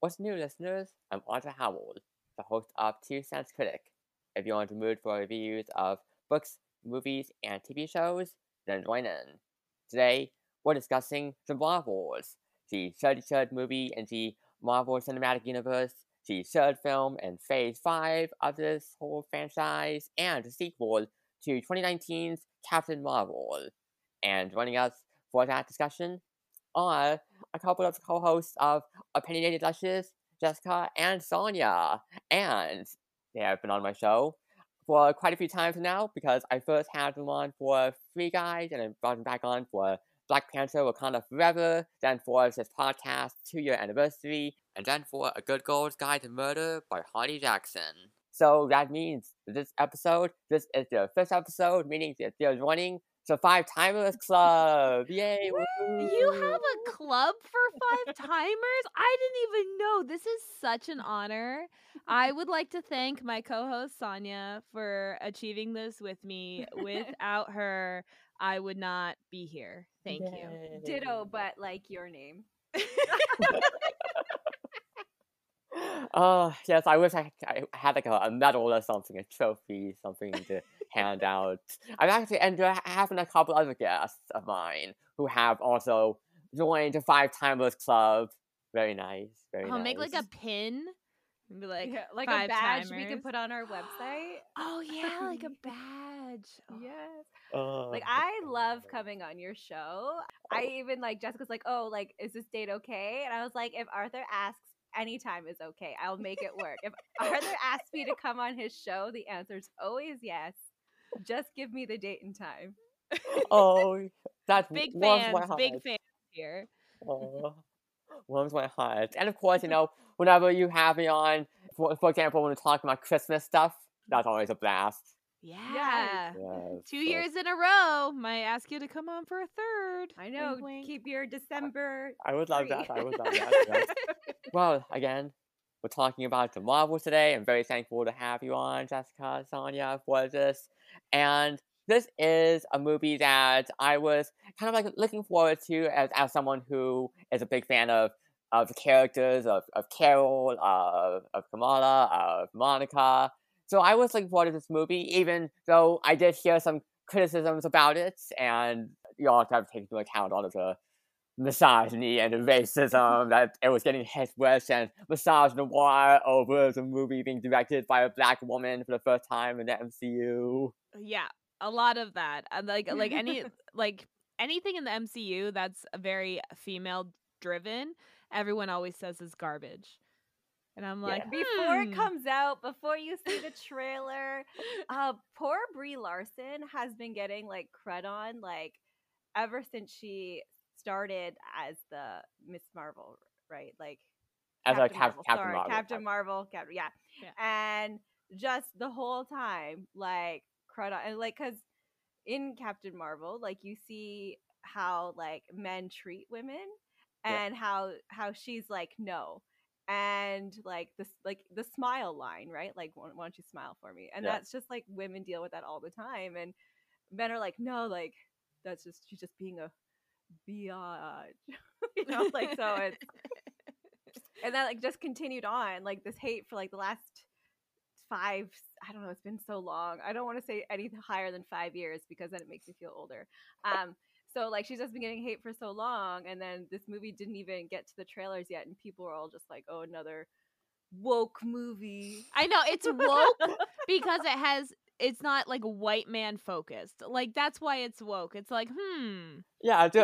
What's new, listeners? I'm Arthur Howell, the host of Two Cents Critic. If you're in the mood for reviews of books, movies, and TV shows, then join in. Today, we're discussing The Marvels, the 33rd movie in the Marvel Cinematic Universe, the third film in Phase 5 of this whole franchise, and the sequel to 2019's Captain Marvel. And joining us for that discussion are a couple of co-hosts of Opinionated Lushes, Jessica and Saunya. And they have been on my show for quite a few times now because I first had them on for Free Guys and I brought them back on for Black Panther Wakanda Forever, then for this podcast two year anniversary, and then for A Good Girl's Guide to Murder by Holly Jackson. So that means this episode, this is the first episode, meaning that they're joining the Five Timers Club. Yay! You have a club for five timers? I didn't even know. This is such an honor. I would like to thank my co host Saunya for achieving this with me. Without her, I would not be here. Thank you. Ditto, but like your name. Oh yes, I wish I, I had like a, a medal or something, a trophy, something to hand out. I've actually ended up having a couple other guests of mine who have also joined the Five Timers Club. Very nice, very I'll nice. make like a pin. and Be like, Yeah, like five a badge we timers. can put on our website. Oh yeah, like a badge. Oh. Yes. Oh. Like I love coming on your show. I oh. even like Jessica's like, "Oh, like is this date okay?" And I was like, "If Arthur asks, anytime is okay. I'll make it work." if Arthur asks me to come on his show, the answer is always yes. Just give me the date and time. oh, that Big warms fans, my heart. big fans here. Oh, warms my heart. And of course, you know, whenever you have me on, for, for example, when we're talking about Christmas stuff, that's always a blast. Yeah. Yes, Two so- years in a row. Might ask you to come on for a third. I know. Wink, wink. Keep your December. I would love free. that. I would love that. yes. Well, again, we're talking about the Marvel today. I'm very thankful to have you on, Jessica, Saunya, for this. And this is a movie that I was kind of like looking forward to as, as someone who is a big fan of of the characters of, of Carol, of, of Kamala, of Monica. So I was looking forward to this movie, even though I did hear some criticisms about it, and you all have to take into account all of the misogyny and the racism that it was getting hit with and misogynoir over the movie being directed by a black woman for the first time in the MCU. Yeah, a lot of that. And like like any like anything in the MCU that's very female driven, everyone always says is garbage. And I'm like, before it "Hmm." comes out, before you see the trailer, uh, poor Brie Larson has been getting like crud on like ever since she started as the Miss Marvel, right? Like As a Cap- Marvel, Captain sorry, Marvel. Captain Marvel, Captain, yeah. Yeah. and just the whole time, like on, and like because in Captain Marvel, like you see how like men treat women, Yeah. and how how she's like no, and like this like the smile line, right? Like why, why don't you smile for me? And Yeah. that's just like women deal with that all the time, and men are like no, like that's just she's just being a biatch, you know, like so it's and that like just continued on like this hate for like the last five i don't know it's been so long i don't want to say anything higher than five years because then it makes me feel older um so like she's just been getting hate for so long and then this movie didn't even get to the trailers yet and people are all just like oh another woke movie. I know it's woke because it has it's not like white man focused. Like that's why it's woke. It's like, hmm. Yeah, the,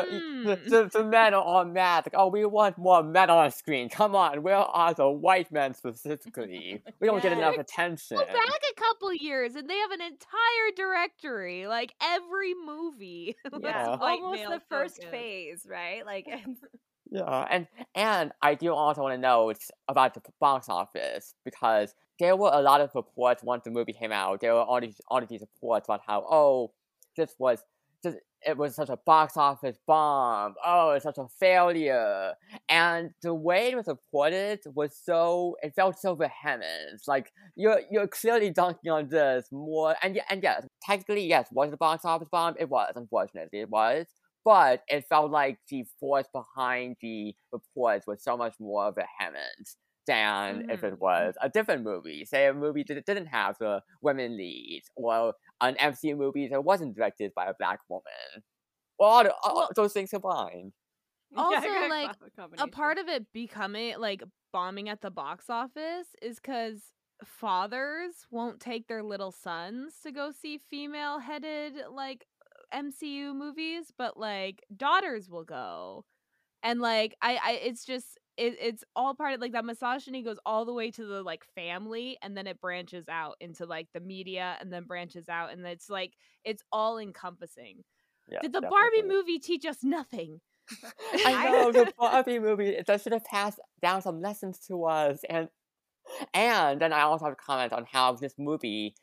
the, Hmm. the, the men are all mad. Like, oh, we want more men on screen. Come on, where are the white men specifically? We don't get enough attention. Go back a couple years and they have an entire directory, like every movie. yeah white almost male the first focused. phase right like Yeah, and and I do also want to know it's about the box office because there were a lot of reports once the movie came out. There were all these all of these reports about how oh this was just it was such a box office bomb. Oh, it's such a failure. And the way it was reported was so it felt so vehement. Like you're you're clearly dunking on this more and and yes, technically yes, was a box office bomb? It was, unfortunately, it was. but it felt like the force behind the reports was so much more vehement than if Mhm. it was a different movie. Say a movie that didn't have the women leads, or an MCU movie that wasn't directed by a black woman. Well, all, the- all Well- those things combined. Also, good like, a part of it becoming like bombing at the box office is because fathers won't take their little sons to go see female headed like MCU movies, but like daughters will go. And like I, I it's just it, it's all part of like that misogyny goes all the way to the like family and then it branches out into like the media and then branches out and it's like it's all encompassing. Yeah, Did the Barbie movie teach us nothing? I know the Barbie movie that should have passed down some lessons to us, and and then I also have to comment on how this movie,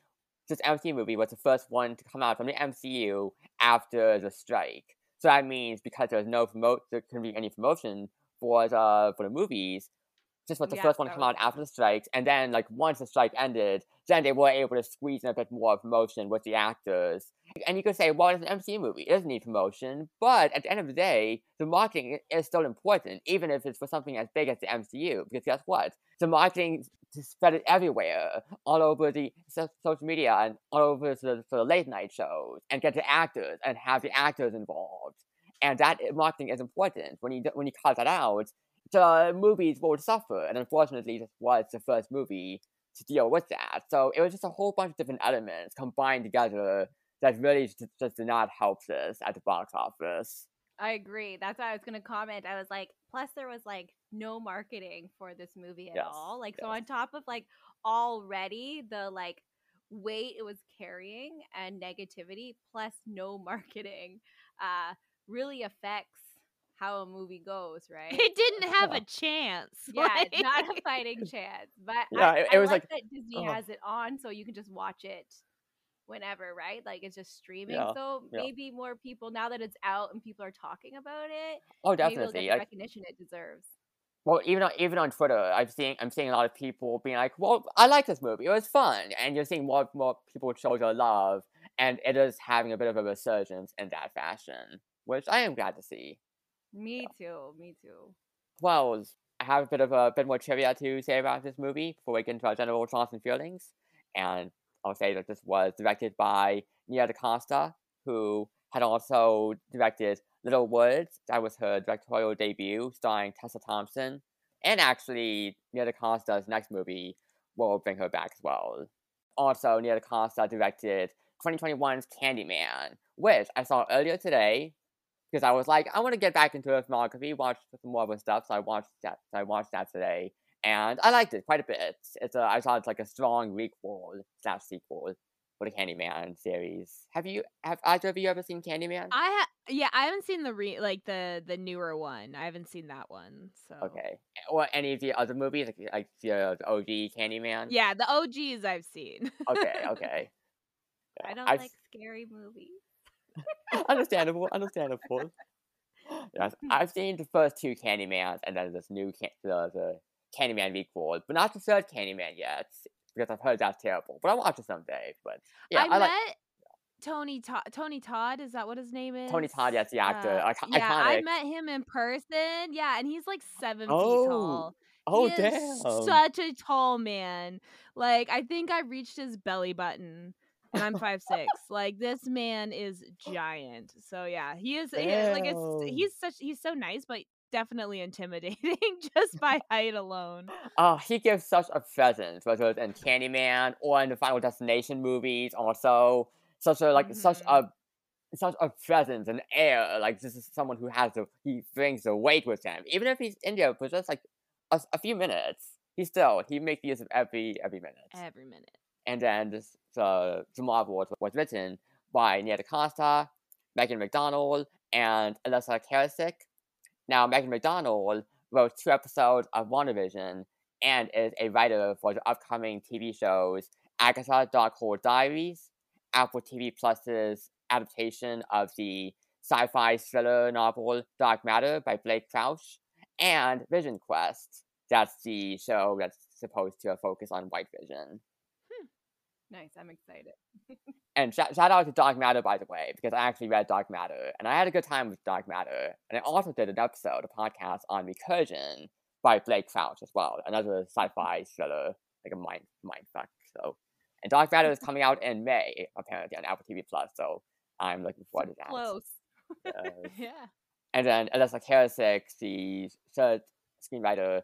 this MCU movie, was the first one to come out from the MCU after the strike. So that means because there's no promote, there couldn't be any promotion for the uh, for the movies. This was the Yeah, first one to come out after the strikes, and then like once the strike ended, then they were able to squeeze in a bit more promotion with the actors. And you could say, well, it's an MCU movie; it doesn't need promotion. But at the end of the day, the marketing is still important, even if it's for something as big as the MCU. Because guess what? The marketing to spread it everywhere, all over the social media and all over the, the late night shows, and get the actors and have the actors involved. And that marketing is important. When you when you cut that out, the movies will suffer. And unfortunately, this was the first movie to deal with that. So it was just a whole bunch of different elements combined together that really just, just did not help this at the box office. I agree. That's why I was gonna comment. I was like, plus there was like no marketing for this movie at Yes, all. Like so on top of like already the like weight it was carrying and negativity plus no marketing uh really affects how a movie goes, right? It didn't have Yeah. a chance. yeah, like- it's not a fighting chance. But Yeah, I, it- I was like, like- that Disney uh-huh. has it on so you can just watch it whenever, right? Like it's just streaming. Yeah, So yeah. maybe more people now that it's out and people are talking about it, Oh, maybe definitely. get the Like, recognition it deserves. well, even on, even on Twitter, I've seen I'm seeing a lot of people being like, "Well, I like this movie. It was fun," and you're seeing more more people show their love, and it is having a bit of a resurgence in that fashion, which I am glad to see. Me too. Me too. Well, I have a bit of a bit more trivia to say about this movie before we get into our general thoughts and feelings. And I'll say that this was directed by Nia DaCosta, who had also directed Little Woods. That was her directorial debut, starring Tessa Thompson. And actually, Nia DaCosta's next movie will bring her back as well. Also, Nia DaCosta directed 2021's Candyman, which I saw earlier today because I was like, I want to get back into her filmography, watch some more of her stuff. So I watched that. So I watched that today, and I liked it quite a bit. It's a, I thought it's like a strong requel slash sequel for the Candyman series. Have you have either of you ever seen Candyman? I ha- yeah, I haven't seen the re like the the newer one. I haven't seen that one. So Okay, or any of the other movies like like the, OG Candyman? Yeah, the OGs I've seen. Okay, okay. I don't I've- like scary movies. understandable, understandable. Yes, I've seen the first two Candymans and then this new can- the, the Candyman requel, but not the third Candyman yet because I've heard that's terrible. But I'll watch it someday. But yeah, I, I, met like Tony Todd. Tony Todd is that what his name is? Tony Todd. Yes, the actor. Uh, Ico- yeah, I met him in person. Yeah, and he's like seven Oh, feet tall. oh he damn! such a tall man. Like I think I reached his belly button, and I'm five six. Like this man is giant. So yeah, he is. He, like it's he's such he's so nice, but definitely intimidating just by height alone. Oh, he gives such a presence, whether it's in Candyman or in the Final Destination movies. Also, such a like such Mhm. a such a presence and air. Like this is someone who has the he brings the weight with him, even if he's in there for just like a, a few minutes. He still he makes use of every every minute. Every minute. And then the the Marvel was, was written by Nia DaCosta, Megan McDonnell, and Elissa Karasik. Now, Megan McDonnell wrote two episodes of WandaVision and is a writer for the upcoming TV shows Agatha Darkhold Diaries, Apple TV Plus's adaptation of the sci-fi thriller novel Dark Matter by Blake Crouch, and Vision Quest. That's the show that's supposed to focus on White Vision. Nice. I'm excited. And shout, shout out to Dark Matter, by the way, because I actually read Dark Matter, and I had a good time with Dark Matter. And I also did an episode, a podcast on Recursion by Blake Crouch as well, another sci-fi thriller, like a mind mind fuck. So, and Dark Matter is coming out in May, apparently on Apple TV Plus. So I'm looking forward to that. Close. Yeah. And then Alyssa Karasik, the third screenwriter,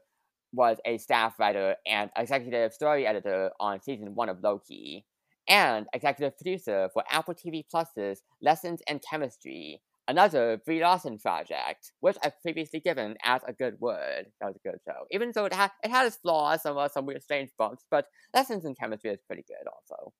was a staff writer and executive story editor on season one of Loki, and executive producer for Apple TV Plus's Lessons in Chemistry, another Brie Larson project, which I've previously given as a good word. That was a good show, even though it had it had its flaws, some uh, some weird strange bumps, but Lessons in Chemistry is pretty good also.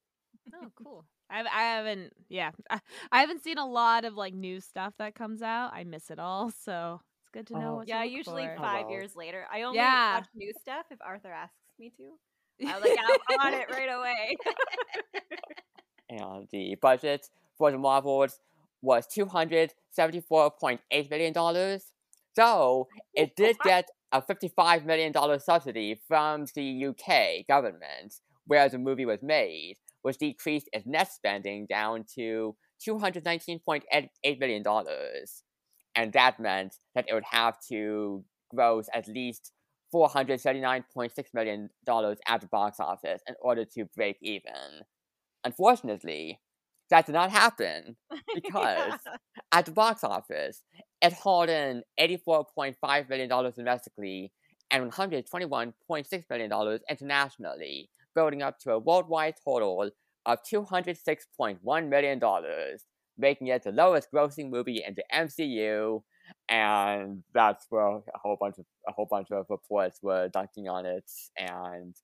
Oh, cool. I've, I haven't, yeah, I, I haven't seen a lot of like new stuff that comes out. I miss it all, so it's good to know. Oh. what Yeah, look usually for. Oh, five well. years later. I only Yeah. watch new stuff if Arthur asks me to. I'm like, I'm on it right away. and the budget for the Marvels was two hundred seventy-four point eight million dollars. So it did get a fifty-five million dollar subsidy from the UK government, where the movie was made, which decreased its net spending down to two hundred nineteen point eight million dollars, and that meant that it would have to gross at least $439.6 million at the box office in order to break even. Unfortunately, that did not happen because Yeah. at the box office, it hauled in $84.5 million domestically and $121.6 million internationally, building up to a worldwide total of $206.1 million, making it the lowest grossing movie in the MCU. And that's where a whole bunch of a whole bunch of reports were dunking on it and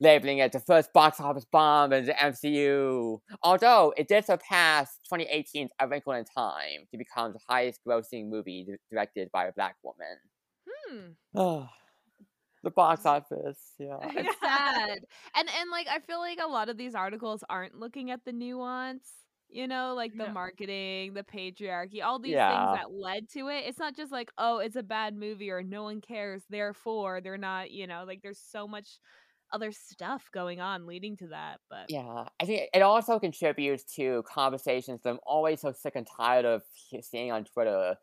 labeling it the first box office bomb in the MCU. Although it did surpass 2018's A Wrinkle in Time to become the highest grossing movie di- directed by a black woman. Hmm. the box office, yeah. It's sad. And and like I feel like a lot of these articles aren't looking at the nuance. You know, like the No. marketing, the patriarchy, all these Yeah. things that led to it. It's not just like, oh, it's a bad movie or no one cares, therefore they're not, you know, like there's so much other stuff going on leading to that. But Yeah, I think it also contributes to conversations that I'm always so sick and tired of seeing on Twitter,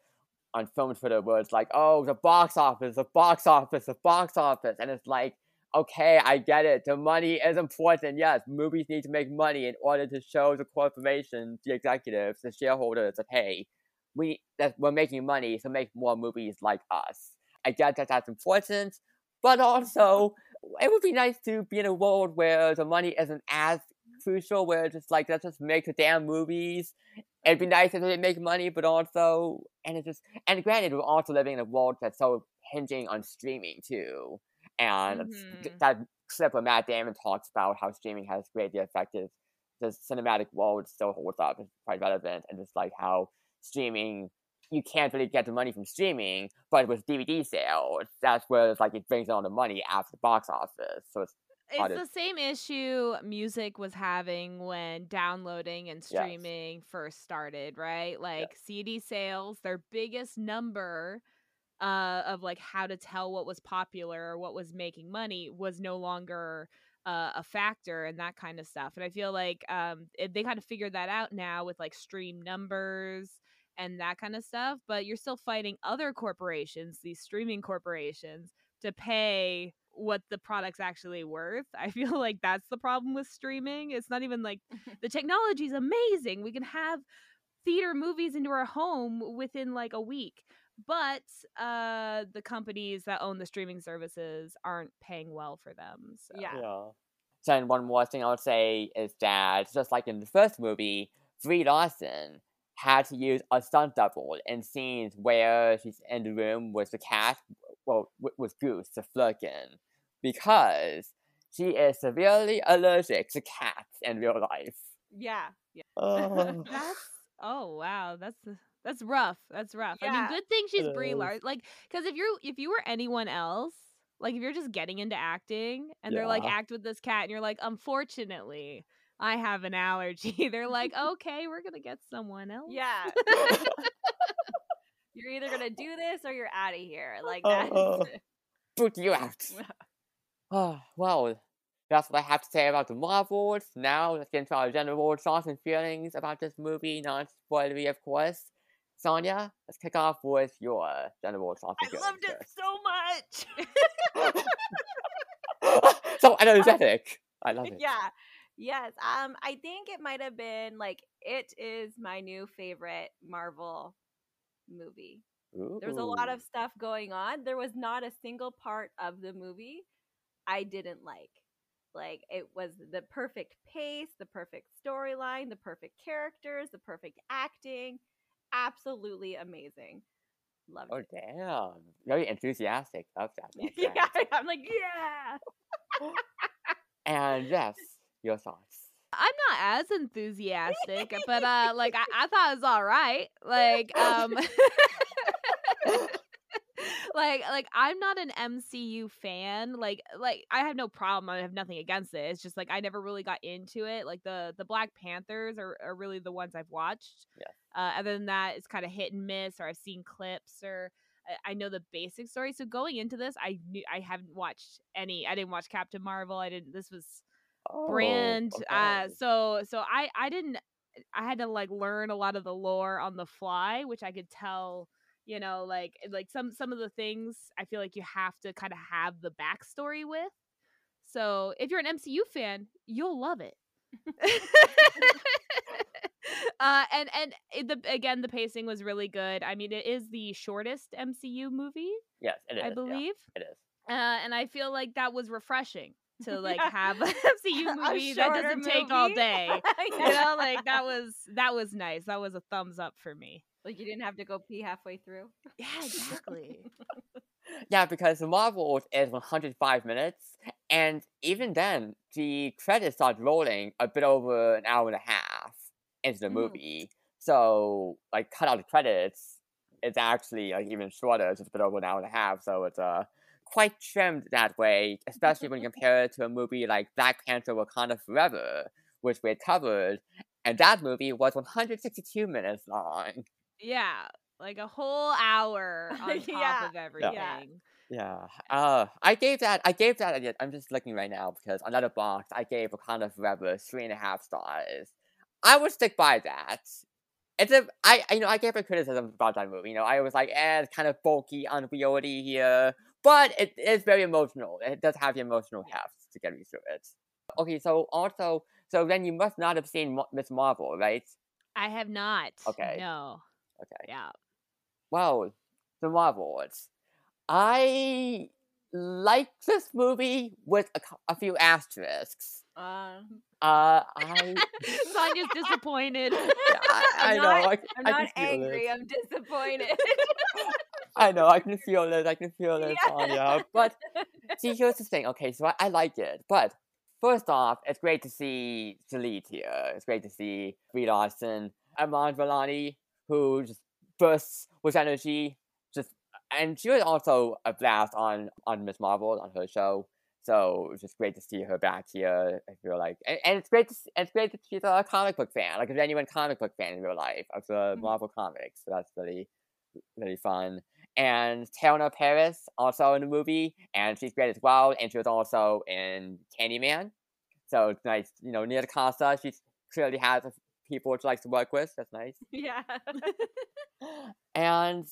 on film Twitter, where it's like, oh, the box office, the box office, the box office. And it's like, okay, I get it. The money is important. Yes, movies need to make money in order to show the corporations, the executives, the shareholders that, hey, we, that we're making money, so make more movies like us. I get that that's important, but also, it would be nice to be in a world where the money isn't as crucial, where it's just like let's just make the damn movies. It'd be nice if they make money, but also, and it's just, and granted, we're also living in a world that's so hinging on streaming too, and Mhm. that clip where Matt Damon talks about how streaming has greatly affected the cinematic world still holds up, it's quite relevant, and just like how streaming you can't really get the money from streaming, but with DVD sales, that's where it's like it brings in all the money after the box office. So it's it's Audit. the same issue music was having when downloading and Yes. streaming first started, right? Like CD sales, their biggest number uh, of like how to tell what was popular or what was making money was no longer uh, a factor and that kind of stuff. And I feel like um, it, they kind of figured that out now with like stream numbers and that kind of stuff. But you're still fighting other corporations, these streaming corporations, to pay what the product's actually worth. I feel like that's the problem with streaming. It's not even like the technology's amazing. We can have theater movies into our home within like a week. But uh the companies that own the streaming services aren't paying well for them. So Yeah. Yeah. Then one more thing I would say is that just like in the first movie, Brie Larson had to use a stunt double in scenes where she's in the room with the cat, well, with, with Goose, the Flerken, because she is severely allergic to cats in real life. Yeah. Yeah. Oh. That's oh wow, that's that's rough. That's rough. I mean, good thing she's Brie. Larson. Like, because if you're if you were anyone else, like if you're just getting into acting and they're like act with this cat, and you're like, unfortunately, I have an allergy. they're like, okay, we're gonna get someone else. Yeah. you're either gonna do this or you're out of here. Like Oh, that's uh-huh. oh. Boot you out. oh, well, that's what I have to say about the Marvels. Now let's get into our general thoughts and feelings about this movie, non spoilery, of course. Saunya, let's kick off with your general thoughts I loved it so much. so energetic. I love it. yeah. Yes. Um, I think it might have been like it is my new favorite Marvel movie. There's a lot of stuff going on. There was not a single part of the movie I didn't like. Like it was the perfect pace, the perfect storyline, the perfect characters, the perfect acting. Absolutely amazing. Loved Oh it. damn! Very enthusiastic. Love that. love yeah, that. I'm like, yeah. And yes, your thoughts. I'm not as enthusiastic, but uh like I, I thought it was all right. Like um like like I'm not an MCU fan. Like like I have no problem. I have nothing against it. It's just like I never really got into it. Like the the Black Panthers are, are really the ones I've watched. Yeah. Uh, other than that, it's kind of hit and miss, or I've seen clips, or I- I know the basic story. So going into this, I knew I haven't watched any. I didn't watch Captain Marvel. I didn't. This was Oh, brand uh so so i i didn't i had to like learn a lot of the lore on the fly which i could tell you know like like some some of the things i feel like you have to kind of have the backstory with so if you're an mcu fan you'll love it uh and and it, the again the pacing was really good i mean it is the shortest mcu movie yes, it is. i yeah, believe it is. uh, and I feel like that was refreshing to like Yeah. have a MCU movie that doesn't take all movie. day. You Yeah. know, like that was that was nice. That was a thumbs up for me. Like you didn't have to go pee halfway through. Yeah, exactly. Yeah, because the Marvel is 105 minutes, and even then, the credits start rolling a bit over an hour and a half into the Mm. movie. So, like, cut out the credits, it's actually like even shorter. It's just a bit over an hour and a half. So it's uh quite trimmed that way, especially when you compare it to a movie like Black Panther: Wakanda Forever, which we had covered, and that movie was 162 minutes long. Yeah, like a whole hour on top Yeah, of everything. Yeah. Uh, I gave that. I gave that. I'm just looking right now because another box. I gave Wakanda Forever three and a half stars. I would stick by that. It's a. I. You know. I gave a criticism about that movie. You know. I was like, eh, it's kind of bulky, unwieldy here, but it is very emotional. It does have the emotional heft to get me through it. Okay. So also, so then you must not have seen Miss Marvel, right? I have not. Okay. No. Okay. Yeah. Well, the Marvels. I like this movie with a, a few asterisks. Uh, Uh, I, Saunya's disappointed. I, I I'm know, not- I, I'm not angry. it. I'm disappointed. I know, I can feel it. I can feel it, Yeah. Saunya. But see, here's the thing. Okay, so I, I like it, but first off, it's great to see the here. It's great to see Brie Larson, Iman Vellani, who just bursts with energy. Just and she was also a blast on on Miss Marvel on her show. So it's just great to see her back here. I feel like, and, and it's great to see, it's great that she's a comic book fan, like a genuine comic book fan in real life of the Mhm. Marvel comics. So that's really really fun. And Teyonah Parris also in the movie, and she's great as well. And she was also in Candyman. So it's nice, you know, Nia DaCosta. She clearly has people she likes to work with. That's nice. yeah. And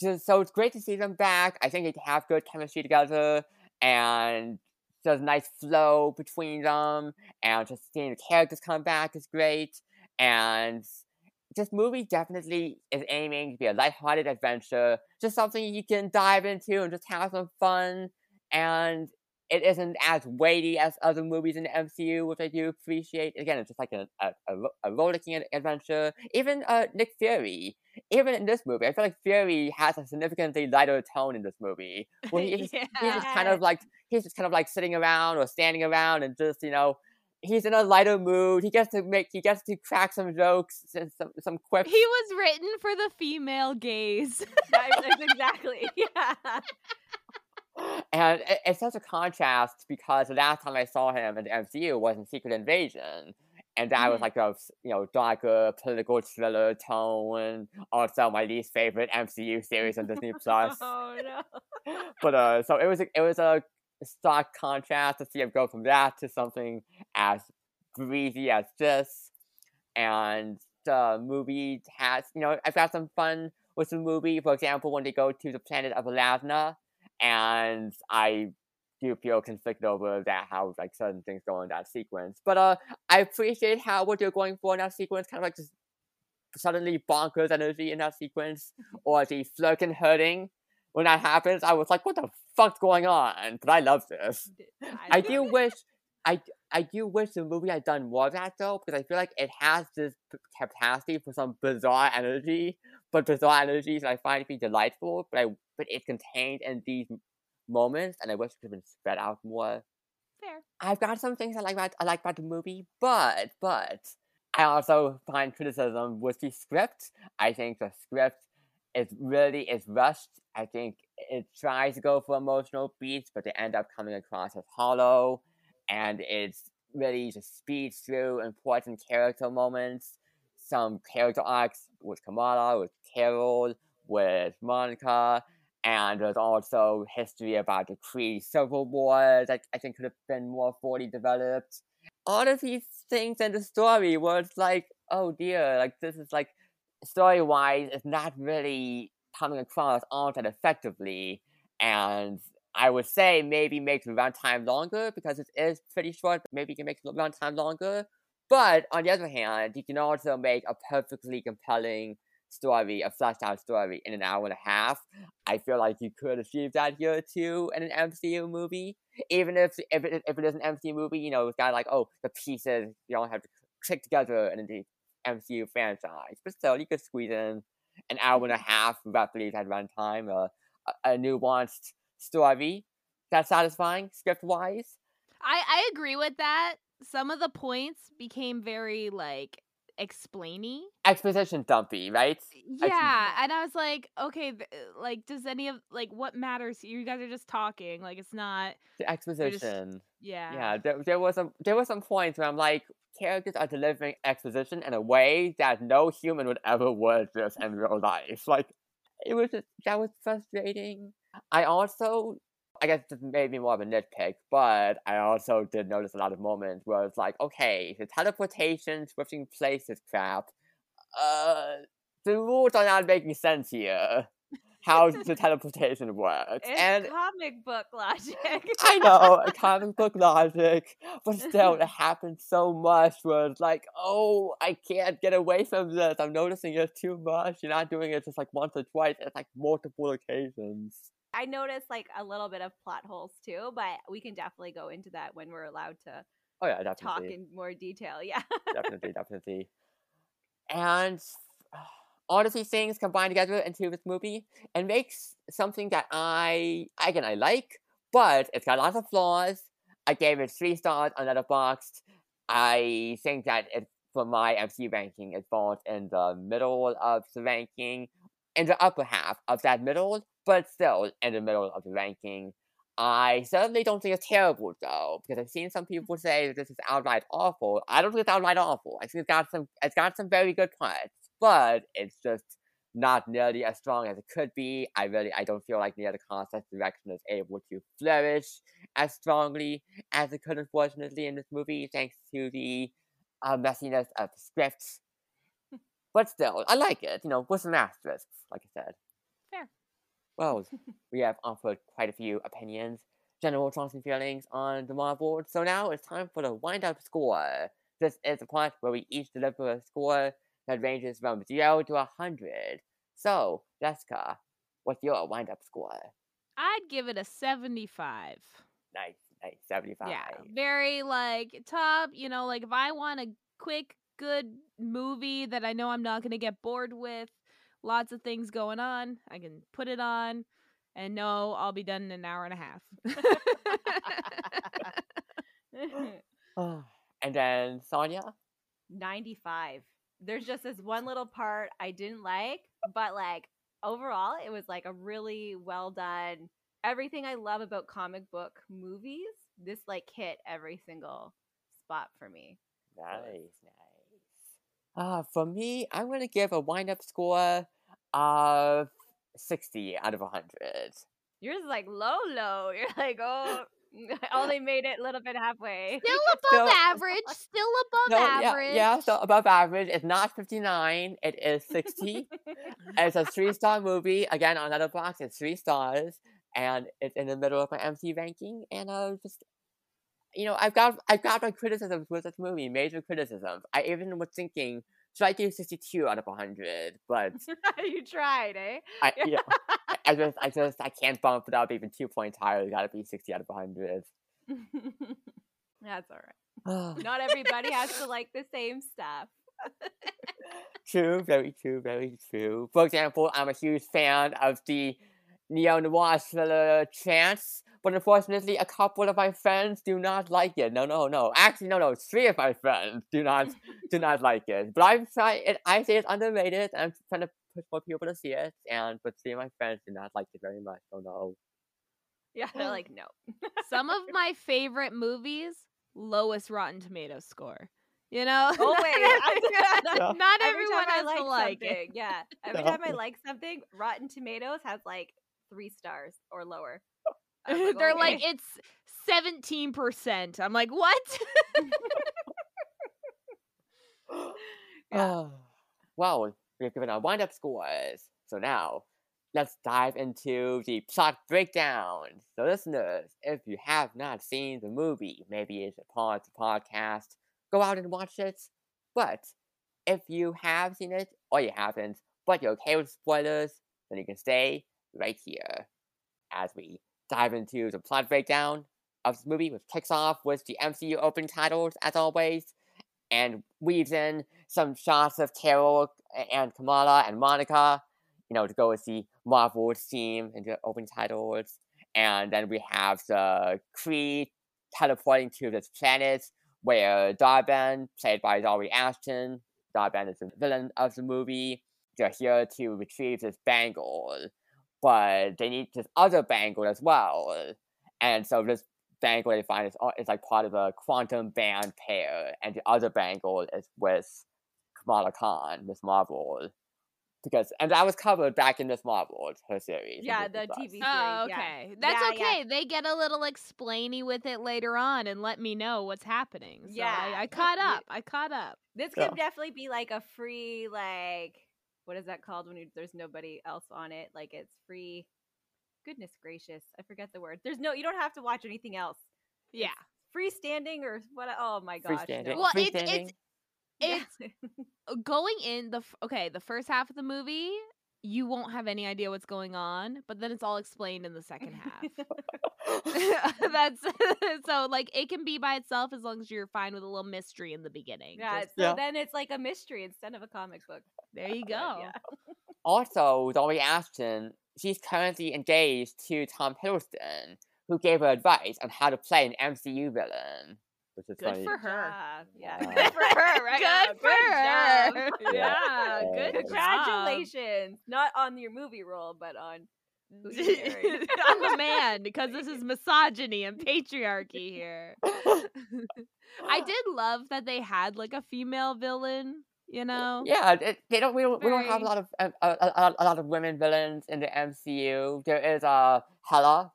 just, so it's great to see them back. I think they have good chemistry together, and there's a nice flow between them. And just seeing the characters come back is great. And this movie definitely is aiming to be a lighthearted adventure, just something you can dive into and just have some fun. And it isn't as weighty as other movies in the MCU, which I do appreciate. Again, it's just like a a, a, ro- a rollicking adventure. Even uh, Nick Fury, even in this movie, I feel like Fury has a significantly lighter tone in this movie, where he's just, he's just kind of like he's just kind of like sitting around or standing around and just you know he's in a lighter mood. He gets to make he gets to crack some jokes and some some quips. He was written for the female gaze. Exactly. Yeah. And it, it's such a contrast because the last time I saw him in the MCU was in Secret Invasion, and that was Mhm. like a you know darker political thriller tone. Also, my least favorite MCU series on Disney Plus. Oh no. but uh, so it was a, it was a stark contrast to see him go from that to something as breezy as this. And the movie has, you know, I've got some fun with the movie. For example, when they go to the planet of Aladna, and I do feel conflicted over that how like certain things go in that sequence. But uh, I appreciate how what they're going for in that sequence, kind of like just suddenly bonkers energy in that sequence, or the flirting hurting. When that happens, I was like, "What the fuck's going on?" But I love this. I do wish, I I do wish the movie had done more of that though, because I feel like it has this capacity for some bizarre energy, but bizarre energies I find to be delightful. But I but it's contained in these moments, and I wish it could have been spread out more. Fair. I've got some things I like about I like about the movie, but but I also find criticism with the script. I think the script is really is rushed. I think it tries to go for emotional beats, but they end up coming across as hollow, and it's really just speeds through important character moments. Some character arcs with Kamala, with Carol, with Monica, and there's also history about the Kree Civil War that I think could have been more fully developed. All of these things in the story where it's like, oh dear, like this is like story wise, it's not really coming across all that effectively. And I would say maybe make the runtime longer because it is pretty short. Maybe you can make the runtime longer. But on the other hand, you can also make a perfectly compelling story, a fleshed out story in an hour and a half. I feel like you could achieve that here too in an MCU movie. Even if if it, if it is an MCU movie, you know, it's got like, oh, the pieces you don't have to click together in the MCU franchise. But still, you could squeeze in an hour and a half roughly at runtime, uh, a, a nuanced story that's satisfying script wise. I I agree with that. Some of the points became very like explainy. Exposition dumpy right? Yeah and i was like okay like does any of like what matters you? Guys are just talking like it's not the exposition just, yeah. Yeah there, there was some there were some points where i'm like characters are delivering exposition in a way that no human would ever word this in real life. Like it was just that was frustrating i also I guess this made me more of a nitpick, but I also did notice a lot of moments where it's like, okay, the teleportation, switching places crap, uh, the rules are not making sense here. How does the teleportation work? It's and comic book logic. I know, comic book logic, but still, it happens so much where it's like, oh, I can't get away from this. I'm noticing it too much. You're not doing it just like once or twice, it's like multiple occasions. I noticed like a little bit of plot holes too, but we can definitely go into that when we're allowed to. Oh yeah, definitely. Talk in more detail. Yeah. definitely, definitely. And all of these things combined together into this movie and makes something that I again I like, but it's got lots of flaws. I gave it three stars on Letterboxd. I think that it for my MC ranking, it falls in the middle of the ranking, in the upper half of that middle, but still in the middle of the ranking. I certainly don't think it's terrible though, because I've seen some people say that this is outright awful. I don't think it's outright awful. I think it's got some it's got some very good parts, but it's just not nearly as strong as it could be. I really I don't feel like the other concept direction is able to flourish as strongly as it could unfortunately in this movie, thanks to the uh, messiness of the script. But still, I like it, you know, with some asterisks, like I said. Fair. Well, we have offered quite a few opinions, general thoughts and feelings on the Marvel. So now it's time for the wind-up score. This is the point where we each deliver a score that ranges from 0 to a 100. So, Jessica, what's your wind-up score? I'd give it a 75. Nice, nice, 75. Yeah, very like top, you know, like if I want a quick, good movie that I know I'm not going to get bored with, lots of things going on. I can put it on and know I'll be done in an hour and a half. Oh, and then Saunya? 95. There's just this one little part I didn't like, but like overall, it was like a really well done. Everything I love about comic book movies, this like hit every single spot for me. Nice, nice. Uh, for me, I'm gonna give a wind up score of 60 out of 100. Yours is like low, low. You're like, oh, I Only made it a little bit halfway. Still above Still- average. Still above No, yeah, average. yeah, so above average. It's not 59, it is 60. it's a three star movie. Again, on Letterboxd, it's three stars. And it's in the middle of my MC ranking. And uh, just, you know, I've got I've got my criticisms with this movie, major criticisms. I even was thinking, should I do 62 out of 100? But you tried, eh? I, you know, I- just, I just, I can't bump it up even two points higher. It's gotta be 60 out of 100. That's all right. Not everybody has to like the same stuff. True, very true, very true. For example, I'm a huge fan of the neo noir thriller Chance, but unfortunately, a couple of my friends do not like it. No, no, no. Actually, no, no. Three of my friends do not do not like it. But I'm trying. It, I say it's underrated. and I'm trying to push more people to see it, and but three of my friends do not like it very much. So no. Yeah, they're like, no. Some of my favorite movies, lowest Rotten Tomato score. You know? Oh wait, I- Yeah. Not Every everyone time I has like to like it. yeah. Every Yeah. time I like something, Rotten Tomatoes has like three stars or lower. They're like, it's seventeen percent. I'm like, what? Yeah. Oh, well, we've given our wind up scores. So now, let's dive into the plot breakdown. So, listeners, if you have not seen the movie, maybe it's a pause the podcast, go out and watch it. But if you have seen it or you haven't, but you're okay with spoilers, then you can stay right here as we dive into the plot breakdown of this movie, which kicks off with the MCU opening titles, as always, and weaves in some shots of Carol and Kamala and Monica, you know, to go with the Marvel theme and the opening titles. And then we have the Kree teleporting to this planet where Dar-Benn, played by Zawe Ashton, Dar-Benn is the villain of the movie. They're here to retrieve this bangle, but they need this other bangle as well. And so this bangle they find is, is like part of a quantum band pair, and the other bangle is with Kamala Khan, Miss Marvel. Because and that was covered back in Miss Marvel, her series. Yeah, the TV oh, series. Oh, yeah. okay. That's Yeah, okay. yeah. They get a little explainy with it later on and let me know what's happening. So Yeah, I caught up. I caught up. This Yeah. could definitely be like a free, like, what is that called when you, there's nobody else on it? Like, it's free. Goodness gracious, I forget the word. There's no, you don't have to watch anything else. Yeah. Freestanding or what? Oh my gosh. Freestanding. no. Well, it's Freestanding. it's Yeah. it's uh, going in the okay the first half of the movie you won't have any idea what's going on but then it's all explained in the second half that's so like it can be by itself as long as you're fine with a little mystery in the beginning yeah. Just- So Yeah. then it's like a mystery instead of a comic book. there you go yeah. Also, Zawe Ashton, she's currently engaged to Tom Hiddleston, who gave her advice on how to play an MCU villain. Which is Good funny. for her. job. Yeah. Yeah. Good for her. Right now. good for her job. yeah Yeah. good job. Congratulations. Not on your movie role, but on who you married. I'm the man because this is misogyny and patriarchy here. I did love that they had like a female villain, you know? Yeah, it, they don't. We don't. We don't have a lot of um, a, a, a- a lot of women villains in the MCU. There is uh, Hela,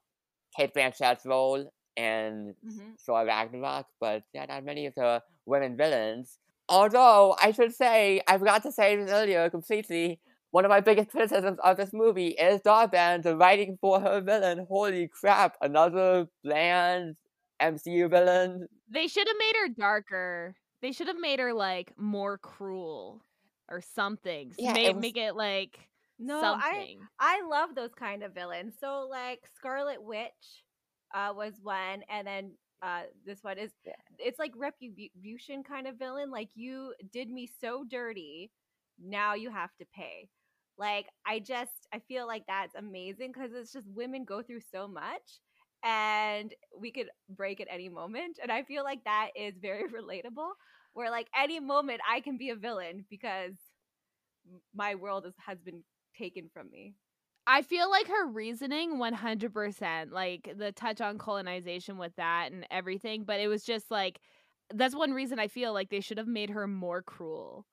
Cate Blanchett's role in Mhm. Thor Ragnarok, but yeah, not many of the women villains. Although I should say, I forgot to say this earlier completely. One of my biggest criticisms of this movie is Dar-Benn, the writing for her villain. Holy crap, another bland MCU villain. They should have made her darker. They should have made her like more cruel or something. Yeah, Yeah, it was- make it like No, I. I love those kind of villains. So like Scarlet Witch uh was one and then uh this one is Yeah. it's like retribution kind of villain like you did me so dirty now you have to pay like i just i feel like that's amazing because it's just women go through so much and we could break at any moment and i feel like that is very relatable where like any moment i can be a villain because my world is, has been taken from me I feel like her reasoning 100%, like the touch on colonization with that and everything, but it was just like that's one reason I feel like they should have made her more cruel.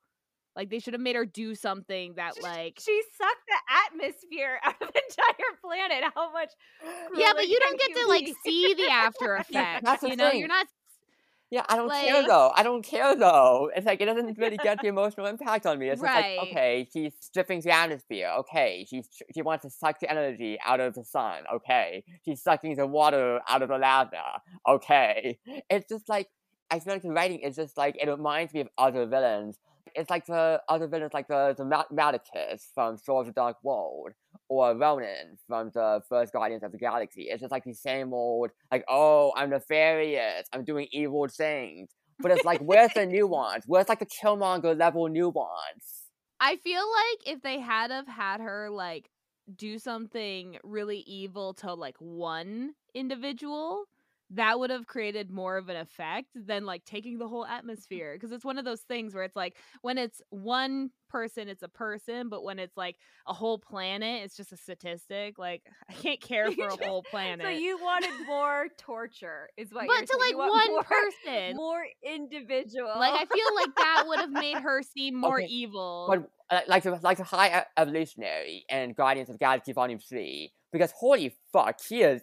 Like they should have made her do something that like she sucked the atmosphere out of the entire planet. How much? Yeah, but you don't can get to like see the after effects. that's the you know, thing. you're not Yeah, I don't care though. I don't care though. It's like it doesn't really get the emotional impact on me. It's just like, okay, she's stripping the atmosphere. Okay, she's she wants to suck the energy out of the sun. Okay, she's sucking the water out of the lava. Okay, it's just like I feel like the writing is just like it reminds me of other villains. It's like the other villains, like the the Ma- Malekith from Swords of the Dark World, or Ronan from the first Guardians of the Galaxy. It's just like the same old, like, oh, I'm nefarious, I'm doing evil things. But it's like, where's the nuance? Where's like the Killmonger level nuance? I feel like if they had have had her like do something really evil to like one individual, that would have created more of an effect than like taking the whole atmosphere. Because it's one of those things where it's like when it's one person, it's a person, but when it's like a whole planet, it's just a statistic. Like I can't care for a whole planet. So you wanted more torture, is what but to like one more, person. more individual. Like I feel like that would have made her seem more Okay, evil. But uh, like the like the High Evolutionary and Guardians of the Galaxy Volume Three, because holy fuck, he is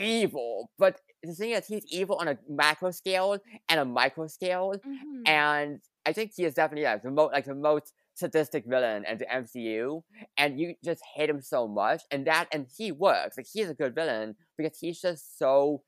evil. But the thing is, he's evil on a macro scale and a micro scale, Mhm. and I think he is definitely like the most like the most sadistic villain in the MCU, and you just hate him so much, and that and he works. Like he's a good villain because he's just so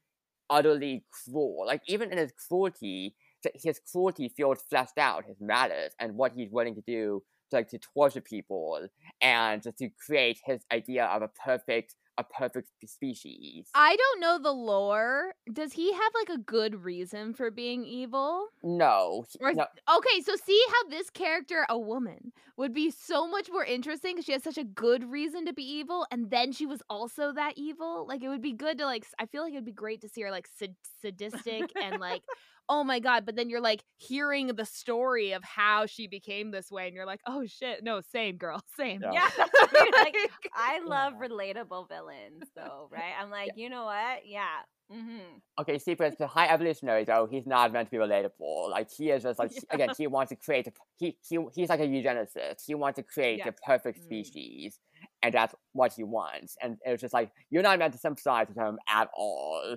utterly cruel. Like even in his cruelty, his cruelty feels fleshed out, his malice, and what he's willing to do to like to torture people and just to create his idea of a perfect a perfect species. I don't know the lore. Does he have like a good reason for being evil? no, Or no, okay, so see how this character, a woman, would be so much more interesting because she has such a good reason to be evil, and then she was also that evil. Like it would be good to like. I feel like it'd be great to see her like sad- sadistic and like, oh my god. But then you're like hearing the story of how she became this way, and you're like, oh shit, no, same girl, same. Yeah. yeah, that's what I mean, like, I Yeah. love relatable villains, though, right? I'm like, you know what? Yeah. Mm-hmm. Okay, see, but the high evolutionary though, he's not meant to be relatable. Like he is just like he- again, he wants to create a he he he's like a eugenicist. He wants to create Yeah. the perfect Mm. species, and that's what he wants. And it's just like you're not meant to sympathize with him at all.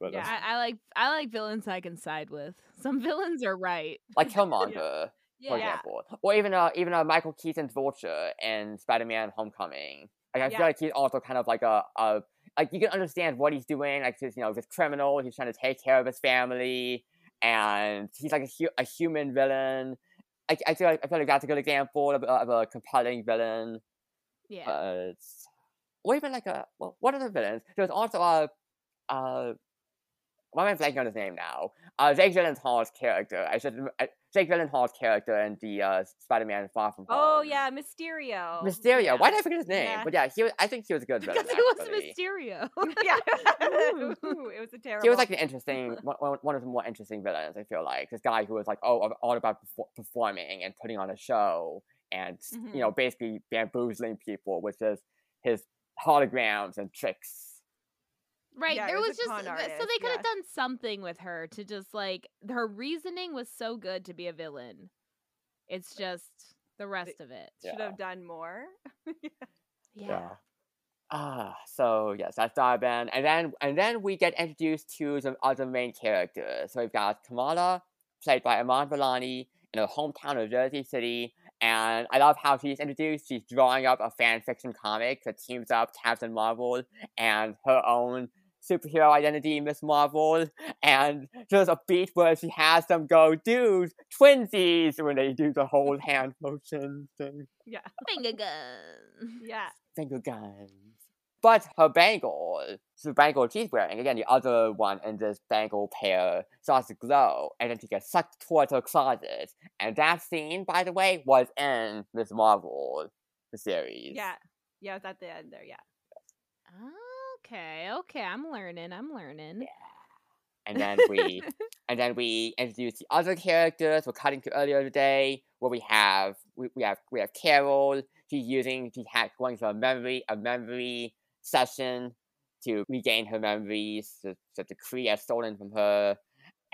But Yeah. I, I like I like villains I can side with. Some villains are right. like Killmonger, for Yeah. example, or even uh even uh, Michael Keaton's Vulture in Spider-Man: Homecoming. Like I Yeah. feel like he's also kind of like a, a like you can understand what he's doing. Like he's you know this criminal, he's trying to take care of his family, and he's like a, hu- a human villain. I, I feel like I feel like that's a good example of, a- of a compelling villain. Yeah. Or even like a well, what are the villains? There's also a uh, why am I blanking on his name now? Uh, Jake Gyllenhaal's character. I should uh, Jake Gyllenhaal's character in the uh, Spider-Man Far From Home. Oh yeah, Mysterio. Mysterio. Yeah. Why did I forget his name? Yeah. But yeah, he was, I think he was a good villain. because it was actually. Mysterio. yeah. Ooh. Ooh, it was a terrible. He was like an interesting, one, one one of the more interesting villains. I feel like this guy who was like, oh, all about performing and putting on a show, and Mhm. you know, basically bamboozling people with his his holograms and tricks. Right. Yeah, there was was just con so they could have yeah. done something with her to just like her reasoning was so good to be a villain. It's just the rest of it. should Yeah. have done more. Yeah. Ah, so yes, that's Dar-Benn, and then and then we get introduced to some other main characters. So we've got Kamala, played by Iman Vellani, in her hometown of Jersey City, and I love how she's introduced. She's drawing up a fan fiction comic that teams up Captain Marvel and her own superhero identity, Miss Marvel, and there's a beat where she has them go, dude, twinsies, when they do the whole hand motion thing yeah. Finger gun. Yeah. finger guns. But her bangle, the bangle she's wearing, again, the other one in this bangle pair, starts to glow, and then she gets sucked towards her closet. And that scene, by the way, was in Miss Marvel, the series. Yeah. Yeah, it's at the end there, yeah. Ah. Okay, okay, I'm learning. I'm learning. And then we, and then we introduce the other characters. We're cutting to earlier today, where we have we, we have we have Carol. She's using she had going through a memory a memory session to regain her memories that that the Kree has stolen from her.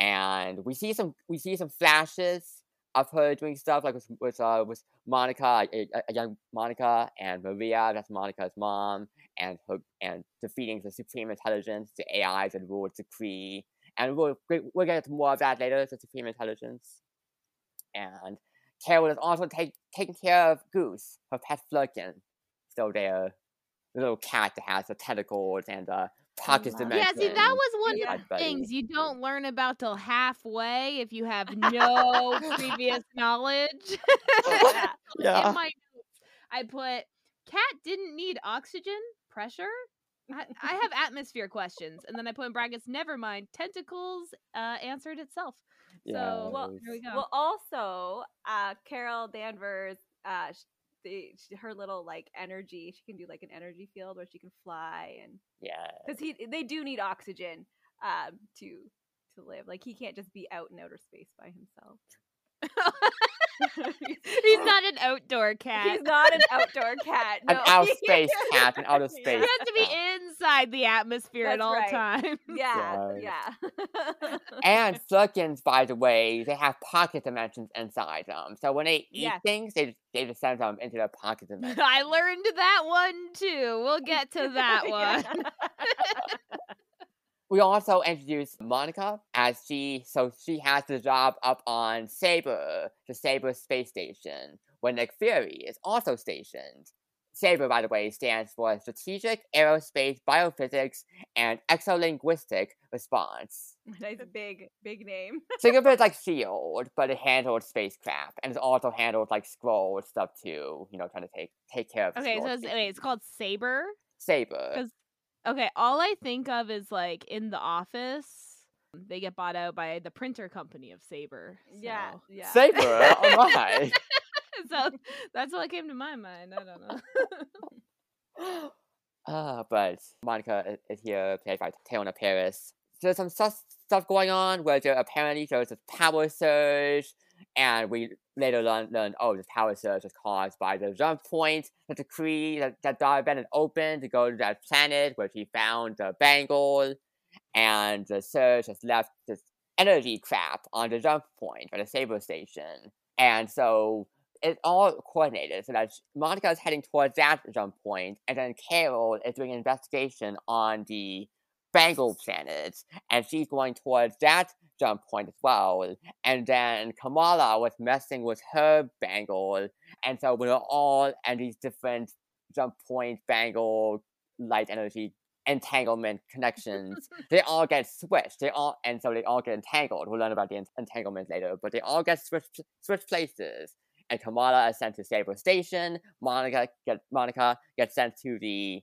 And we see some we see some flashes of heard doing stuff like with with, uh, with Monica, a, a- young Monica, and Maria, that's Monica's mom, and her and defeating the supreme intelligence, the AIs that rule the Kree, and we'll we- we'll get to more of that later, the supreme intelligence, and Carol is also take, taking care of Goose, her pet Flerken, still there, the little cat that has the tentacles and the pocket love dimension. Yeah, see, that was one Yeah. of the things you don't learn about till halfway if you have no previous knowledge. Yeah. Yeah. In my notes, I put cat didn't need oxygen pressure. I, I have atmosphere questions, and then I put in brackets. Never mind. Tentacles uh, answered itself. So Well, there we go. Well, also, uh, Carol Danvers, uh, her little like energy, she can do like an energy field where she can fly, and Yeah. because he they do need oxygen um, to to live. Like he can't just be out in outer space by himself. He's not an outdoor cat. He's not an outdoor cat. An No. out space cat, an outer Yeah. space. He has to be cat. inside the atmosphere at That's all right. times. Yeah, Yes. yeah. And Flerkens, by the way, they have pocket dimensions inside them. So when they eat Yes. things, they they just send them into their pocket dimension. I learned that one too. We'll get to that one. We also introduced Monica as she so she has the job up on Saber, the Saber space station, where Nick Fury is also stationed. Saber, by the way, stands for Strategic Aerospace Biophysics and Exolinguistic Response. nice big big name. Think of it like Shield, but it handles spacecraft, and it also handles like Skrull stuff too. You know, trying to take take care of. Okay, so it's, wait, it's called Saber. Saber. Okay, all I think of is like in the office, they get bought out by the printer company of Saber. Yeah, so- yeah. Saber. Oh my. so that's what came to my mind. I don't know. Uh, but Monica i- is here, played by Teyonah Parris. There's some stuff, stuff going on where there apparently there's a power surge, and we later learn, learn oh, this power surge was caused by the jump point the Kree, that, that Darth Bennett opened to go to that planet where he found the bangle, and the surge has left this energy crap on the jump point or the Saber station. And so it's all coordinated so that Monica is heading towards that jump point, and then Carol is doing an investigation on the Bangle planet, and she's going towards that jump point as well. And then Kamala was messing with her Bangle, and so we're all at these different jump point Bangle light energy entanglement connections. they all get switched. They all and so they all get entangled. We'll learn about the ent- entanglement later, but they all get switched switched places and Kamala is sent to Saber Station. Monica get Monica gets sent to the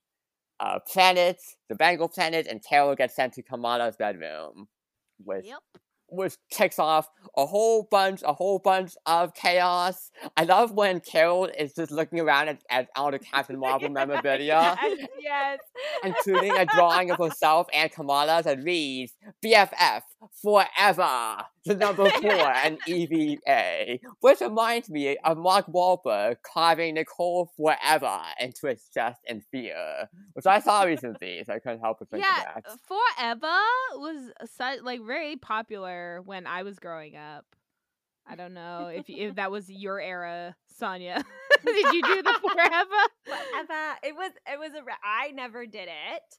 uh, planet, the Bangle planet, and Carol gets sent to Kamala's bedroom, which yep. which kicks off a whole bunch, a whole bunch of chaos. I love when Carol is just looking around at, at all the Captain Marvel memorabilia, yes, yes. including a drawing of herself and Kamala that reads BFF forever, the number four, and EVA, which reminds me of Mark Wahlberg carving Nicole forever into his chest in fear, which I saw recently, so I couldn't help but think Yeah, of that. Forever was such like very popular when I was growing up. I don't know if if that was your era, Saunya. Did you do the Forever? Whatever. It was. It was. A, I never did it.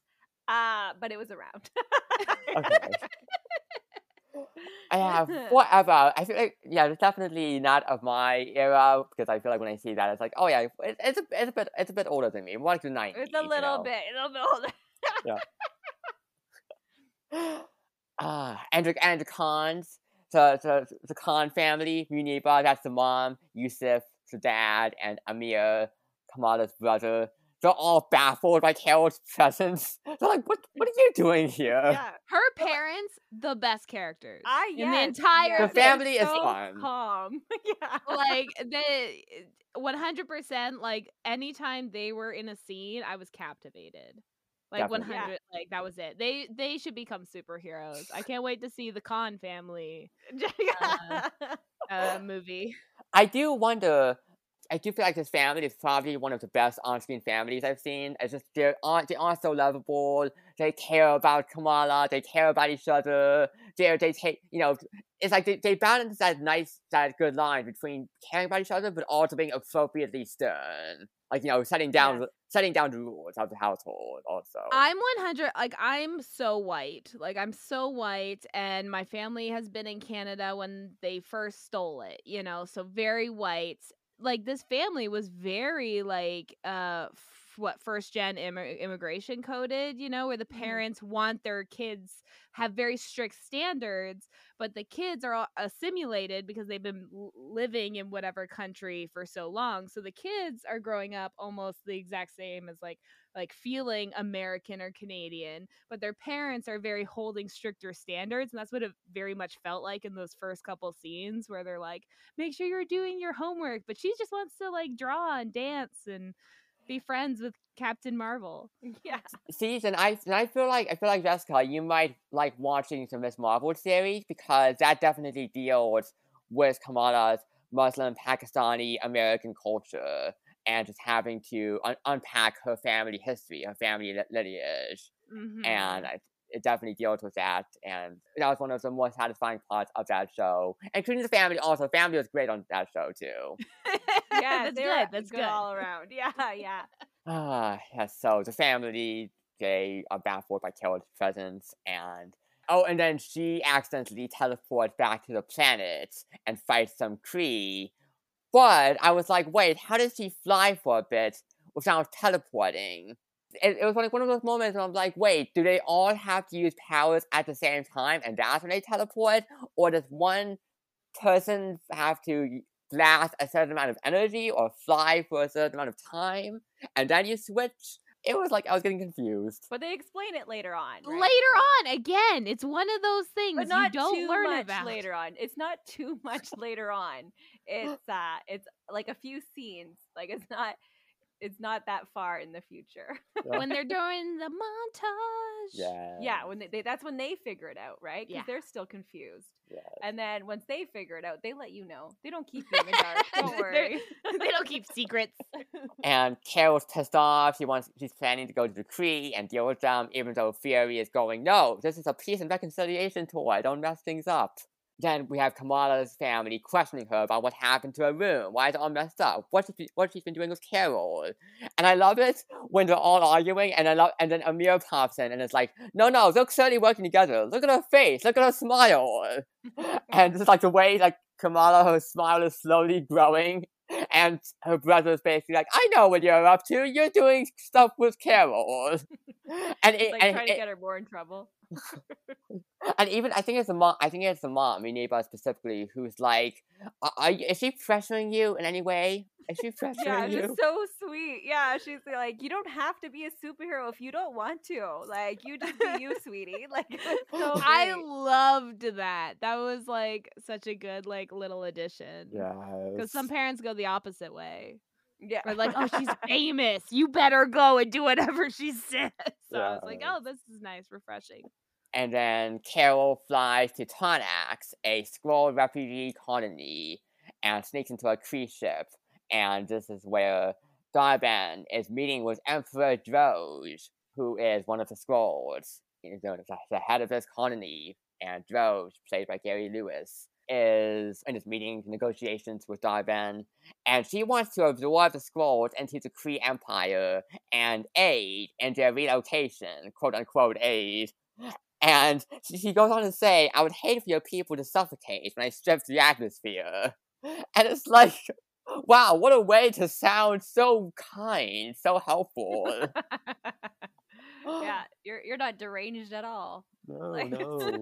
Uh, but it was around. Okay. I have forever. I feel like yeah, it's definitely not of my era because I feel like when I see that, it's like, oh yeah, it, it's a it's a bit it's a bit older than me, more like the nineties. It's a little bit. A little bit older. Ah, and the and the cons, the the the Khan family, Muneeba, that's the mom, Yusuf, the dad, and Amir, Kamala's brother. They're all baffled by Carol's presence. They're like, what what are you doing here? Yeah. Her parents, the best characters I in the entire The family is so fun. Calm. yeah. like the 100% like anytime they were in a scene i was captivated like Definitely. 100 like that was it they they should become superheroes i can't wait to see the Khan family uh, movie I do wonder, I do feel like this family is probably one of the best on-screen families I've seen. It's just they're on, they are so lovable. They care about Kamala. They care about each other. They they take you know. It's like they, they balance that nice that good line between caring about each other but also being appropriately stern. Like you know, setting down Yeah. setting down the rules of the household. Also, I'm 100 like I'm so white. Like I'm so white and my family has been in Canada when they first stole it, you know, so very white. Like this family was very like uh f- what first gen immi- immigration coded, you know, where the Mhm. parents want their kids have very strict standards, but the kids are all assimilated because they've been living in whatever country for so long. So the kids are growing up almost the exact same as like like feeling American or Canadian, but their parents are very holding stricter standards. And that's what it very much felt like in those first couple scenes where they're like, make sure you're doing your homework. But she just wants to like draw and dance and be friends with Captain Marvel. Yeah. See, and I and I feel like I feel like Jessica, you might like watching the Miss Marvel series because that definitely deals with Kamala's Muslim Pakistani American culture and just having to un- unpack her family history, her family li- lineage, Mhm. and I, it definitely deals with that. And that was one of the more satisfying parts of that show, including the family. Also, family was great on that show too. Yeah, that's they good. were That's good good. all around. Yeah, yeah. Ah, yes. So the family, they are baffled by Carol's presence, and oh, and then she accidentally teleports back to the planet and fights some Kree. But I was like, wait, how does she fly for a bit without teleporting? It, it was like one of those moments where I'm like, wait, do they all have to use powers at the same time, and that's when they teleport, or does one person have to blast a certain amount of energy or fly for a certain amount of time and then you switch. It was like I was getting confused. But they explain it later on. right? Later on, again, it's one of those things but not you don't too learn much about. later on. It's not too much later on. It's uh, it's like a few scenes. Like it's not, it's not that far in the future. when they're doing the montage. yeah. yeah, when they, they that's when they figure it out, right? Because Yeah. they're still confused. Yeah. And then once they figure it out, they let you know. They don't keep you in the dark. Don't worry. they don't keep secrets. And Carol's pissed off. She wants. She's planning to go to the Kree and deal with them, even though Fury is going. No, this is a peace and reconciliation tour. I don't mess things up. Then we have Kamala's family questioning her about what happened to her room. Why is it all messed up? What she, what she's been doing with Carol. And I love it when they're all arguing, and I love, and then Amir pops in and it's like, no, no, they're clearly working together. Look at her face. Look at her smile. and it's like the way like Kamala, her smile is slowly growing, and her brother's basically like, I know what you're up to. You're doing stuff with Carol. and it, like and, trying to get her more in trouble. and even I think it's the mom. I think it's the mom, Muneeba specifically, who's like, are, is she pressuring you in any way? Is she pressuring you? Yeah, you? just so sweet. Yeah, she's like, you don't have to be a superhero if you don't want to. Like, you just be you, sweetie. Like, so I loved that. That was like such a good like little addition. Yeah, Because some parents go the opposite way. yeah, Or like, oh, she's famous. You better go and do whatever she says. So I was like, oh, this is nice, refreshing. And then Carol flies to Tarnax, a Skrull refugee colony, and sneaks into a Kree ship. And this is where Dar-Benn is meeting with Emperor Droge, who is one of the Skrulls. He's the- head of this colony. And Droge, played by Gary Lewis, is in his meeting negotiations with Dar-Benn. And she wants to absorb the Skrulls into the Kree Empire and aid in their relocation, quote unquote aid. And she goes on to say, I would hate for your people to suffocate when I strip the atmosphere. And it's like, wow, what a way to sound so kind, so helpful. yeah, you're you're not deranged at all. no, Like- no.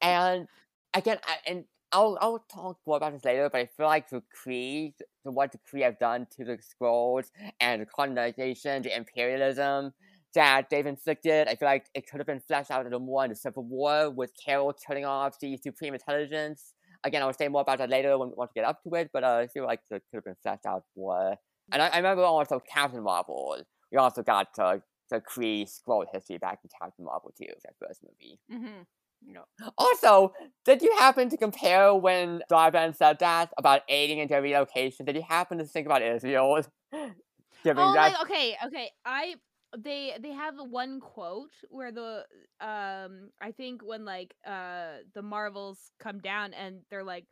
and again, I, and I'll I'll talk more about this later, but I feel like the Kree, the what the Kree have done to the Skrulls and the colonization, the imperialism that they've inflicted, I feel like it could have been fleshed out a little more in the Civil War with Carol turning off the Supreme Intelligence. Again, I'll say more about that later when we want to get up to it, but uh, I feel like it could have been fleshed out more. And I, I remember also Captain Marvel. We also got uh, the Kree Skrull history back in Captain Marvel too, that first movie. Mm-hmm. No. Also, Did you happen to compare when Dar-Benn said that about aiding into relocation? Did you happen to think about Israel giving oh that? my, okay, okay. I they they have one quote where the um I think when like uh the Marvels come down and they're like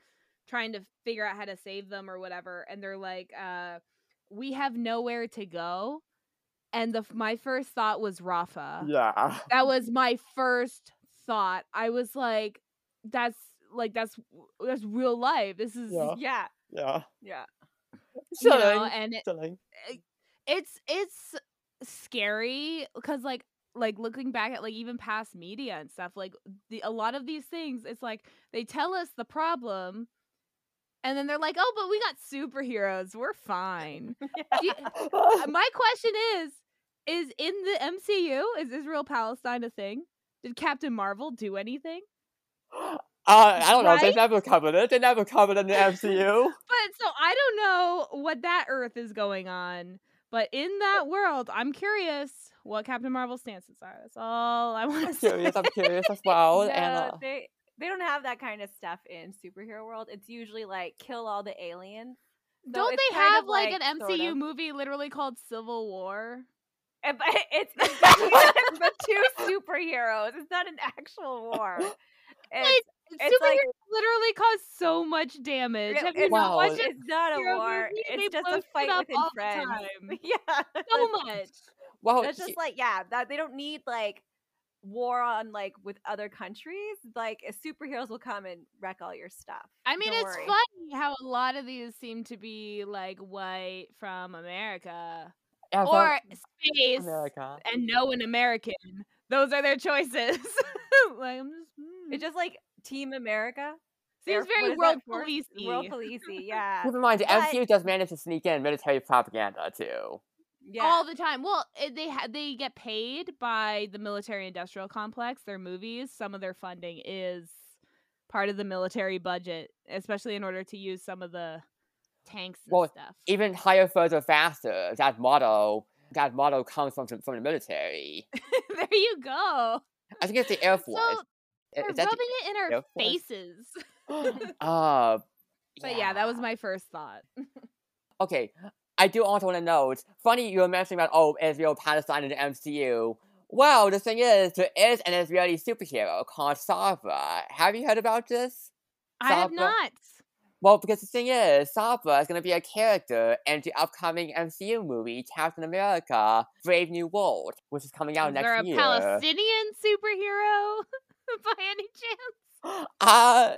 trying to figure out how to save them or whatever and they're like uh we have nowhere to go and the my first thought was Rafah. Yeah. That was my first thought. I was like that's like that's that's real life. This is Yeah. Yeah, Yeah. yeah. you know, and it, it's it's scary because like like looking back at like even past media and stuff like the a lot of these things it's like they tell us the problem and then they're like oh but we got superheroes. We're fine. You- Uh, my question is is in the mcu is israel palestine a thing? Did captain marvel do anything? Uh, I don't know. They never covered it. They never covered it in the MCU. but so i don't know what that earth is going on but in that world i'm curious what captain marvel's stances are that's all i want to I'm say curious. I'm curious as well. no, and uh, they they don't have that kind of stuff in superhero world. It's usually like kill all the aliens. So Don't they have like, like, an sort MCU of- movie literally called Civil War? Uh, But it's, it's the, the two superheroes. It's not an actual war. It's, It's Superheroes like- literally cause so much damage. it- Have you it's, Wow. watched it's not a war. movie? They It's just a fight within friends. Yeah, so much? well, it's just like yeah, that they don't need like war on like with other countries. Like uh, superheroes will come and wreck all your stuff. I mean, Don't it's worry. funny how a lot of these seem to be like white from America yeah, or space America. and no an American. Those are their choices. like, I'm just, mm. It's just like Team America. seems Air- very world that for? policey. World policey, yeah. Keep in mind, the but- MCU does manage to sneak in military propaganda too. yeah. all the time. Well, eh, they ha- they get paid by the military industrial complex. Their movies, some of their funding is part of the military budget, especially in order to use some of the tanks and Well, stuff. Even higher, further, faster. That motto. That motto comes from from the military. there you go. I think it's the Air Force. So Is that rubbing it in our faces. uh, But yeah, that was my first thought. Okay, I do also want to note. Funny you were mentioning about oh Israel, Palestine, and the MCU. Well, the thing is, there is an Israeli superhero called Sabra. Have you heard about this? I have not. Well, because the thing is, Sabra is going to be a character in the upcoming MCU movie Captain America: Brave New World, which is coming out Is next there a year. Palestinian superhero by any chance? Uh,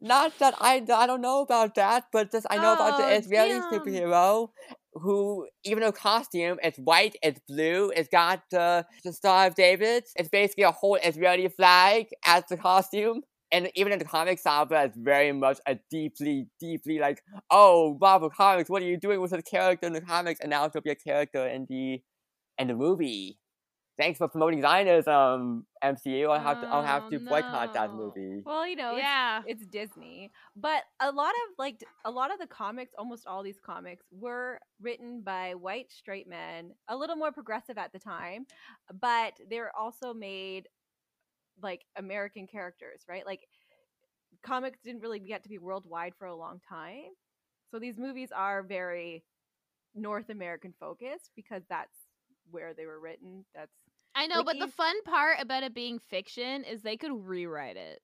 not that I I don't know about that, but just I know about the Oh, Israeli damn. superhero who, even though costume, it's white, it's blue, it's got the the Star of David. It's basically a whole Israeli flag as the costume. And even in the comic, Sabra is very much a deeply, deeply like, oh, Marvel Comics, what are you doing with this character in the comics? And now gonna be a character in the in the movie. Thanks for promoting Zionism, um, MCU. I'll have to I'll have Oh, to boycott that movie. Well, you know, yeah. it's Disney, but a lot of like a lot of the comics, almost all these comics, were written by white straight men, a little more progressive at the time, but they're also made like American characters, right? Like comics didn't really get to be worldwide for a long time, so these movies are very North American focused because that's where they were written. That's I know, Like, but the fun part about it being fiction is they could rewrite it.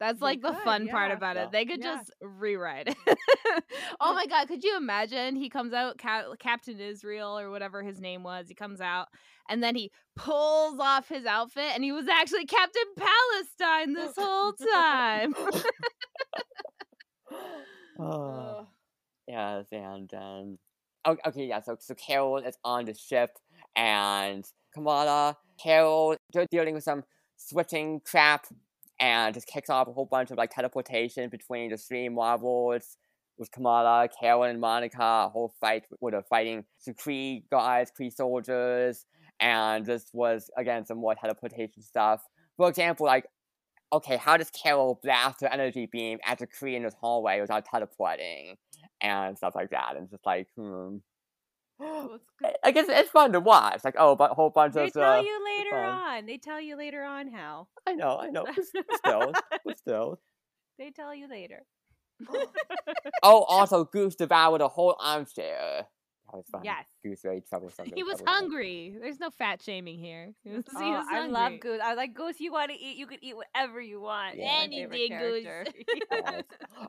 That's They like the could, fun part about Yeah. it. They could Yeah. just rewrite it. oh my god, could you imagine? He comes out, Cap- Captain Israel or whatever his name was. He comes out and then he pulls off his outfit and he was actually Captain Palestine this whole time. Oh. Yes, and um, o- okay, yeah. So, so Carol is on the ship, and Kamala, Carol, they're dealing with some switching crap, and just kicks off a whole bunch of like teleportation between the three Marvels with Kamala, Carol, and Monica. A whole fight with they're fighting some Kree guys, Kree soldiers, and this was again some more teleportation stuff. For example, like okay, how does Carol blast her energy beam at the Kree in this hallway without teleporting? And stuff like that. And just like, hmm. I guess it's fun to watch. Like, oh, but a whole bunch They of. They tell uh, you later on. They tell you later on how. I know, I know. But still, but still. They tell you later. Oh, also, Goose devoured a whole armchair. That was fun. Yes. Goose very troublesome. very he was troublesome. hungry. There's no fat shaming here. He was, he Oh, was I love. Goose. I was like, Goose, you want to eat? You can eat whatever you want. He's my Anything, Goose. Yes.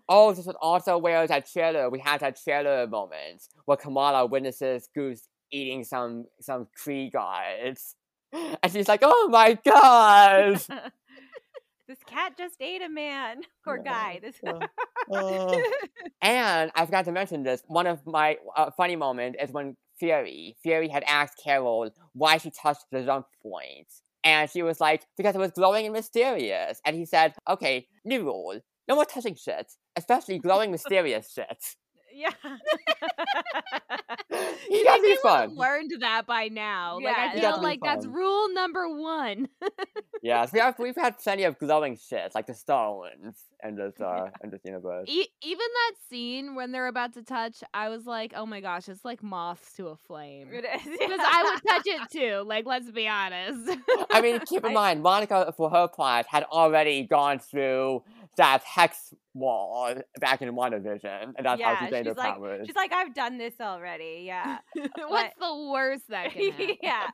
Oh, this was also where that trailer. We had that trailer moment where Kamala witnesses Goose eating some some Kree guards, and she's like, "Oh my god!" This cat just ate a man or Yeah, guy. This yeah. Uh, and I forgot to mention this. One of my uh, funny moments is when Fury Fury had asked Carol why she touched the jump point. point, and she was like, "Because it was glowing and mysterious." And he said, "Okay, new rule: no more touching shit, especially glowing mysterious shit." Yeah. You think me fun. learned that by now. like Yeah, I feel be like that's rule number one. Yes, we have we've had plenty of glowing shit like the stones and this uh and this universe. E- even that scene when they're about to touch, I was like, oh my gosh, it's like moths to a flame. Because I would touch it too. Like, let's be honest. I mean, keep in mind, Monica, for her part, had already gone through that hex wall back in WandaVision, and that's how Yeah, she gained her she's like- powers. She's like, I've done this already. Yeah. What's the worst that can happen? yeah.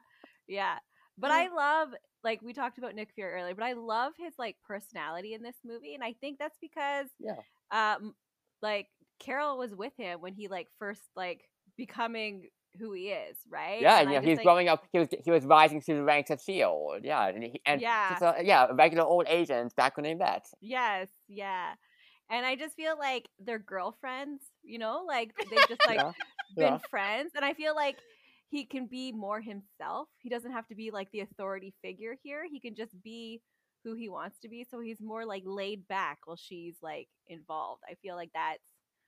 Yeah. But I love like we talked about Nick Fury earlier, but I love his like personality in this movie. And I think that's because Yeah. um like Carol was with him when he like first like becoming who he is, right? yeah, And you know, he's think- growing up. He was he was rising through the ranks of Shield. Yeah, and he, and Yeah. a, uh, yeah, regular old agents back when they met. Yes, yeah. And I just feel like they're girlfriends, you know, like they just like yeah, been yeah. friends and i feel like he can be more himself he doesn't have to be like the authority figure here he can just be who he wants to be so he's more like laid back while she's like involved i feel like that's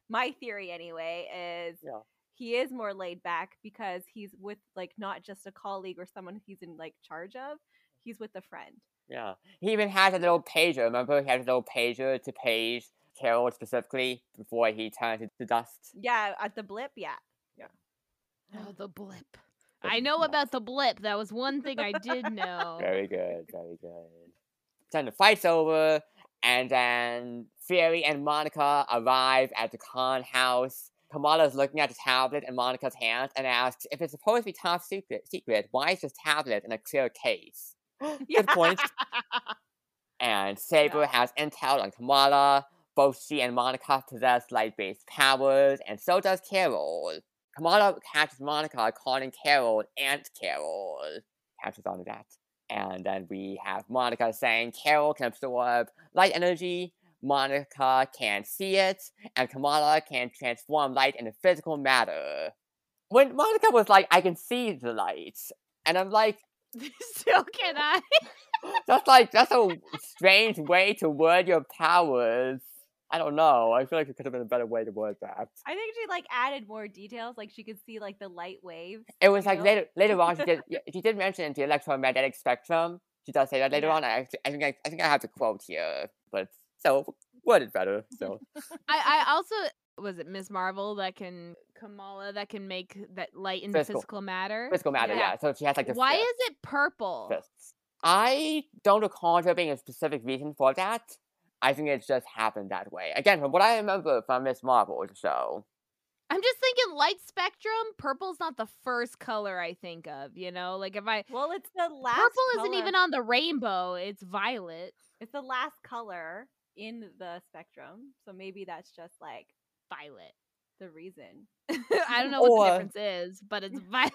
my theory anyway is Yeah. He is more laid back because he's with like not just a colleague or someone he's in like charge of he's with a friend Yeah. He even has a little pager. Remember, he had a little pager to page Carol specifically before he turned into dust. yeah at the blip yeah Yeah. Oh, the blip. I know blip. about the blip. That was one thing I did know. Very good, very good. Then the fight's over, and then Fury and Monica arrive at the Khan house. Kamala's looking at the tablet in Monica's hand and asks, if it's supposed to be top secret, secret why is this tablet in a clear case? Good point. And Saber has intel on Kamala. Both she and Monica possess light-based powers, and so does Carol. Kamala catches Monica calling Carol Aunt Carol. Catches on to that. And then we have Monica saying Carol can absorb light energy, Monica can see it, and Kamala can transform light into physical matter. When Monica was like, I can see the light, and I'm like, Still can I? that's like that's a strange way to word your powers. I don't know. I feel like it could have been a better way to word that. i think she like added more details like she could see like the light waves It was like know? later later on she did she did mention the electromagnetic spectrum. She does say that later Yeah. on. I, I think I, I think I have the quote here, but so what is better. So I, I also was it Miss Marvel that can Kamala that can make that light into Physical. physical, matter. physical matter, Yeah. yeah. So she has like the Why fist, is it purple? fists. I don't recall there being a specific reason for that. I think it just happened that way. Again, from what I remember from Miss Marvel show, I'm just thinking light spectrum. Purple's not the first color I think of. You know, like if I well it's the last purple isn't even on the rainbow. It's violet. It's the last color in the spectrum, so maybe that's just like Violet. the reason. I don't know what Or- the difference is, but it's violet.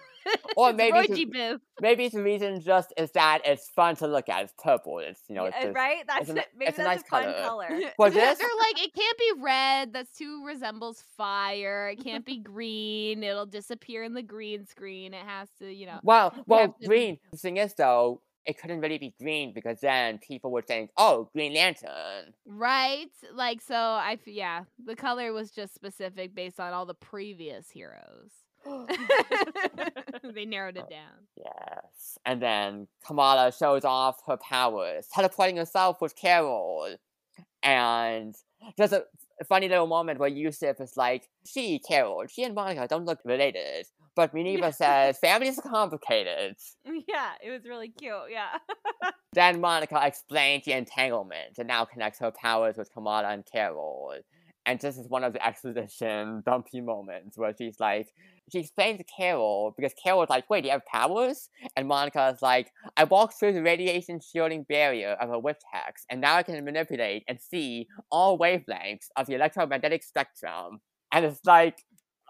Or It's maybe maybe the reason just is that it's fun to look at. It's purple. It's you know, it's just, right? That's a maybe it's a nice a fun color. color. For this, They're like, it can't be red. That's too resembles fire. It can't be green. It'll disappear in the green screen. It has to, you know. well, well, green. The thing is, though, it couldn't really be green because then people would think, "Oh, Green Lantern." Right? Like, so I yeah, the color was just specific based on all the previous heroes. Oh, they narrowed it down. Yes. And then Kamala shows off her powers, teleporting herself with Carol. And there's a funny little moment where Yusuf is like, she, Carol, she and Monica don't look related, But Minerva says family is complicated. Mm, yeah, it was really cute. Yeah. Then Monica explains the entanglement and now connects her powers with Kamala and Carol. And this is one of the exposition dumpy moments where she's like, she explains to Carol because Carol's like, wait, do you have powers? And Monica's like, I walked through the radiation shielding barrier of a witch hex, and now I can manipulate and see all wavelengths of the electromagnetic spectrum. And it's like,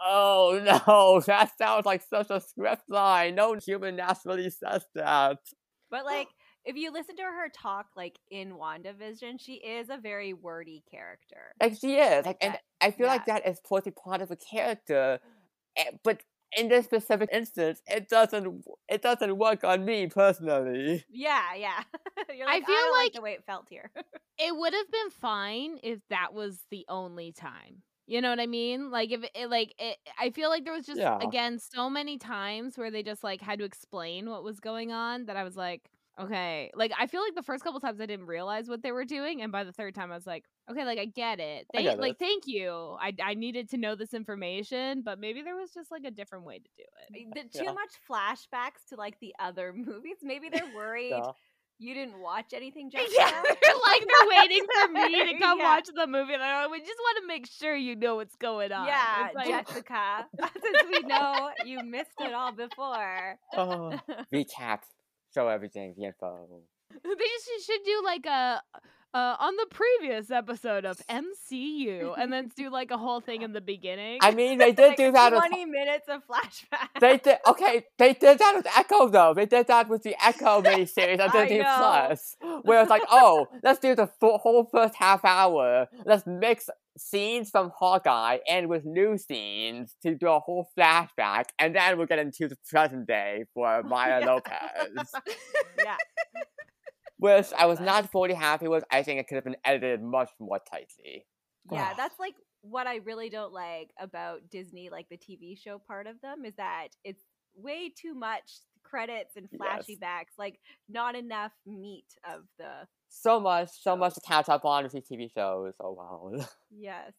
oh no, that sounds like such a script line. No human naturally says that. But like if you listen to her talk like in WandaVision, she is a very wordy character. Like she is, like, Like and that- I feel like that is supposed to be part of a character, eh, but in this specific instance, it doesn't. It doesn't work on me personally. Yeah, yeah. You're I like, I feel don't like like- the way it felt here. it would have been fine if that was the only time. You know what I mean? Like if it like it, I feel like there was just Yeah. again so many times where they just like had to explain what was going on that I was like, okay. Like I feel like the first couple times I didn't realize what they were doing, and by the third time I was like, okay, like I get it. They get like it. thank you. I I needed to know this information, but maybe there was just like a different way to do it. The- too Yeah. much flashbacks to like the other movies. Maybe they're worried Yeah. You didn't watch anything, Jessica. Yeah, they're like they're waiting for me to come Yeah. watch the movie. And they're like, we just want to make sure you know what's going on. Yeah, like- Jessica. Since we know you missed it all before. Oh, recap, show everything, the info. They just should do like a uh, on the previous episode of MCU, and then do like a whole thing in the beginning. I mean, they did Like do that. With, 20 minutes of flashbacks. they did okay. They did that with Echo though. They did that with the Echo miniseries on I Disney. Plus, where it's like, oh, let's do the full, whole first half hour. Let's mix scenes from Hawkeye and with new scenes to do a whole flashback, and then we'll get into the present day for Maya Yeah. Lopez. yeah. Which I was not fully happy with. I think it could have been edited much more tightly. Yeah, Ugh. that's like what I really don't like about Disney, like the TV show part of them, is that it's way too much credits and flashy Yes. backs, like not enough meat of the So much, so much to catch up on with these TV shows. Oh wow. yes.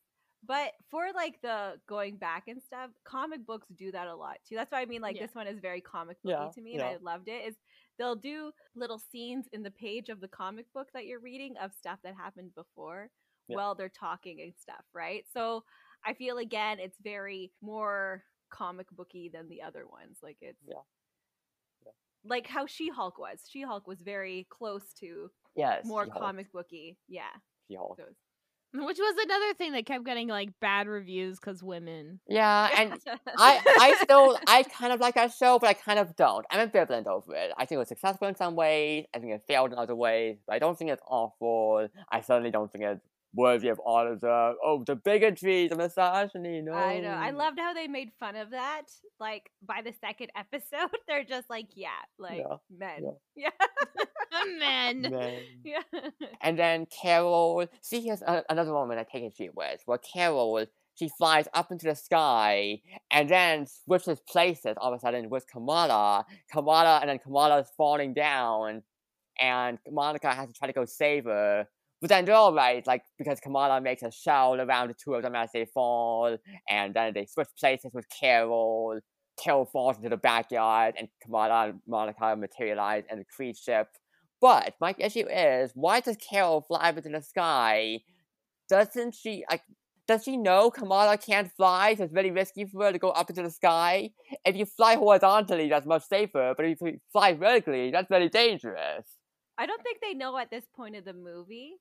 But for like the going back and stuff, comic books do that a lot too. That's why I mean like Yeah. this one is very comic booky Yeah, to me, yeah. and I loved it. Is they'll do little scenes in the page of the comic book that you're reading of stuff that happened before Yeah. while they're talking and stuff, right? So I feel again it's very more comic booky than the other ones. Like it's Yeah. Yeah. like how She Hulk was. She Hulk was very close to Yes. more She-Hulk, comic booky. Yeah. She-Hulk. those. Which was another thing that kept getting like bad reviews because women. Yeah, and I, I still, I kind of like that show, but I kind of don't. I'm ambivalent over it. I think it was successful in some ways. I think it failed in other ways, but I don't think it's awful. I certainly don't think it's worthy of all of the oh the bigotry, the misogyny. No, I know. I loved how they made fun of that. Like by the second episode, they're just like, yeah, like Yeah, men. Yeah. Men. Men. Yeah. And then Carol, see, here's a- another moment I take issue with, where Carol, she flies up into the sky and then switches places all of a sudden with Kamala. Kamala, and then Kamala is falling down, and Monica has to try to go save her. But then they're alright, like, because Kamala makes a shell around the two of them as they fall, and then they switch places with Carol. Carol falls into the backyard, and Kamala and Monica materialize in the Kree ship. But my issue is, why does Carol fly up into the sky? Doesn't she like? Does she know Kamala can't fly? So it's very risky for her to go up into the sky. If you fly horizontally, that's much safer. But if you fly vertically, that's very dangerous. I don't think they know at this point of the movie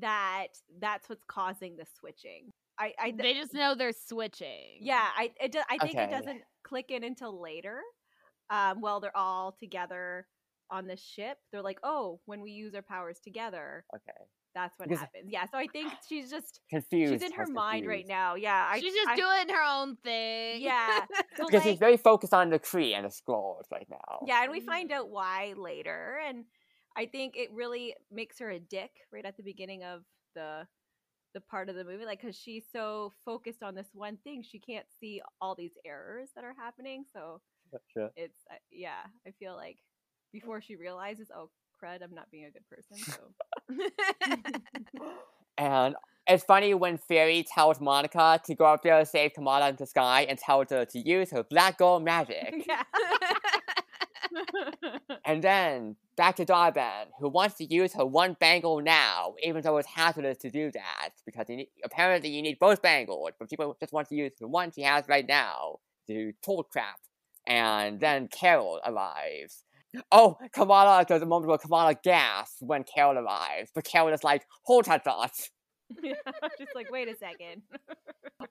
that that's what's causing the switching. I, I They just know they're switching. yeah, I it, do- I think it doesn't click in until later. Um, while they're all together on the ship, they're like, oh, when we use our powers together, Okay, that's what Because- happens. Yeah, so I think she's just confused. she's in her was mind right now. Yeah, I, She's just I, doing her own thing. Yeah. So, Because she's very focused on the Kree and the Skrulls right now. Yeah, and we find out why later, and I think it really makes her a dick right at the beginning of the the part of the movie, like because she's so focused on this one thing, she can't see all these errors that are happening. So Sure. it's uh, yeah, I feel like before she realizes, oh crud, I'm not being a good person. So and It's funny when Fury tells Monica to go up there save Kamala in the sky and tells her to use her black gold magic. yeah. and then back to Dar-Benn, who wants to use her one bangle now, even though it's hazardous to do that, because you need, apparently you need both bangles, but people just want to use the one she has right now to do total crap. And then Carol arrives. Oh, Kamala, there's a moment where Kamala gasps when Carol arrives, but Carol is like, hold that thought. yeah. Just like, wait a second.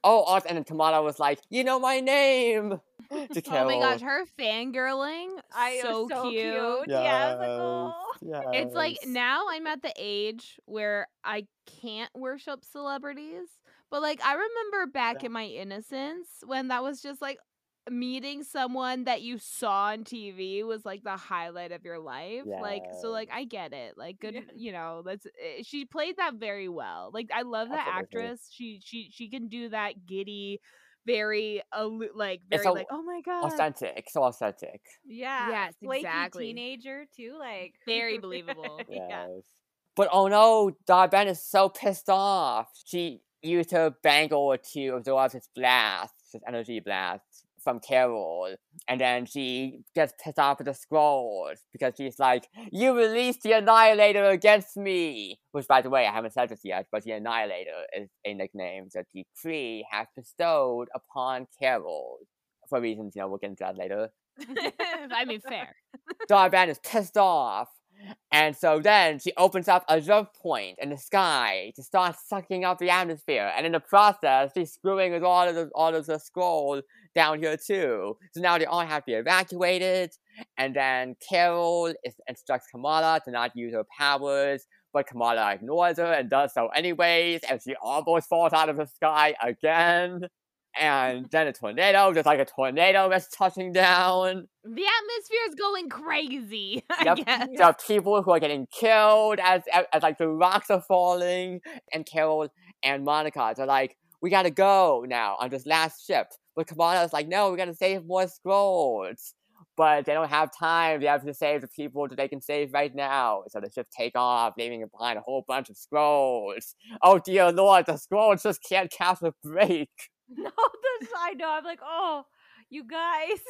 Oh, also, and then Kamala was like, you know my name! To Carol. Oh my gosh, her fangirling, I it so, so cute. cute. Yeah, I was like, oh. It's like now I'm at the age where I can't worship celebrities. But like I remember back Yeah. in my innocence when that was just like meeting someone that you saw on TV was like the highlight of your life. Like so like I get it. Like good, Yeah. you know, that's eh, she played that very well. Like I love that Absolutely. actress. She she she can do that giddy very allu- like very so like oh my god. authentic, so authentic. Yeah. Yes, flaky exactly. teenager too, like Very believable. yeah. Yes. But oh no, Dar-Benn is so pissed off. She used her bangle to absorb his blast, his energy blast from Carol. And then she gets pissed off with the Skrulls because she's like, You released the Annihilator against me! Which, by the way, I haven't said this yet, but the Annihilator is a nickname that the Kree has bestowed upon Carol. For reasons, you know, we'll get into that later. I mean fair. Dar-Benn is pissed off. And so then she opens up a jump point in the sky to start sucking up the atmosphere. And in the process, she's screwing with all of the all of the Skrull down here too. So now they all have to be evacuated. And then Carol is, instructs Kamala to not use her powers, but Kamala ignores her and does so anyways, and she almost falls out of the sky again. And then a tornado, just like a tornado that's touching down. The atmosphere is going crazy. Yep. There are people who are getting killed as, as as like the rocks are falling, and Carol and Monica are like, "We gotta go now on this last ship." But Kamala is like, "No, we gotta save more Skrulls." But they don't have time. They have to save the people that they can save right now. So the ship take off, leaving behind a whole bunch of Skrulls. Oh dear lord, the Skrulls just can't catch a break. No, this I know. I'm like, oh, you guys.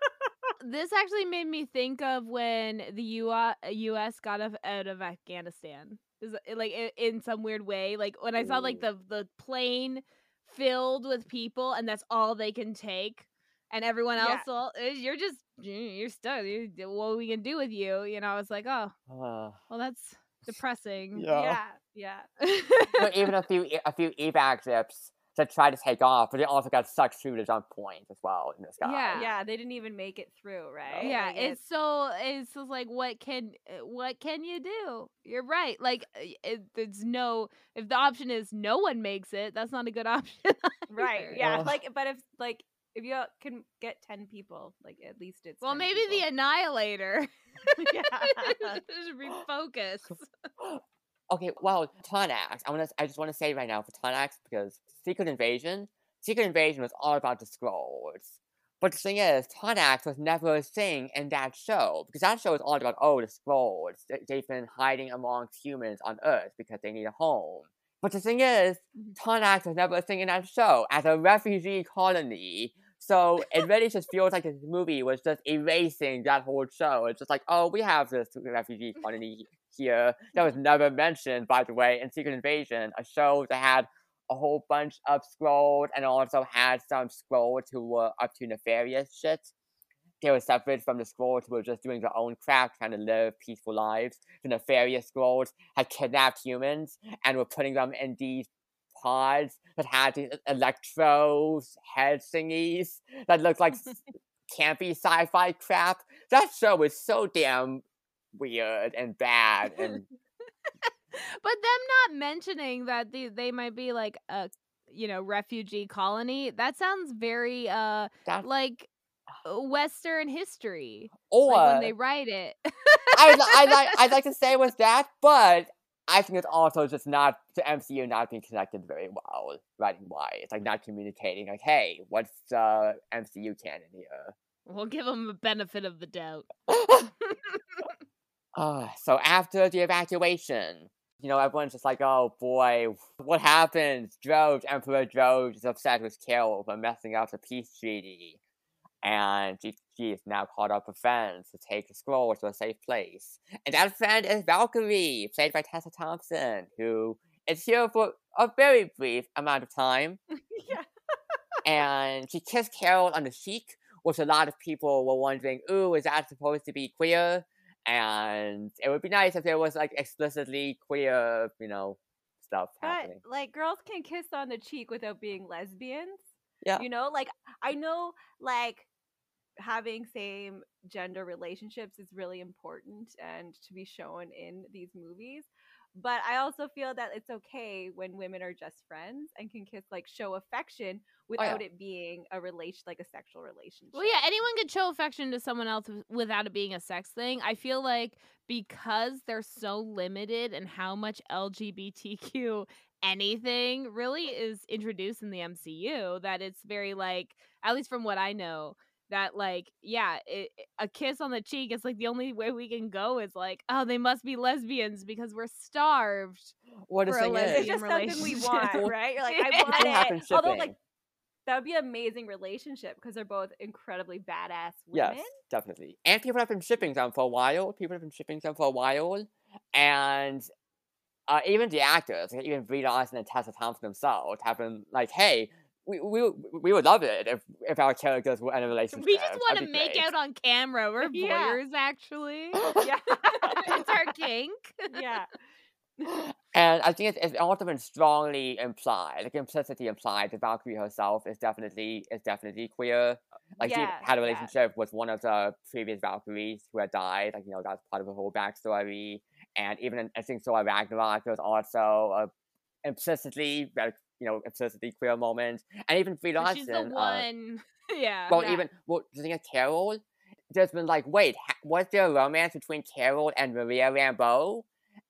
this actually made me think of when the U- U.S. got of, out of Afghanistan. Is like in some weird way, like when I saw like the the plane filled with people, and that's all they can take, and everyone Yeah. else, will, eh, you're just you're stuck. You- What are we can do with you? You know, I was like, oh, Uh, well, that's depressing. Yeah. Yeah, yeah. but even a few a few evac ships that tried to take off, but they also got sucked through the jump point as well in the sky. Yeah. Yeah, they didn't even make it through, right? yeah Like, it's so it's just like what can uh, what can you do you're right like it, there's no if the option is no one makes it that's not a good option right. either. Yeah, Ugh. like, but if like if you can get ten people, like at least it's well 10 maybe the annihilator yeah. should refocus Okay, well, Tarnax. I want to. I just want to say right now for Tarnax because Secret Invasion, Secret Invasion was all about the Skrulls. But the thing is, Tarnax was never a thing in that show because that show is all about oh the Skrulls. They- They've been hiding amongst humans on Earth because they need a home. But the thing is, Mhm. Tarnax was never a thing in that show as a refugee colony. So it really just feels like this movie was just erasing that whole show. It's just like, oh, we have this refugee colony here that was never mentioned, by the way, in Secret Invasion, a show that had a whole bunch of Skrulls and also had some Skrulls who were uh, up to nefarious shit. They were separate from the Skrulls who were just doing their own crap, trying to live peaceful lives. The nefarious Skrulls had kidnapped humans and were putting them in these pods that had these e-, electros head thingies that looked like campy sci-fi crap. That show was so damn weird and bad and but them not mentioning that they, they might be like a you know refugee colony that sounds very uh like uh, western history or like when they write it I, I like i'd like to say it was that, but I think it's also just not the MCU not being connected very well writing wise, it's like not communicating like, hey, what's the MCU canon here? we'll give them the benefit of the doubt Ah, so after the evacuation, you know, everyone's just like, oh boy, what happened? Droge, Emperor Droge is upset with Carol for messing up the peace treaty. And she, she is now called up a friends to take the Skrull to a safe place. And that friend is Valkyrie, played by Tessa Thompson, who is here for a very brief amount of time. yeah. and she kissed Carol on the cheek, which a lot of people were wondering, ooh, is that supposed to be queer? And it would be nice if there was like explicitly queer, you know, stuff But happening. like girls can kiss on the cheek without being lesbians. Yeah. You know, like I know like having same gender relationships is really important and to be shown in these movies. But I also feel that it's okay when women are just friends and can kiss like show affection Oh, without it being a relation like a sexual relationship. Well, yeah, anyone could show affection to someone else without it being a sex thing. I feel like because they're so limited in how much LGBTQ anything really is introduced in the MCU, that it's very like, at least from what I know, that like, yeah, it, a kiss on the cheek is like the only way we can go is like, oh, they must be lesbians because we're starved. What the for a lesbian is, it's just something we relationship. want, right? You're like, I want can happen it. Although, like, that would be an amazing relationship because they're both incredibly badass women. Yes, definitely. And people have been shipping them for a while. People have been shipping them for a while. And uh, even the actors, like even Brie Larson and Tessa Thompson themselves, have been like, hey, we, we, we would love it if, if our characters were in a relationship. We just want to make great." out on camera. We're Yeah. voyeurs, actually. Yeah. it's our kink. yeah. And I think it's, it's also been strongly implied, like implicitly implied, that Valkyrie herself is definitely is definitely queer. Like she had a yeah. relationship with one of the previous Valkyries who had died. Like you know that's part of her whole backstory. And even in I think Thor Ragnarok, there was also a implicitly, like, you know, implicitly queer moment. And even Brie But She's the Larson, uh, one. yeah. well, Yeah. even well, the thing of Carol, there's been like, wait, ha- was there a romance between Carol and Maria Rambeau?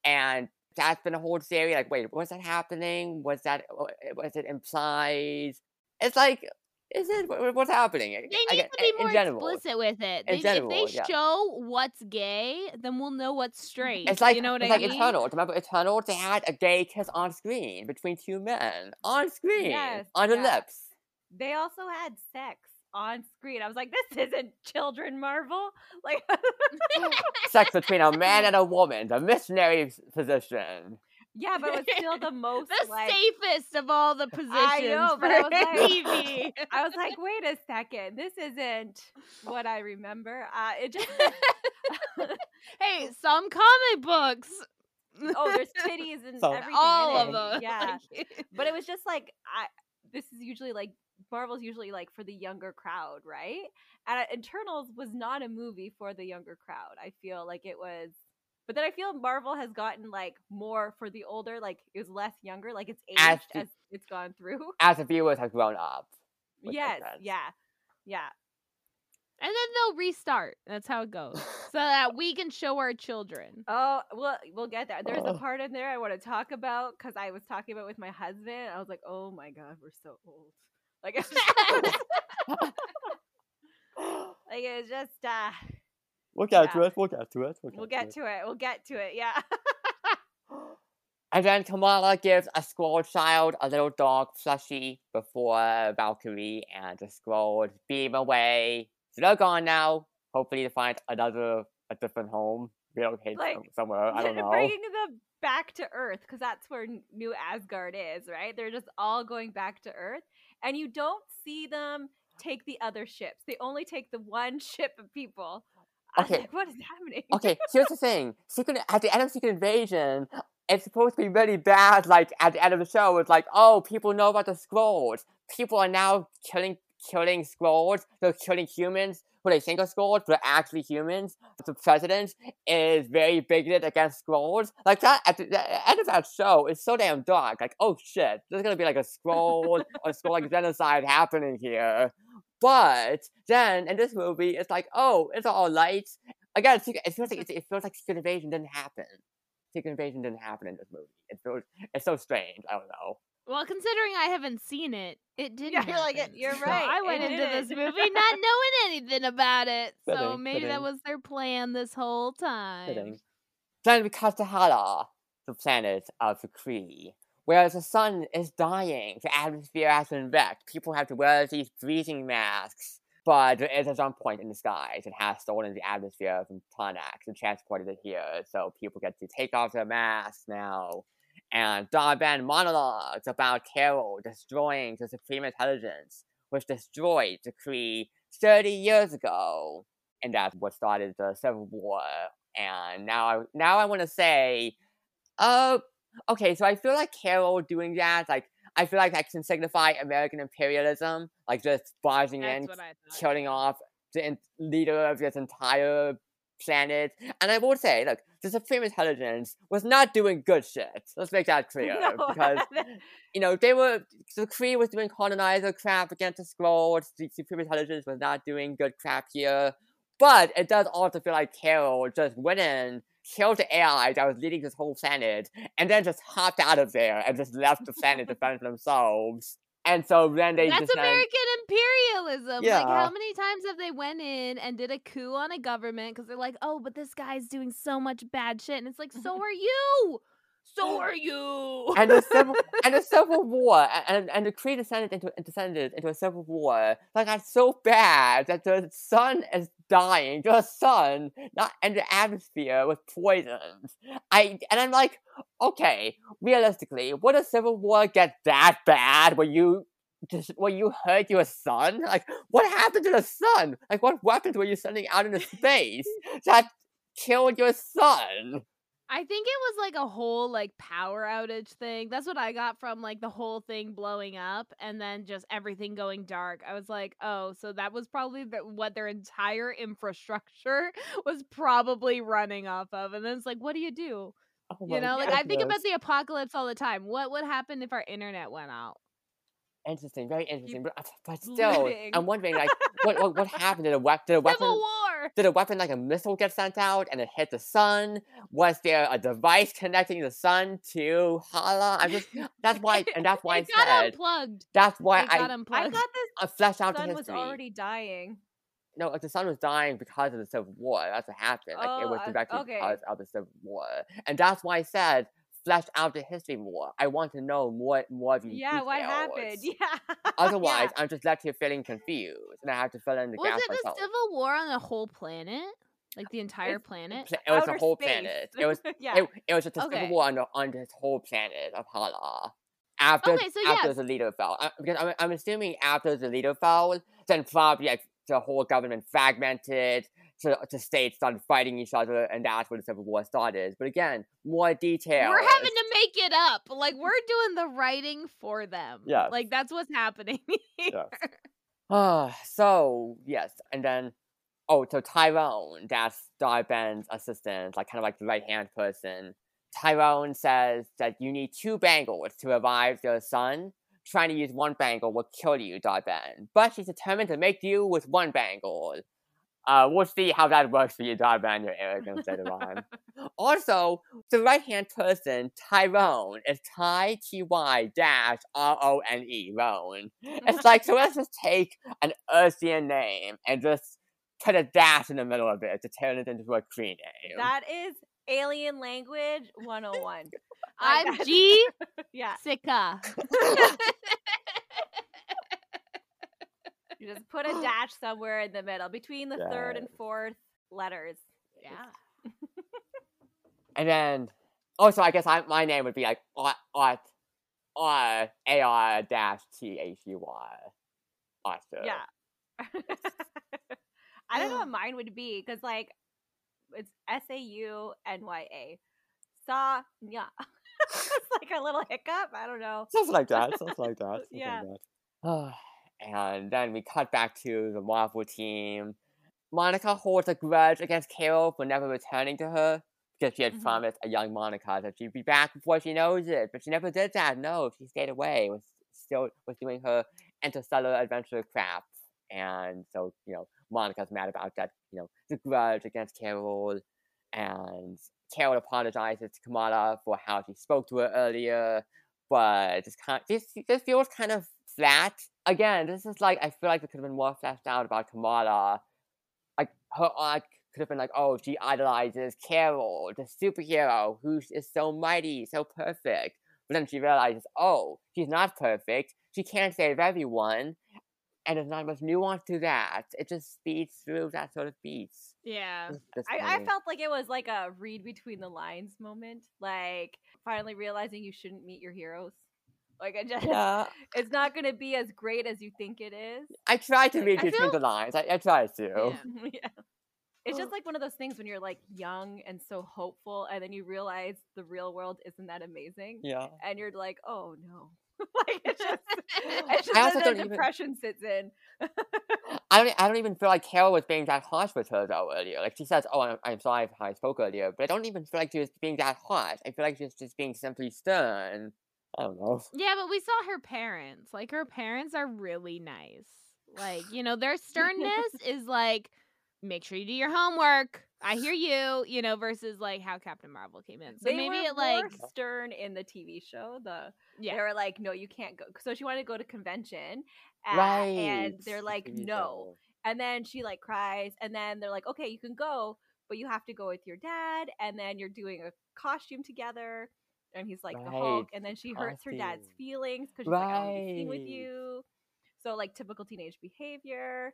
And that's been a whole theory. Like, wait, was that happening? Was that uh, uh, was it implied? It's like, is it what's happening? They need get- to eh, be more general. explicit with it. They, general, if they yeah. show what's gay, then we'll know what's straight. It's like you know what it's I like mean? Eternal. Remember Eternal? They had a gay kiss on screen between two men on screen Yes, on the yeah. lips. They also had sex on screen. I was like, this isn't children Marvel. Like, Sex between a man and a woman, the missionary position. yeah, but it was still the most the like. safest of all the positions I know, for but I was like- TV. I was like, wait a second, this isn't what I remember. Uh, it just hey, some comic books. oh, there's titties and So- everything. all in of it. them. Yeah, Like, but it was just like I. This is usually like Marvel's usually like for the younger crowd, right? And uh, Eternals was not a movie for the younger crowd. I feel like it was, but then I feel Marvel has gotten like more for the older, like it was less younger, like it's aged As as, it's gone through. As the viewers have grown up. yes, yeah, yeah. and then they'll restart. That's how it goes. so that we can show our children. Oh, well, we'll get there. There's a Oh. part in there I want to talk about because I was talking about it with my husband. I was like, "Oh my god, we're so old." Like, it's just, like it's just uh, We'll get Yeah. to it. We'll get to it. we'll get to it. We'll get to it. Yeah. And then Kamala gives a Skrull child a little dog plushie before Valkyrie and the Skrulls beam away. So they're gone now. Hopefully to find another, a different home. Relocate Like, somewhere. I don't know. Bringing them back to Earth because that's where New Asgard is, right? They're just all going back to Earth, and you don't see them take the other ships. They only take the one ship of people. Okay. like, what is happening? okay, here's the thing. Secret at the end of Secret Invasion, it's supposed to be really bad. Like at the end of the show, it's like, oh, people know about the Skrulls. People are now killing killing Skrulls. They're killing humans who they think are Skrulls, but are actually humans. The president is very bigoted against Skrulls. Like that at the, end of that show is so damn dark. Like, oh shit, there's gonna be like a Skrull or Skrull like genocide happening here. But then in this movie, it's like, oh, it's all lights again, it feels like it feels like Secret Invasion didn't happen. Secret Invasion didn't happen in this movie. It feels it's so strange. I don't know. Well, considering I haven't seen it, it didn't. you're like, eh, you're So right, I it went into this movie not knowing anything about it, so Fitting, maybe that was their plan this whole time. Kidding. Then we cut to Hala. the planet of the Kree. Whereas the sun is dying, the atmosphere has been wrecked. People have to wear these breathing masks. But there is a jump point in the skies. It has stolen the atmosphere from Tarnax and transported it here. So people get to take off their masks now. And Dar-Benn monologues about Carol destroying the Supreme Intelligence, which destroyed the Kree 30 years ago. And that's what started the Civil War. And now I now I want to say, uh, okay, so I feel like Carol doing that, like I feel like that can signify American imperialism, like just barging That's in, what I thought. killing off the en- leader of this entire planet. And I will say, look, the Supreme Intelligence was not doing good shit. Let's make that clear. No, because, you know, they were, the Kree was doing colonizer crap against the Skrulls. The Supreme Intelligence was not doing good crap here. But it does also feel like Carol just went in, killed the AI that was leading this whole planet, and then just hopped out of there and just left the planet to fend for themselves. And so then they That's just then- American imperialism. Yeah. Like, how many times have they went in and did a coup on a government because they're like, oh, but this guy's doing so much bad shit, and it's like, so are you. So are you. and the civil and the civil war a- and and the Kree descended into descended into a civil war that got so bad that the sun is dying. The sun, not and the atmosphere was poisoned. I and I'm like, okay, realistically, would a civil war get that bad when you just when you hurt your sun? Like, what happened to the sun? Like, what weapons were you sending out into space that killed your sun? I think it was like a whole like power outage thing. That's what I got from like the whole thing blowing up and then just everything going dark. I was like, oh, so that was probably the, what their entire infrastructure was probably running off of. And then it's like, what do you do? Oh You know, like I think about the apocalypse all the time. What would happen if our internet went out? Interesting, very interesting. But, but still. I'm wondering, like, what, what what happened? Did a weapon? Did a Civil weapon? Did a weapon like a missile get sent out and it hit the sun? Was there a device connecting the sun to Hala? I'm just that's why, and that's why I it got said unplugged. that's why it got I I unplugged. thought this I fleshed out the sun was already dying. No, the sun was dying because of the Civil War. That's what happened. Like it Oh, was I- directly okay. because of the Civil War, and that's why I said flesh out the history more. I want to know more more of these Yeah, what happened? Yeah. Otherwise, Yeah. I'm just left here feeling confused, and I have to fill in the was gaps it the. Civil War on the whole planet? Like the entire It's- planet? It was Outer the whole space. planet. It was yeah. it, it was just a Okay. civil war on, the, on this whole planet of Hala. After Okay, so after yes. the leader fell, I, because I'm, I'm assuming after the leader fell, then probably like the whole government fragmented. So the states started fighting each other, and that's where the civil war started. But again, more detail. We're having to make it up. Like we're doing the writing for them. Yeah. Like that's what's happening. here. Ah, so yes, and then oh, so Ty-Rone, that's Dar-Benn's assistant, like kind of like the right hand person. Ty-Rone says that you need two bangles to revive your sun. Trying to use one bangle will kill you, Dar-Benn. But she's determined to make you with one bangle. Uh, we'll see how that works for you, Dar-Benn, your arrogance later on. Also, the right hand person, Ty-Rone, is Ty T Y dash R O N E, Roan. It's like, so let's just take an Ursian name and just put a dash in the middle of it to turn it into a Kree name. That is alien language 101. I- I'm G Yeah. Sika. You just put a dash somewhere in the middle between the third and fourth letters. Yeah. And then, oh, so I guess I, my name would be like Art, Art, R, A R dash T H U Y. Arthur. Yeah. I don't know what mine would be because, like, it's S A U N Y A. Saw, yeah. it's like a little hiccup. I don't know. Something like that. Something like that. Something Yeah. like that. and then we cut back to the Marvel team. Monica holds a grudge against Carol for never returning to her because she had Mhm. promised a young Monica that she'd be back before she knows it, but she never did that. No, she stayed away. Was still was doing her interstellar adventure crap, and so you know Monica's mad about that. You know the grudge against Carol, and Carol apologizes to Kamala for how she spoke to her earlier, but this kind this this feels kind of flat. Again, this is like I feel like it could have been more fleshed out about Kamala, like her uh, arc could have been like, oh, she idolizes Carol, the superhero who is so mighty, so perfect. But then she realizes, oh, she's not perfect. She can't save everyone. And there's not much nuance to that. It just speeds through that sort of beats. Yeah. I, I felt like it was like a read between the lines moment. Like finally realizing you shouldn't meet your heroes. Like I just, Yeah. it's not going to be as great as you think it is. I try to read between the lines. I, I tried to. Yeah. yeah. It's just oh. like one of those things when you're like young and so hopeful, and then you realize the real world isn't that amazing, Yeah. and you're like, oh no. like it's just, it's just I also don't the even- sits in. I don't. I don't even feel like Carol was being that harsh with her though earlier. Like she says, "Oh, I'm, I'm sorry I spoke earlier," but I don't even feel like she was being that harsh. I feel like she was just being simply stern. I don't know. Yeah, but we saw her parents. Like her parents are really nice. Like, you know, their sternness is like make sure you do your homework. I hear you, you know, versus like how Captain Marvel came in. So they maybe it like stern in the TV show. The yeah. they were like, no, you can't go. So she wanted to go to convention, right. and they're like, no. And then she like cries, and then they're like, okay, you can go, but you have to go with your dad, and then you're doing a costume together. And he's like the Hulk, and then she hurts her dad's feelings because she's like, I want to be with you. So like typical teenage behavior.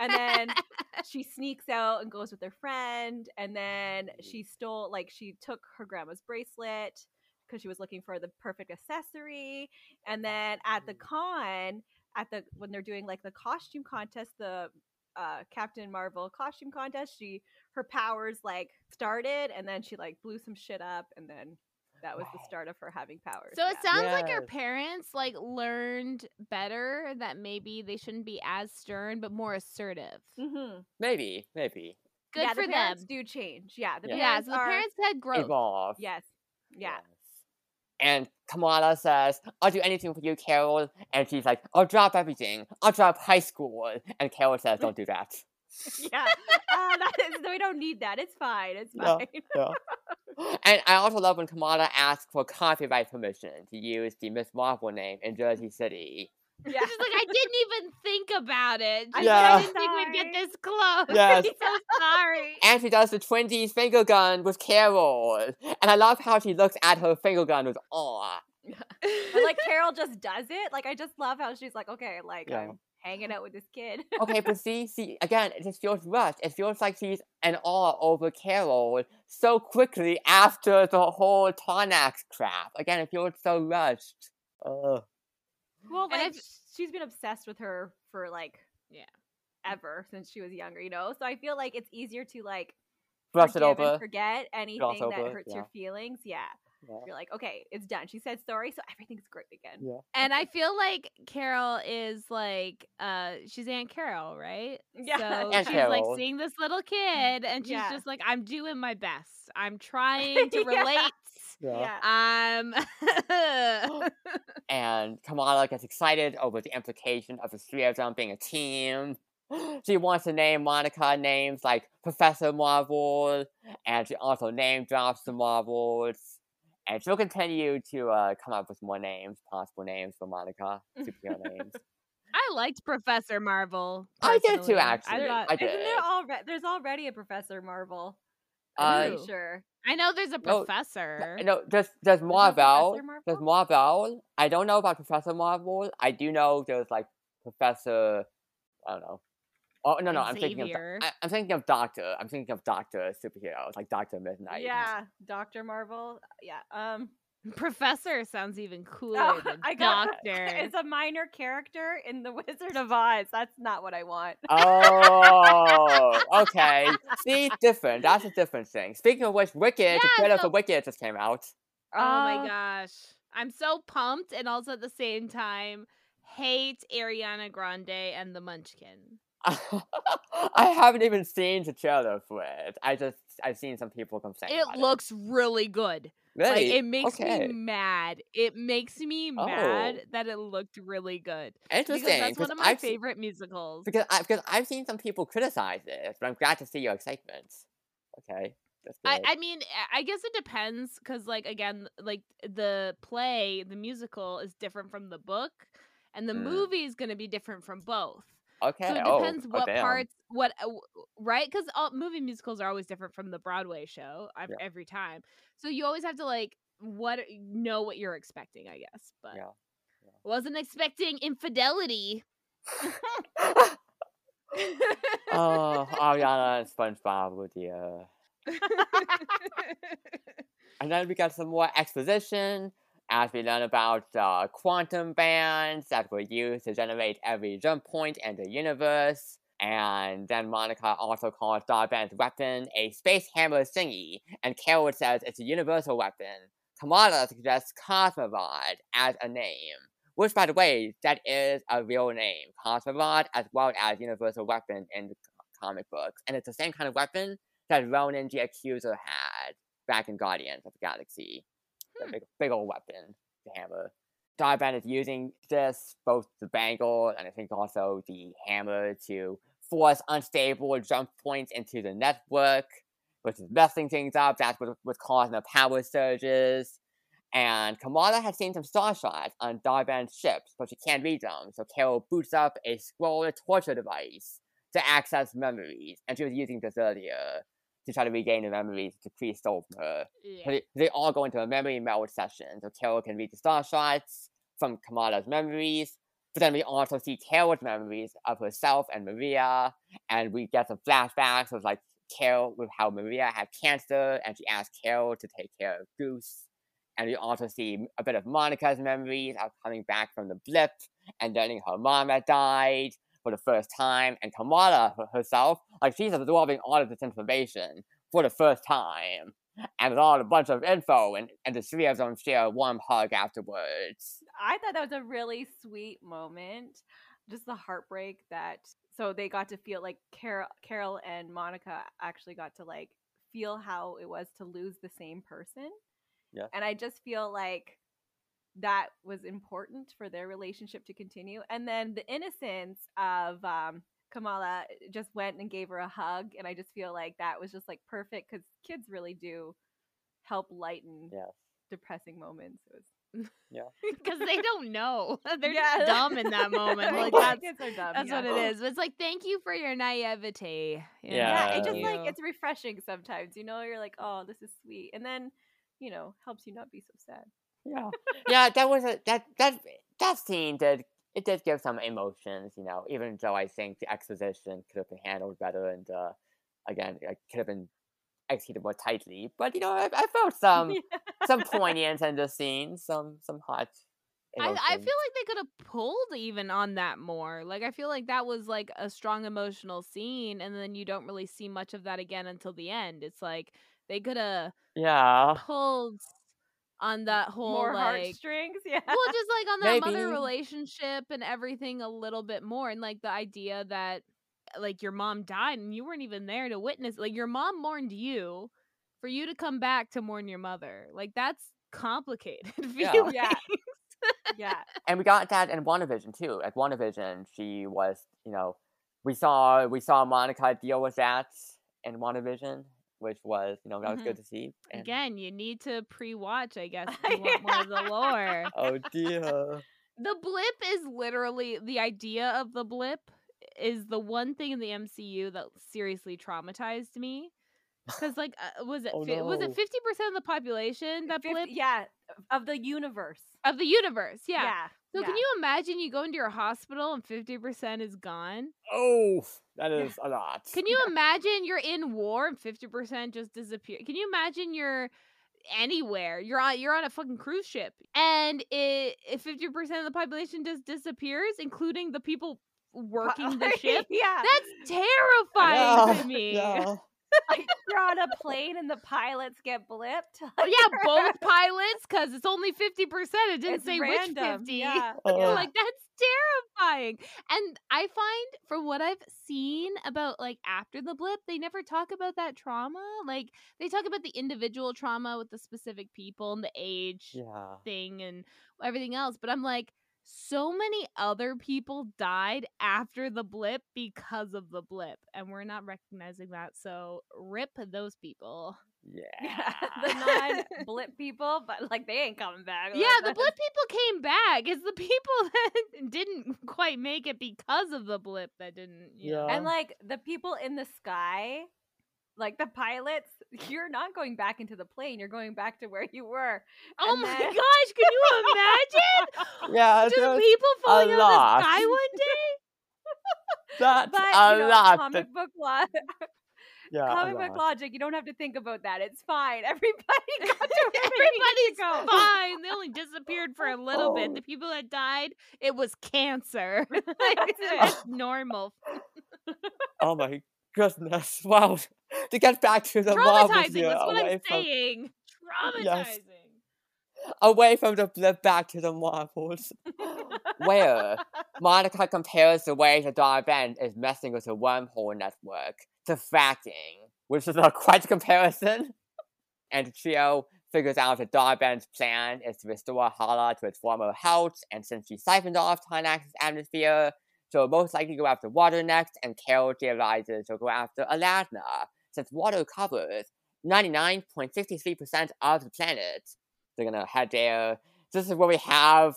and then she sneaks out and goes with her friend, and then she stole like she took her grandma's bracelet because she was looking for the perfect accessory. And then at the con, at the when they're doing like the costume contest, the uh, Captain Marvel costume contest, she her powers like started, and then she like blew some shit up, and then that was the start of her having powers. So it yeah. sounds like her parents like learned better that maybe they shouldn't be as stern but more assertive. Mhm. Maybe. Maybe. Good yeah, for the them. do change. Yeah, the Yeah. Yeah, so the are parents had growth. Evolve. yes, yeah. Yes. And Kamala says, I'll do anything for you, Carol. And she's like, I'll drop everything. I'll drop high school. And Carol says, Don't do that. yeah. Uh, that is, we don't need that. It's fine. It's fine. Yeah. and I also love when Kamala asks for copyright permission to use the Miss Marvel name in Jersey City. Yeah. She's like, I didn't even think about it. I'm like, I didn't think we'd get this close. Yes. I'm so sorry. And she does the twinsies finger gun with Carol. And I love how she looks at her finger gun with awe. But like Carol just does it. Like I just love how she's like, okay, like Yeah. I'm hanging out with this kid. Okay, but see, see, again, it just feels rushed. It feels like she's an awe over Carol so quickly after the whole Tarnax crap. Again, it feels so rushed. Ugh. well, And like if- she's been obsessed with her for like Yeah. ever since she was younger, you know. So I feel like it's easier to like Brush it forgive and over. forget anything that hurts yeah. your feelings. Yeah. Yeah. You're like, okay, it's done. She said sorry, so everything's great again. Yeah. And I feel like Carol is like, uh, she's Aunt Carol, right? Yeah. So Aunt she's Carol. like seeing this little kid, and she's Yeah. just like, I'm doing my best. I'm trying to relate. Yeah. I'm. And Kamala gets excited over the implication of the three of them being a team. She wants to name Monica names like Professor Marvel, and she also name drops the Marvels. And she'll continue to uh, come up with more names, possible names for Monica, superhero names. I liked Professor Marvel. I did too, actually. I thought I Isn't did. there already? There's already a Professor Marvel. Uh, I'm pretty Who? sure. I know there's a No, professor. No, there's there's no Marvel. Professor Marvel? There's Marvel. I don't know about Professor Marvel. I do know there's like Professor. I don't know. Oh no no! I'm thinking of. I, I'm thinking of Doctor. I'm thinking of Doctor superheroes like Doctor Midnight. Yeah, Doctor Marvel. Yeah. Um. Professor sounds even cooler Oh, than I got Doctor. It's a minor character in the Wizard of Oz. That's not what I want. Oh, okay. See, different. That's a different thing. Speaking of which, Wicked, the Yeah, trailer so- for Wicked just came out. Oh my Uh, gosh. I'm so pumped and also at the same time hate Ariana Grande and the Munchkin. I haven't even seen the trailer for it. I just I've seen some people complain. It looks really good. really. Like it makes okay. me mad. It makes me mad Oh. that it looked really good. Interesting. Because that's one of my I've se- favorite musicals. because I because I've seen some people criticize it, but I'm glad to see your excitement. Okay. I, I mean, I- I guess it depends because, like, again, like the play, the musical is different from the book, and the Mm. movie is going to be different from both. Okay. So it oh, depends oh, what damn. parts, what uh, right? Because all movie musicals are always different from the Broadway show Yeah. every time. So you always have to like what know what you're expecting, I guess. But Yeah. wasn't expecting infidelity. oh, Ariana and SpongeBob with. Uh... And then we got some more exposition as we learn about uh, quantum bands that were used to generate every jump point in the universe. And then Monica also calls Dar-Benn's weapon a space hammer thingy, and Carol says it's a universal weapon. Kamala suggests Cosmi-Rod as a name, which, by the way, that is a real name, Cosmi-Rod, as well as Universal Weapon in the comic books. And it's the same kind of weapon that Ronan the Accuser had back in Guardians of the Galaxy. Hmm. big, big old weapon, the hammer. Dar-Benn is using this, both the bangle and I think also the hammer, to force unstable jump points into the network, which is messing things up. That's what was causing the power surges. And Kamala has seen some star charts on Dar-Benn's ships, but she can't read them. So Carol boots up a Skrull torture device to access memories, and she was using this earlier to try to regain the memories the priest stole from her. Yeah. they, they all go into a memory meld session, so Carol can read the star charts from Kamala's memories. But then we also see Carol's memories of herself and Maria, and we get some flashbacks of like Carol with how Maria had cancer, and she asked Carol to take care of Goose. And we also see a bit of Monica's memories of coming back from the blip and learning her mom had died for the first time, and Kamala herself, like she's absorbing all of this information for the first time and it's all a bunch of info, and, and the three of them share a warm hug afterwards. I thought that was a really sweet moment. Just the heartbreak that so they got to feel like Carol, Carol and Monica actually got to like feel how it was to lose the same person. Yeah. And I just feel like that was important for their relationship to continue. And then the innocence of um Kamala just went and gave her a hug and I just feel like that was just like perfect cuz kids really do help lighten Yes. depressing moments. It was because they don't know. They're Yeah. just dumb in that moment. Like that's kids are dumb. that's yeah. what it is. It's like thank you for your naivety. you know, yeah, Yeah. it just like it's refreshing sometimes. You know, you're like, oh, this is sweet, and then you know helps you not be so sad. Yeah. yeah, that was a that that that scene did it did give some emotions, you know, even though I think the exposition could have been handled better and uh again it could have been executed more tightly. But you know, I, I felt some some poignance in the scene, some some hot I, I feel like they could have pulled even on that more. Like I feel like that was like a strong emotional scene, and then you don't really see much of that again until the end. It's like they could have Yeah. pulled on that whole More like heartstrings, yeah. well just like on that mother relationship and everything a little bit more and like the idea that eh, like your mom died and you weren't even there to witness like your mom mourned you for you to come back to mourn your mother like that's complicated Yeah. feelings. Yeah. yeah, and we got that in WandaVision too. At WandaVision, she was, you know, we saw we saw Monica deal with that in WandaVision, which was, you know, that was good to see. And, again you need to pre-watch i guess if you want more of the lore oh dear. the blip is literally the idea of the blip is the one thing in the MCU that seriously traumatized me. Because like, uh, was it Oh, fi- was it fifty percent of the population that blip yeah, of the universe. of the universe? Yeah. yeah. So can you imagine you go into your hospital and fifty percent is gone? Oh, that is a lot. Can you imagine you're in war and fifty percent just disappear? Can you imagine you're anywhere? You're on you're on a fucking cruise ship and it fifty percent of the population just disappears, including the people working the ship. yeah, That's terrifying Yeah, to me. yeah. Like you're on a plane and the pilots get blipped. Oh, yeah, both pilots, because it's only fifty percent. It didn't It's say random, which fifty. Yeah. Oh. yeah. like that's terrifying. And I find from what I've seen about like after the blip, they never talk about that trauma. Like they talk about the individual trauma with the specific people and the age Yeah. thing and everything else. But I'm like, so many other people died after the blip because of the blip, and we're not recognizing that. So rip those people. Yeah. the non-blip people, but like they ain't coming back. Yeah, Like, the blip people came back. It's the people that didn't quite make it because of the blip that didn't. You know. Yeah. And like the people in the sky, like the pilots, you're not going back into the plane. You're going back to where you were. Oh and my then- gosh! Can you imagine? yeah, Just people falling out of the sky one day. that's But a you know, lot. comic book lo- yeah, comic book logic. You don't have to think about that. It's fine. Everybody got to where they Everybody's go. fine. They only disappeared for a little bit. Oh. The people that died, it was cancer. like, That's it. it's normal. Oh my goodness! Wow. To get back to the Marvels Traumatizing. here, That's what away I'm from saying. Traumatizing. Yes. away from the blip back to the Marvels, where Monica compares the way the Dar-Benn is messing with the wormhole network to fracking, which is a quite a comparison. And the trio figures out that Dar-Benn's plan is to restore Hala to its former health, and since she siphoned off Tarnax's atmosphere, she'll most likely go after water next, and Carol realizes she'll go after Aladna, since water covers 99.63% of the planet. They're gonna head there. This is where we have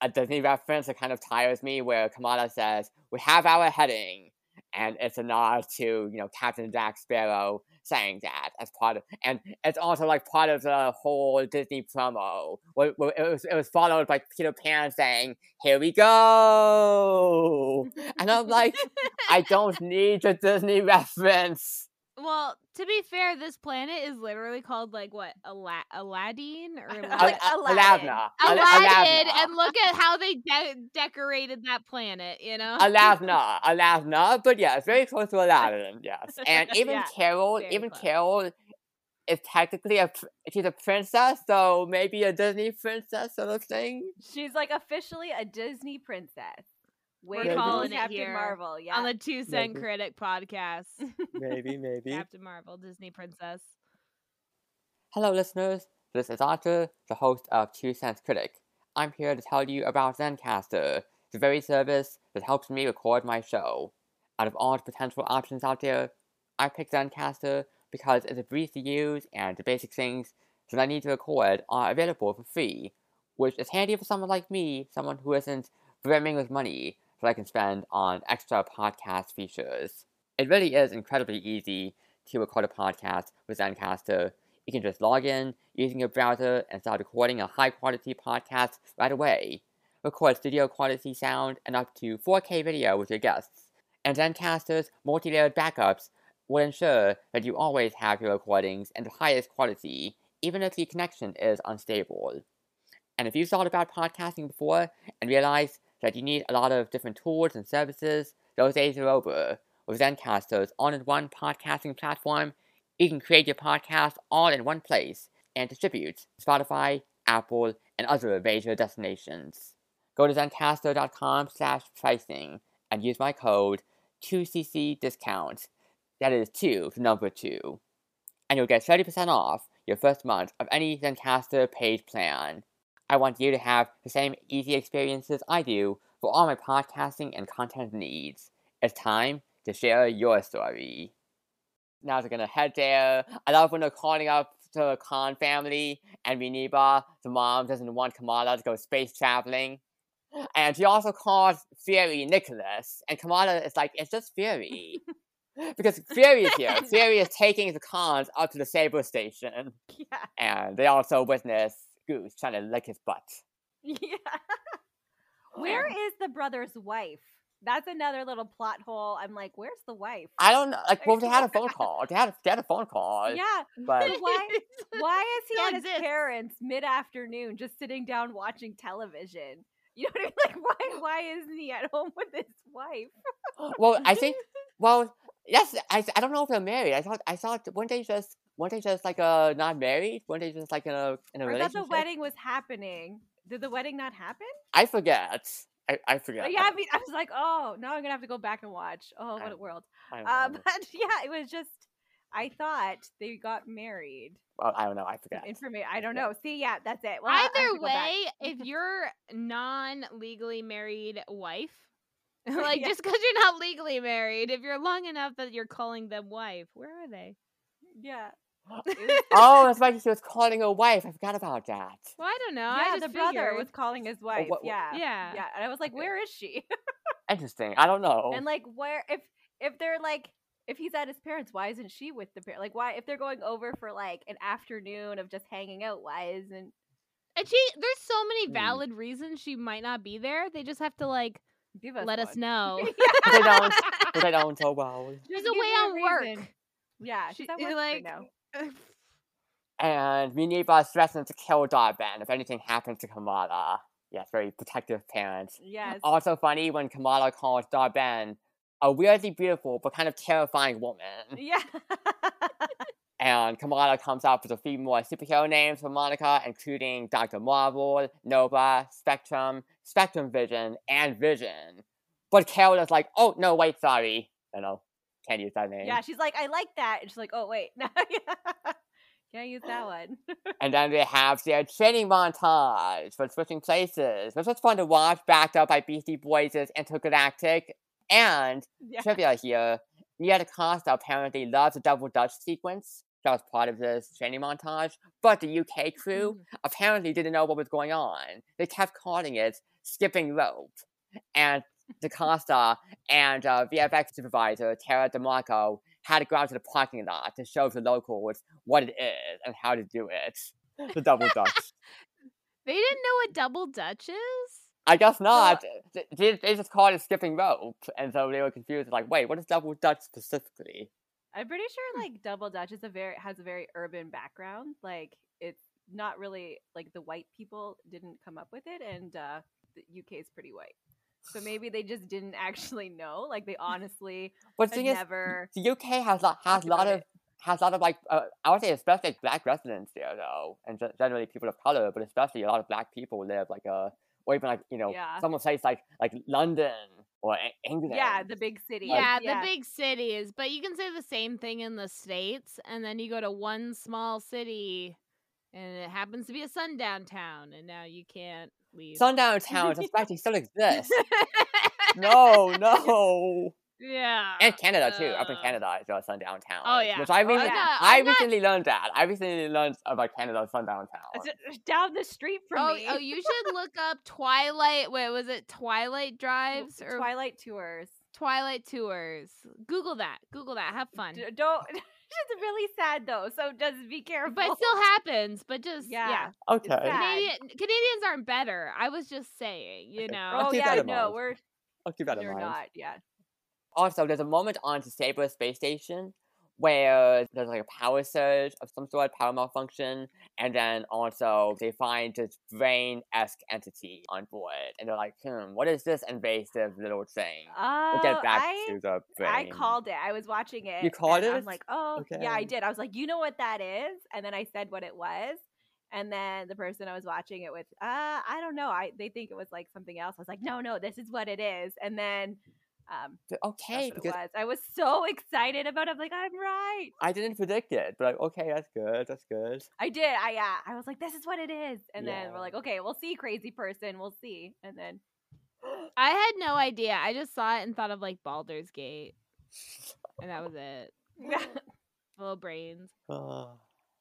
a Disney reference that kind of tires me, where Kamala says, "We have our heading," and it's a nod to you know Captain Jack Sparrow saying that as part of, and it's also like part of the whole Disney promo. Where, where it was it was followed by Peter Pan saying, "Here we go," and I'm like, I don't need the Disney reference. Well, to be fair, this planet is literally called like what Ala- Aladdin or Al- uh, Like Al- Aladdin. Al- Aladdin, and look at how they de- decorated that planet. You know, Aladna, Aladna, but yeah, it's very close to Aladdin, yes. And even Yeah, Carol, even close. Carol is technically a she's a princess, so maybe a Disney princess sort of thing. She's like officially a Disney princess. We're Way calling calling it Captain here Marvel. Yeah. on the Two Cent Maybe. Critic podcast, Maybe, maybe. Captain Marvel, Disney princess. Hello, listeners. This is Arthur, the host of Two Cents Critic. I'm here to tell you about Zencastr, the very service that helps me record my show. Out of all the potential options out there, I picked Zencastr because it's a breeze to use and the basic things that I need to record are available for free, which is handy for someone like me, someone who isn't brimming with money that I can spend on extra podcast features. It really is incredibly easy to record a podcast with Zencastr. You can just log in using your browser and start recording a high quality podcast right away. Record studio quality sound and up to 4K video with your guests. And Zencastr's multi layered backups will ensure that you always have your recordings in the highest quality, even if the connection is unstable. And if you've thought about podcasting before and realized that you need a lot of different tools and services, those days are over. With Zencastr's all in one podcasting platform, you can create your podcast all in one place and distribute to Spotify, Apple, and other major destinations. Go to zencastr.com slash pricing and use my code 2cc discount. That is 2, the number 2. And you'll get 30% off your first month of any Zencaster paid plan. I want you to have the same easy experiences I do for all my podcasting and content needs. It's time to share your story. Now they're gonna head there. I love when they're calling up to the Khan family and Muneeba, uh, the mom, doesn't want Kamala to go space traveling. And she also calls Fury Nicholas, and Kamala is like, it's just Fury. because Fury is here. Fury is taking the Khans up to the Saber Station, yeah. and they also witness Goose trying to lick his butt. Yeah. Where is the brother's wife? That's another little plot hole. I'm like, where's the wife? I don't know. Like, well, they had a phone call. They had a, they had a phone call. yeah. But why- Why is he Still at his exists. parents mid afternoon just sitting down watching television? You know what I mean? Like, why why isn't he at home with his wife? well, I think. Well, yes. I, I don't know if they're married. I thought I thought weren't they just weren't they just like uh not married? Weren't they just like in a in a I thought relationship? the wedding was happening. Did the wedding not happen? I forget. I, I forget. But yeah, I mean, I was like, oh, now I'm gonna have to go back and watch. Oh, what I- a world. Uh, but yeah, it was just I thought they got married. Well, I don't know. I forgot. Information. I don't Yeah. know. See, yeah, that's it. Well, I- I have to Either way, if you're non legally married wife, like Yeah. just because you're not legally married, if you're long enough that you're calling them wife, where are they? yeah. oh, that's right. She was calling her wife. I forgot about that. Well, I don't know. yeah, I the just brother figured. was calling his wife. what- yeah. Yeah. Yeah. And I was like, where is she? Interesting. I don't know. and like, where if if they're like if he's at his parents, why isn't she with the parent? Like, why if they're going over for like an afternoon of just hanging out? Why isn't And she, there's so many Hmm. valid reasons she might not be there. They just have to like give us let us know. But they don't. They don't. Oh well. She's Just away give me on work. Yeah, she's She- at work like- right now. And Muneeba threatens to kill Dar-Benn if anything happens to Kamala. Yes, very protective parent. Yes. Also funny when Kamala calls Dar-Benn a weirdly beautiful but kind of terrifying woman. Yeah. And Kamala comes up with a few more superhero names for Monica, including Dr. Marvel, Nova, Spectrum, Spectrum Vision, and Vision. But Carol is like, oh, no, wait, sorry. You know. Can't use that name. yeah, she's like, I like that. And she's like, oh wait. No, Can't use that one. And then they have their training montage for switching places, which was fun to watch, backed up by Beastie Boys' Intergalactic. And yeah. trivia here, Nia DaCosta apparently loves the double Dutch sequence that was part of this training montage, but the UK crew Mm. apparently didn't know what was going on. They kept calling it skipping rope. And DaCosta and uh, VFX supervisor Tara DeMarco had to go out to the parking lot to show the locals what it is and how to do it. The double Dutch. They didn't know what double dutch is. I guess not. They- They, they just called it skipping rope, and so they were confused. Like, wait, what is double Dutch specifically? I'm pretty sure like double dutch is a very has a very urban background. Like it's not really like the white people didn't come up with it, and uh, the UK is pretty white. So maybe they just didn't actually know. Like they honestly But the had thing is, never. the UK has a, has a lot of it. has a lot of like uh, I would say especially black residents there though, and generally people of color, but especially a lot of black people live like uh or even like you know Yeah. some place like like London or England. Yeah, the big city. Yeah, the big cities, but you can say the same thing in the states, and then you go to one small city, and it happens to be a sundown town, and now you can't leave. sundown towns especially still exists. no, no. yeah, And Canada too. Up in uh, Canada is a sundown town. Oh, yeah. Which I Oh, recently, yeah. I I'm not- recently learned that. I recently learned about Canada's sundown town. It's down the street from Oh, me. oh, you should look up Twilight. Wait, was it Twilight Drives or Twilight tours. Twilight Tours? Google that. Google that. Have fun. D- don't. It's really sad though, so just be careful. But it still happens. But just yeah. Yeah. Okay. Canadian, Canadians aren't better. I was just saying, you Okay. know. I'll oh yeah, that in no, mind. we're I'll keep that in you're mind. not. Yeah. Also, there's a moment on the Sabre space station where there's like a power surge of some sort, power malfunction, and then also they find this brain-esque entity on board, and they're like, "Hmm, what is this invasive little thing?" Uh, We'll get back I, to the brain. I called it. I was watching it. You called it? I'm like, oh, yeah, I did. I was like, you know what that is? And then I said what it was. And then the person I was watching it with, uh, I don't know. I they think it was like something else. I was like, no, no, this is what it is. And then um, Okay, because was. I was so excited about. it. I'm like, I'm right. I didn't predict it, but okay, that's good. That's good. I did. I uh, I was like, this is what it is. And then we're like, okay, we'll see, crazy person. We'll see. And then I had no idea. I just saw it and thought of like Baldur's Gate, and that was it. Little brains. Uh,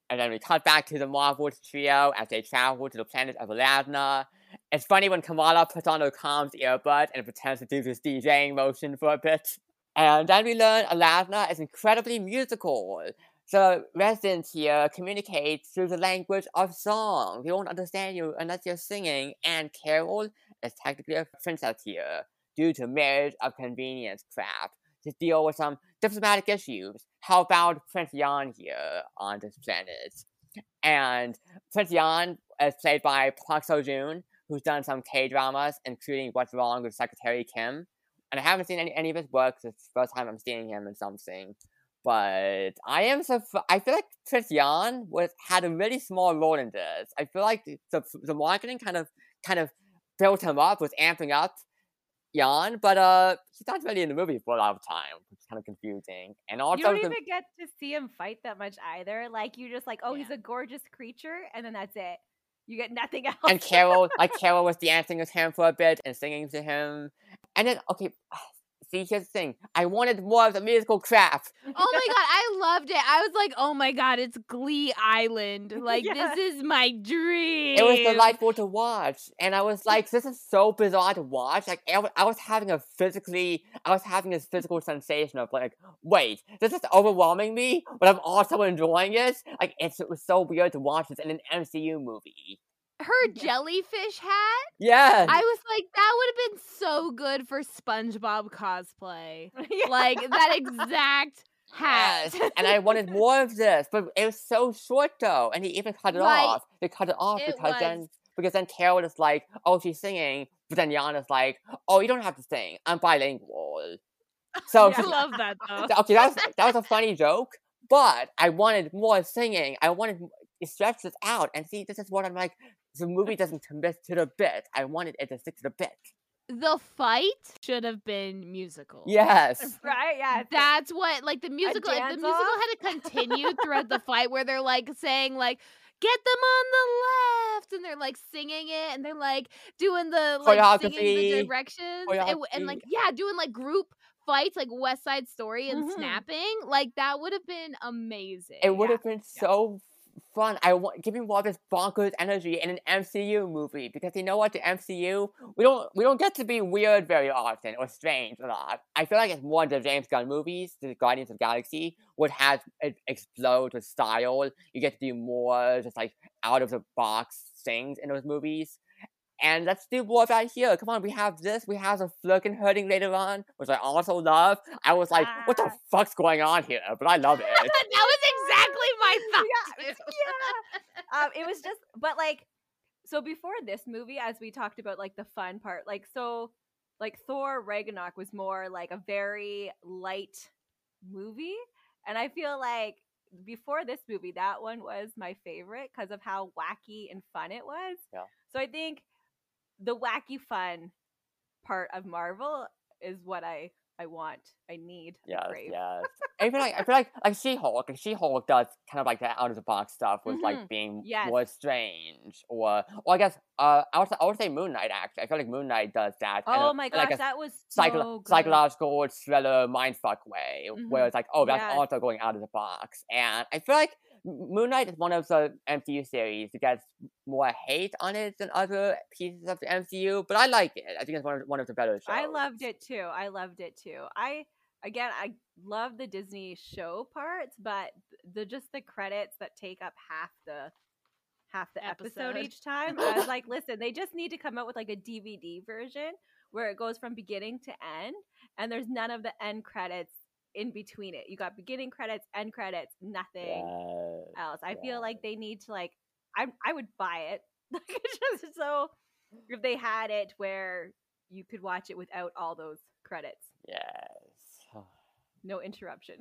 and then we cut back to the Marvel trio as they travel to the planet of Aladna. It's funny when Kamala puts on her comms earbud and pretends to do this DJing motion for a bit. And then we learn Aladna is incredibly musical. The residents here communicate through the language of song. They won't understand you unless you're singing. And Carol is technically a princess here due to marriage of convenience crap to deal with some diplomatic issues. How about Prince Yan here on this planet? And Prince Yan is played by Park Seo Joon, who's done some K dramas, including What's Wrong with Secretary Kim. And I haven't seen any, any of his work. It's the first time I'm seeing him in something. But I am so I feel like Prince Yan was had a really small role in this. I feel like the the marketing kind of kind of built him up, was amping up Yan, but uh, he's not really in the movie for a lot of time, which kind of confusing. And you don't the- even get to see him fight that much either. Like you just like, oh, he's a gorgeous creature, and then that's it. You get nothing else. and Carol, like Carol was dancing with him for a bit and singing to him. And then, okay, see, here's the thing. I wanted more of the musical crap. Oh my god, I loved it. I was like, oh my god, it's Glee Island. Like Yeah. this is my dream. It was delightful to watch, and I was like, "This is so bizarre to watch." Like, I I was having a physically, I was having this physical sensation of like, "Wait, this is overwhelming me, but I'm also enjoying it." Like, it's, it was so weird to watch this in an MCU movie. Her jellyfish hat. Yeah. I was like, that would have been so good for SpongeBob cosplay. Yeah. Like that exact hat. Yes, and I wanted more of this, but it was so short though, and he even cut it Right. off. They cut it off It because then because then Carol is like, "Oh, she's singing," but then Yana's like, "Oh, you don't have to sing. I'm bilingual." So Yeah. I love that though. Okay, that was that was a funny joke, but I wanted more singing. I wanted to stretch this out, and see, this is what I'm like. The movie doesn't commit to the bit. I wanted it to stick to the bit. The fight should have been musical. Yes, right. Yeah. That's what like the musical if the dance musical off? had to continue throughout the fight where they're like saying like get them on the left and they're like singing it and they're like doing the like singing the directions and, and like yeah doing like group fights like West Side Story and Mhm. snapping like that would have been amazing. it would Yeah, have been so fun. I want give me more this bonkers energy in an MCU movie because you know what? The MCU we don't we don't get to be weird very often or strange a lot. I feel like it's more the James Gunn movies, the Guardians of Galaxy, would have it explode with style. You get to do more just like out of the box things in those movies. And let's do more of that here. Come on, we have this. We have the flicking hurting later on, which I also love. I was like, what the Ah. fuck's going on here? But I love it. that was exactly my thought. Yeah, yeah. Um, it was just, but like, so before this movie, as we talked about, like the fun part, like so, like Thor Ragnarok was more like a very light movie, and I feel like before this movie, that one was my favorite because of how wacky and fun it was. Yeah. So I think the wacky fun part of Marvel is what I I want, I need, I Yes, yes. I feel like I feel like like She Hulk, and She Hulk does kind of like that out of the box stuff with Mhm. like being Yes. more strange, or or I guess uh I would say, I would say Moon Knight actually. I feel like Moon Knight does that. in Oh a- my gosh, like that was so psychological thriller mindfuck way, where Mhm. it's like, oh, that's Yes. also going out of the box. And I feel like Moon Knight is one of the MCU series that gets more hate on it than other pieces of the MCU, but I like it. I think it's one of one of the better shows. I loved it too. I loved it too. I again, I love the Disney show parts, but the just the credits that take up half the half the episode, Episode. each time. I was like, listen, they just need to come out with like a DVD version where it goes from beginning to end, and there's none of the end credits in between it. You got beginning credits, end credits, nothing Yes, else. I feel like they need to like I I would buy it. Just so if they had it where you could watch it without all those credits. Yes. No interruption.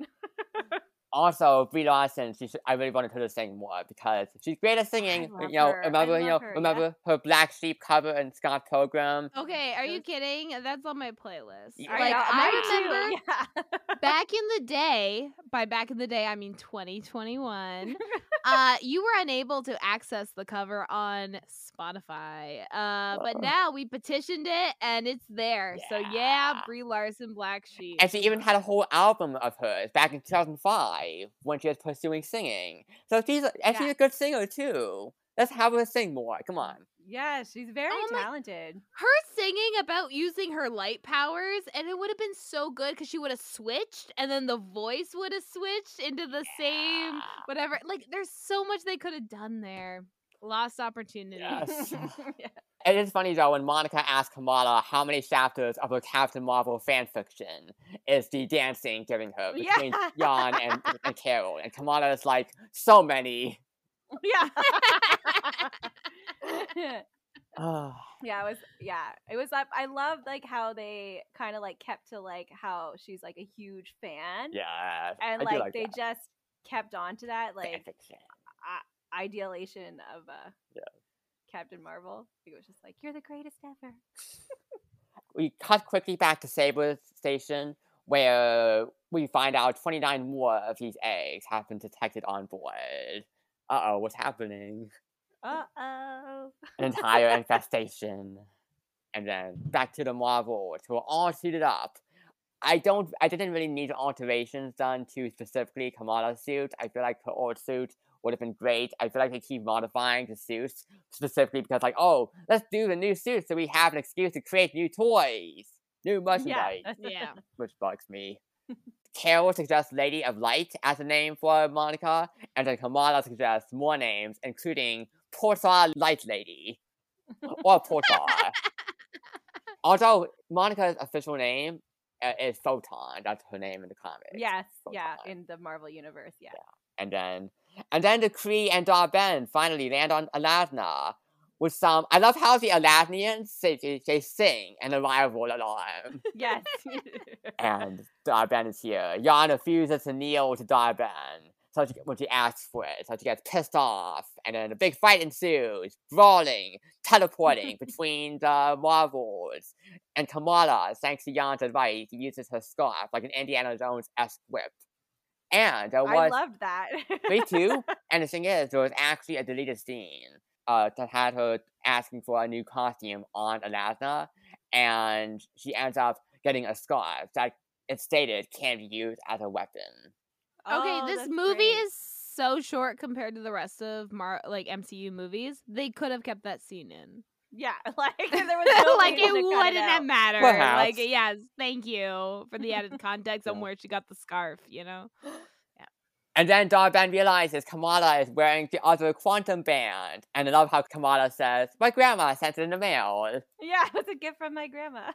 Also, Brie Larson, she should, I really wanted her to sing more because she's great at singing. love You know, her. I remember, you know, love her, yeah. remember her Black Sheep cover and Scott Pilgrim. Okay, are you kidding? That's on my playlist. Yeah. Like know, I remember yeah. back in the day, by back in the day I mean 2021, uh you were unable to access the cover on Spotify. Uh but now we petitioned it and it's there. So yeah, Yeah. Brie Larson Black Sheep. And she even had a whole album of hers back in 2005 when she was pursuing singing. So she's and she's a good singer too. Let's have her sing more. Come on. Yeah, she's very Oh my- talented. her singing about using her light powers and it would have been so good because she would have switched and then the voice would have switched into the same whatever like there's so much they could have done there lost opportunity Yes. yeah. It is funny though when Monica asked Kamala how many chapters of her Captain Marvel fanfiction is the dancing giving her Yeah. between Jan and, and Carol. And Kamala is like, so many. Yeah. Ah, yeah, it was yeah, it was up. I love like how they kind of like kept to like how she's like a huge fan. yeah. And I like, like they that. just kept on to that like idealization of uh Yeah. Captain Marvel. It was just like, You're the greatest ever. we cut quickly back to Saber Station, where we find out 29 more of these eggs have been detected on board. Uh oh, what's happening? Uh oh. An entire infestation. And then back to the Marvels, who are all suited up. I don't. I didn't really need alterations done to specifically Kamala's suit. I feel like her old suit would have been great. I feel like they keep modifying the suits specifically because, like, oh, let's do the new suit so we have an excuse to create new toys, new merchandise, Yeah. which bugs me. Carol suggests Lady of Light as a name for Monica, and then Kamala suggests more names, including Portar Light Lady or Portar. Although Monica's official name uh, is Photon, that's her name in the comics. Yes, yeah, in the Marvel universe, yeah. And then, and then the Kree and Dar-Benn finally land on Aladna with some. I love how the Aladnians say they, they sing an arrival alarm. Yes. and Dar-Benn is here. Jan refuses to kneel to Dar-Benn. So she, when she asks for it, so she gets pissed off, and then a big fight ensues, brawling, teleporting between the Marvels, and Kamala, thanks to Jan's advice, uses her scarf like an Indiana Jones esque whip. And there I loved that. me too. And the thing is, there was actually a deleted scene uh, that had her asking for a new costume on Aladna, and she ends up getting a scarf that it stated can be used as a weapon. Okay, Oh, this movie great. is so short compared to the rest of Mar like MCU movies. They could have kept that scene in. Yeah, like there was no like it wouldn't have out. mattered. Perhaps. Like yes, thank you for the added context on where she got the scarf. You know. And then Dar-Benn realizes Kamala is wearing the other quantum band. And I love how Kamala says, My grandma sent it in the mail. Yeah, it was a gift from my grandma.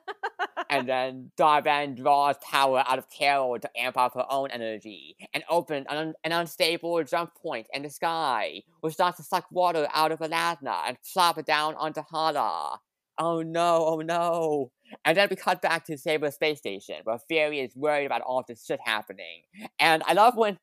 And then Dar-Benn draws power out of Carol to amp up her own energy and open an, an unstable jump point in the sky, which starts to suck water out of Aladna and plop it down onto Hala. Oh no, oh no. And then we cut back to Saber Space Station, where Fury is worried about all this shit happening. And I love when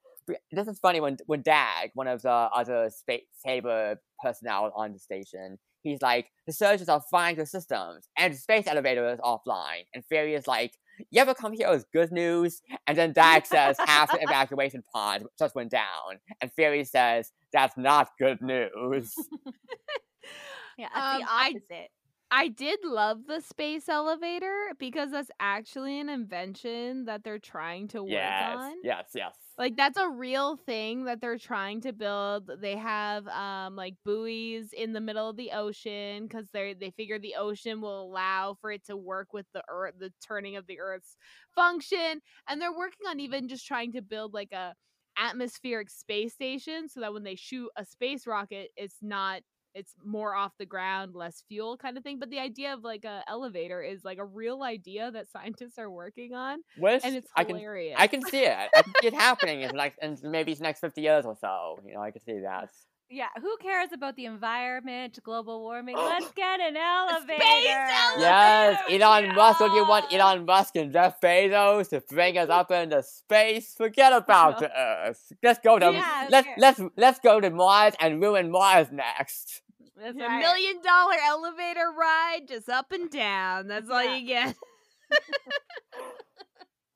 this is funny when when Dag, one of the other space Saber personnel on the station, he's like, the surgeons are flying the systems and the space elevator is offline. And Fury is like, you ever come here with good news? And then Dag says half the evacuation pod just went down. And Fury says, that's not good news. yeah, that's Um, the I- opposite. I did love the space elevator because that's actually an invention that they're trying to work on. yes, on. yes, yes. Like that's a real thing that they're trying to build. They have um like buoys in the middle of the ocean because they they figure the ocean will allow for it to work with the earth, the turning of the Earth's function, and they're working on even just trying to build like a atmospheric space station so that when they shoot a space rocket, it's not it's more off the ground, less fuel kind of thing. But the idea of like a elevator is like a real idea that scientists are working on, and it's I can hilarious. I can see it. I can see it happening in like in maybe the next fifty years or so. You know, I can see that. Yeah, who cares about the environment, global warming? Let's get an elevator. Space elevator! Yes, Elon Musk. What do you want Elon Musk and Jeff Bezos to bring us up into space? Forget about the Earth. Let's go to Yeah, let's okay. let's let's go to Mars and ruin Mars next. That's a right. million dollar elevator ride just up and down. That's all Yeah. you get.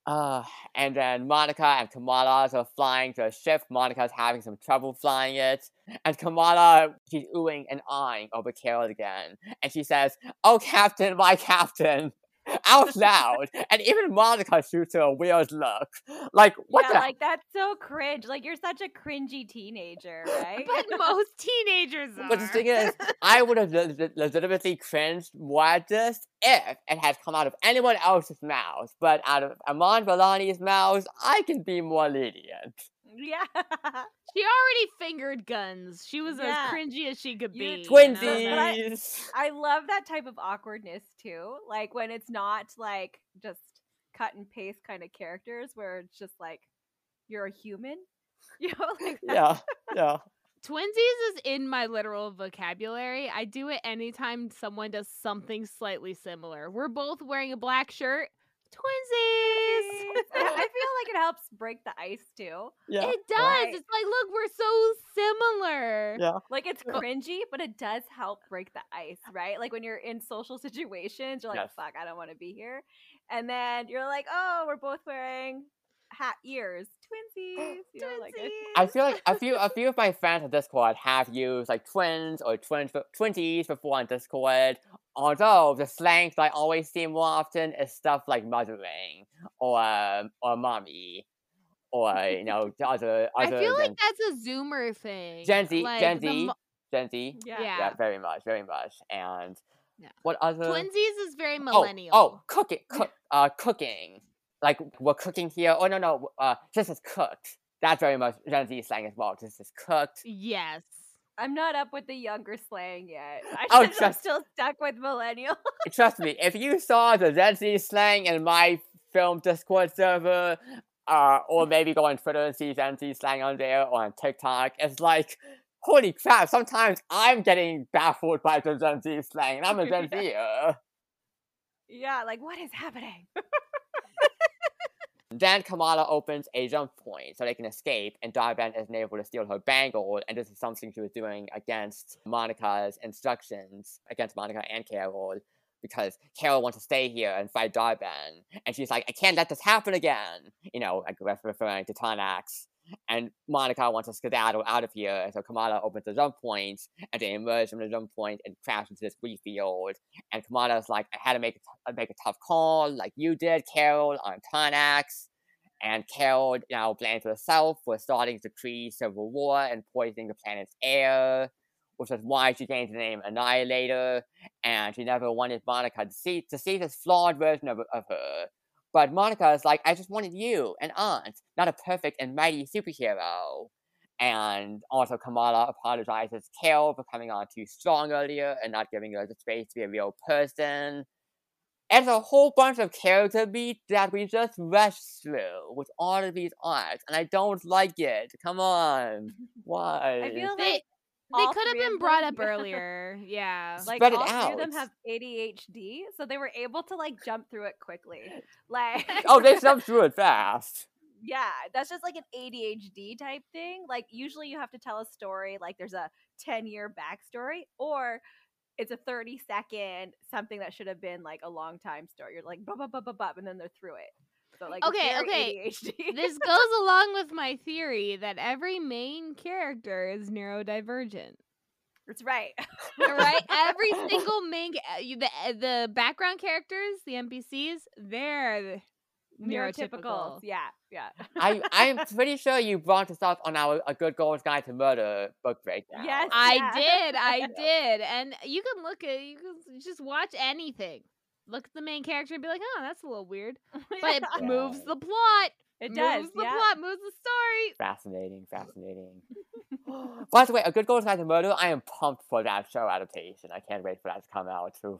Uh, and then Monica and Kamala are flying to a ship. Monica's having some trouble flying it. And Kamala, she's oohing and eyeing over Carol again. And she says, Oh, Captain, my Captain! Out loud. and even Monica shoots her a weird look. Like, what yeah, the like that's so cringe. Like you're such a cringy teenager, right? But most teenagers are. But the thing is, I would have le- le- legitimately cringed more at this if it had come out of anyone else's mouth. But out of Iman Vellani's mouth, I can be more lenient. yeah. she already fingered guns. She was Yeah. as cringy as she could You- be. you know? Twinsies! I love that type of awkwardness too. Like when it's not like just cut and paste kind of characters where it's just like you're a human. You know, like that. yeah, yeah. Twinsies is in my literal vocabulary. I do it anytime someone does something slightly similar. We're both wearing a black shirt. Twinsies. I feel like it helps break the ice too. Yeah. It does. Right. It's like, look, we're so similar. Yeah. Like it's cringy, but it does help break the ice, right? Like when you're in social situations, you're like, Yes. fuck, I don't want to be here. And then you're like, oh, we're both wearing hat ears, twinsies. You know, like I feel like a few a few of my friends on Discord have used like twins or twins twinsies before on Discord. Although the slang that I always see more often is stuff like mothering or um, or mommy or you know the other I feel than like that's a Zoomer thing. Gen Z like Gen Z mo- Gen Z. yeah. Yeah. Yeah, very much, very much. And Yeah. what other Twinsies is very Oh, millennial. Oh, cooking, cook, uh, cooking. Like we're cooking here. Oh no, no, uh, this is cooked. That's very much Gen Z slang as well. This is cooked. Yes. I'm not up with the younger slang yet. I Oh, am still stuck with millennial. Trust me, if you saw the Gen Z slang in my film Discord server, uh, or maybe go on Twitter and see Gen Z slang on there or on TikTok, it's like, holy crap! Sometimes I'm getting baffled by the Gen Z slang, and I'm a Gen Zer. yeah, like what is happening? Then Kamala opens a jump point so they can escape, and Dar-Benn isn't able to steal her bangle, and this is something she was doing against Monica's instructions, against Monica and Carol, because Carol wants to stay here and fight Dar-Benn, and she's like, I can't let this happen again, you know, like ref- referring to Tarnax. And Monica wants to skedaddle out of here, so Kamala opens the jump point, and they emerge from the jump point and crash into this wheat field. And Kamala's like, I had to make a, t- uh, make a tough call, like you did, Carol, on Tarnax. And Carol now blames herself for starting the Kree Civil War and poisoning the planet's air, which is why she gained the name Annihilator. And she never wanted Monica to see to see this flawed version of, of her. But Monica is like, I just wanted you, an aunt, not a perfect and mighty superhero. And also, Kamala apologizes to Carol for coming on too strong earlier and not giving her the space to be a real person. And a whole bunch of character beats that we just rushed through with all of these arcs, and I don't like it. Come on, why? I feel They like they could have been brought up earlier. Yeah. like Spread it all three of them have ADHD, so they were able to like jump through it quickly. Like oh, they jumped through it fast. yeah, that's just like an ADHD type thing. Like usually you have to tell a story, like there's a 10 year backstory, or it's a 30 second something that should have been like a long time story. You're like blah blah blah blah blah, and then they're through it. So like Okay, okay. ADHD. this goes along with my theory that every main character is neurodivergent. That's right. right. every single main ca- uh, you- the uh, the background characters, the NPCs, they're neurotypical. Yeah, yeah. I I'm pretty sure you brought this up on our A Good Girl's Guide to Murder book breakdown. Yes. I Yeah. did, I did, and you can look at you can just watch anything. Look at the main character and be like, "Oh, that's a little weird," but it moves the plot. it does. moves the yeah. plot, moves the story. Fascinating, fascinating. By the way, A Good Girl's Guide to Murder, I am pumped for that show adaptation. I can't wait for that to come out. Oof.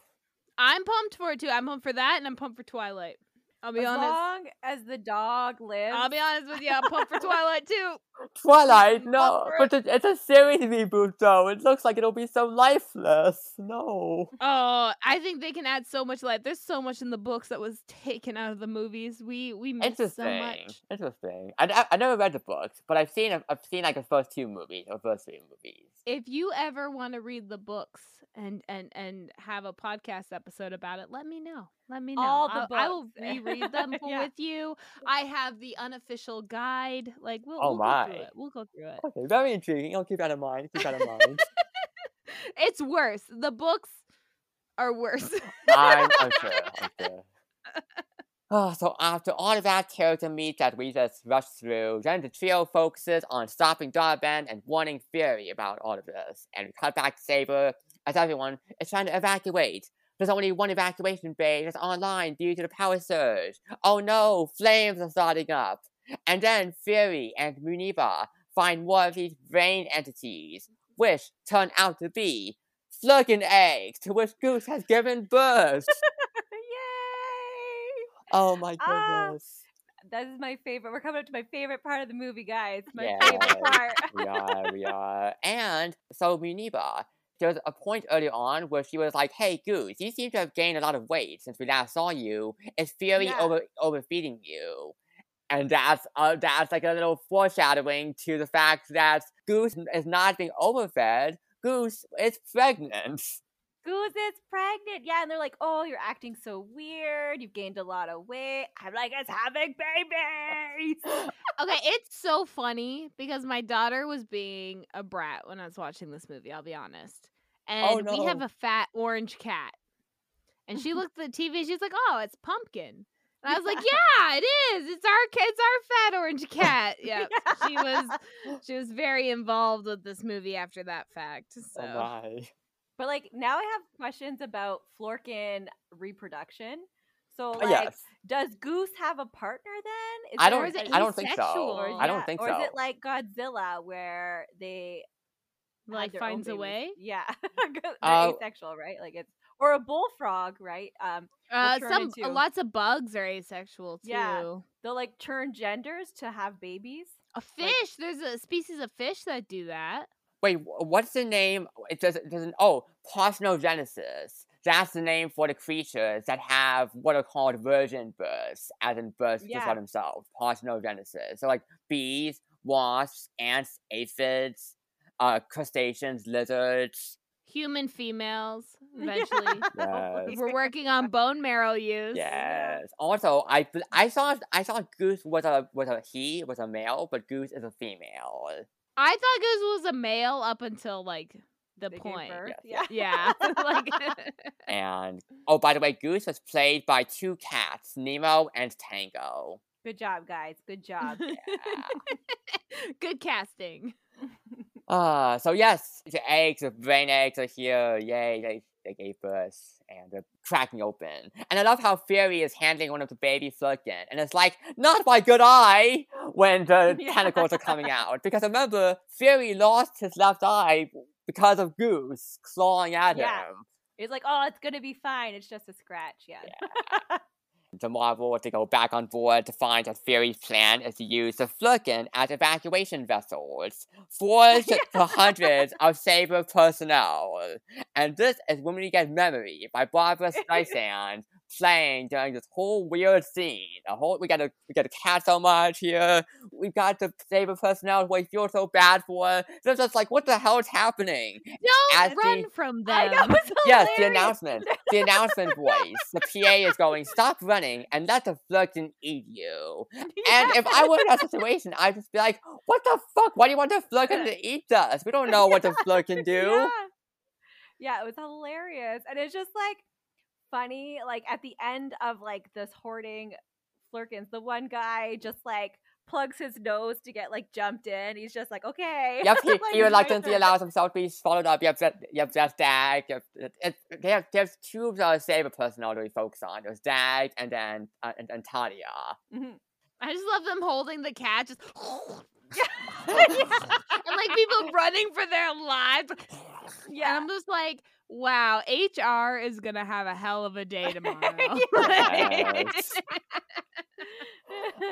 I'm pumped for it too. I'm pumped for that, and I'm pumped for Twilight. I'll be as honest. long as the dog lives. I'll be honest with you. I'm pumped for Twilight too. Twilight, no, but it- it's a series reboot though. It looks like it'll be so lifeless. No. Oh, I think they can add so much life. There's so much in the books that was taken out of the movies. We we missed so Interesting. much. Interesting. I, I, I never read the books, but I've seen I've seen like the first two movies or first three movies. If you ever want to read the books and and and have a podcast episode about it, let me know. Let me know. All the I, I will reread them Yeah. with you. I have the unofficial guide. Like we'll, Oh we'll go through it. We'll go through it. Okay, very intriguing. I'll keep that in mind. Keep that in mind. It's worse. The books are worse. I'm, I'm sure. I'm sure. Oh, so after all of that character meet that we just rushed through, then the trio focuses on stopping Dar-Benn and warning Fury about all of this. And we cut back to Saber as everyone is trying to evacuate. There's only one evacuation bay that's online due to the power surge. Oh no, flames are starting up. And then Fury and Muneeba find more of these brain entities, which turn out to be Flerken eggs to which Goose has given birth. Yay! Oh my Ah. goodness. That is my favorite. We're coming up to my favorite part of the movie, guys. My Yeah. favorite part. we are, we are. And so Muneeba, there's a point earlier on where she was like, Hey Goose, you seem to have gained a lot of weight since we last saw you. Is Fury Yeah. over overfeeding you? And that's uh, that's like a little foreshadowing to the fact that Goose is not being overfed. Goose is pregnant. Goose is pregnant. Yeah, and they're like, "Oh, you're acting so weird. You've gained a lot of weight." I'm like, "It's having babies." Okay, it's so funny because my daughter was being a brat when I was watching this movie, I'll be honest. Oh, And we have a fat orange cat. And she looked at the TV, she's like, "Oh, it's pumpkin." And I was like, "Yeah, it is. It's our it's our fat orange cat." Yeah. She was she was very involved with this movie after that fact. Oh so Oh. But like now, I have questions about Flerken reproduction. So Uh, like, yes. does Goose have a partner then? Is I don't. Or is it I don't think so. asexual? or is- I don't yeah, think or so. is it like Godzilla where they like finds a way. Yeah, they're Uh, asexual, right? Like it's or a bullfrog, right? Um, Uh, some into- lots of bugs are asexual too. Yeah. they'll like turn genders to have babies. A fish, there's a species of fish that do that. Wait, what's the name? It does. It doesn't. Oh, parthenogenesis. That's the name for the creatures that have what are called virgin births, as in births just Yeah. for themselves. Parthenogenesis. So like bees, wasps, ants, aphids, uh, crustaceans, lizards. Human females, eventually. Yes. We're working on bone marrow use. Yes. Also, I I saw I saw Goose was a was a he was a male, but Goose is a female. I thought Goose was a male up until like the They point. birth, Yeah. Yeah. like And oh, by the way, Goose was played by two cats, Nemo and Tango. Good job, guys. Good job. good casting. Ah, so yes, the eggs, the brain eggs are here. Yay, they, they gave birth and they're cracking open. And I love how Fury is handling one of the baby Flerken. And it's like, not my good eye when the Yeah. tentacles are coming out. Because remember, Fury lost his left eye because of Goose clawing at Yeah. him. It's like, oh, it's gonna be fine. It's just a scratch. Yeah. The Marvel to go back on board to find that Fury's plan is to use the Flerken as evacuation vessels for the the hundreds of Saber personnel. And this is when we get Memory by Barbra Streisand playing during this whole weird scene. A whole we got a we got a cat so much here. We got the Saber personnel who I feel so bad for. They're just like, what the hell is happening? Don't As the- run from I them. know. It's Yes, the announcement. The announcement voice. The PA is going, stop running and that's a Flerken eat you. And if I were in that situation, I'd just be like, what the fuck? Why do you want the Flerken to eat us? We don't know what the Flerken do. Yeah. yeah, it was hilarious. And it's just like funny, like at the end of like this hoarding Flerkens, the one guy just like plugs his nose to get like jumped in. He's just like, okay. Yep, he, Like, he it's my reluctantly turn. allows himself to be swallowed up. Yep, that, yep, that's Dag. Yep, it, it, they have, there's two of the Saber personnel that we focus on. There's Dag and then uh, and, and Talia. Mhm. I just love them holding the cat just Yeah. and like people running for their lives. Yeah. And I'm just like, wow, HR is gonna have a hell of a day tomorrow. Yes.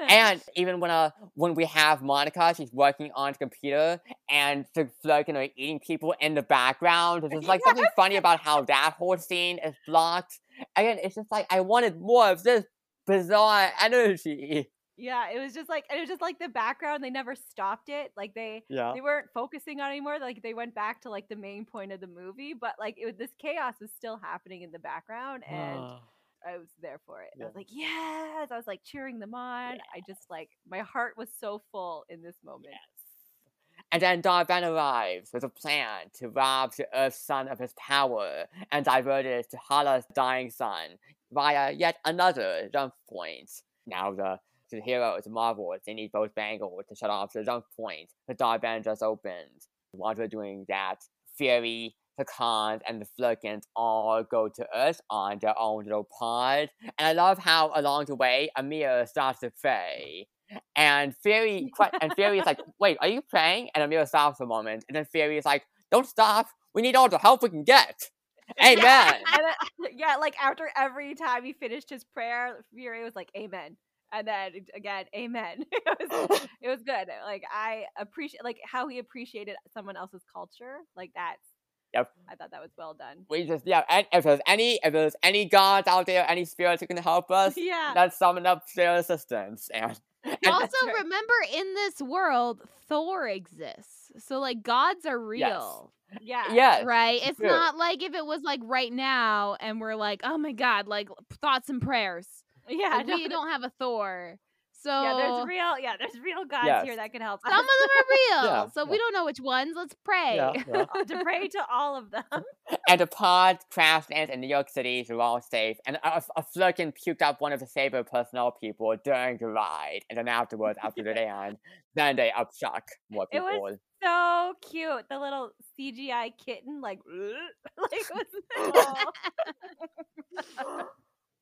And even when uh when we have Monica, she's working on the computer and the you know eating people in the background. There's just like something funny about how that whole scene is blocked. Again, it's just like I wanted more of this bizarre energy. yeah, it was just like it was just like the background. They never stopped it. Like they Yeah. they weren't focusing on it anymore. Like they went back to like the main point of the movie, but like it was this chaos was still happening in the background, and I was there for it. I was like, yes. I was like cheering them on. I just like my heart was so full in this moment. And then Dar-Benn arrives with a plan to rob the Earth's sun of his power and divert it to Hala's dying sun via yet another jump point. Now the, the heroes, the Marvels, they need both bangles to shut off the jump point. The Dar-Benn just opened. While they're doing that, Fury, the Khans, and the Flerkens all go to Earth on their own little pod. And I love how along the way, Amir starts to pray. And Fury and Fury is like, "Wait, are you praying?" And Amira stops for a moment, and then Fury is like, "Don't stop. We need all the help we can get." Amen. And then, yeah, like after every time he finished his prayer, Fury was like, Amen. And then again, Amen. it, was, it was good. Like I appreciate like how he appreciated someone else's culture. Like that's Yep. I thought that was well done. we just yeah. And if there's any if there's any gods out there, any spirits who can help us, Yeah. let's summon up their assistance. And, and also, remember in this world, Thor exists. So like gods are real. Yeah. Yes. Right? It's true. not like if it was like right now and we're like, "Oh my god, like thoughts and prayers." Yeah. Like, no, we don't have a Thor. So yeah, there's real yeah, there's real gods Yes. here that can help some of them are real. Yeah, so we don't know which ones. Let's pray. Yeah, yeah. to pray to all of them. and the pod crash lands in New York City are all safe. And a, a Flerken puked up one of the Saber personnel people during the ride. And then afterwards, after the land, then they upshock more people. It people. was- So cute. The little CGI kitten like like was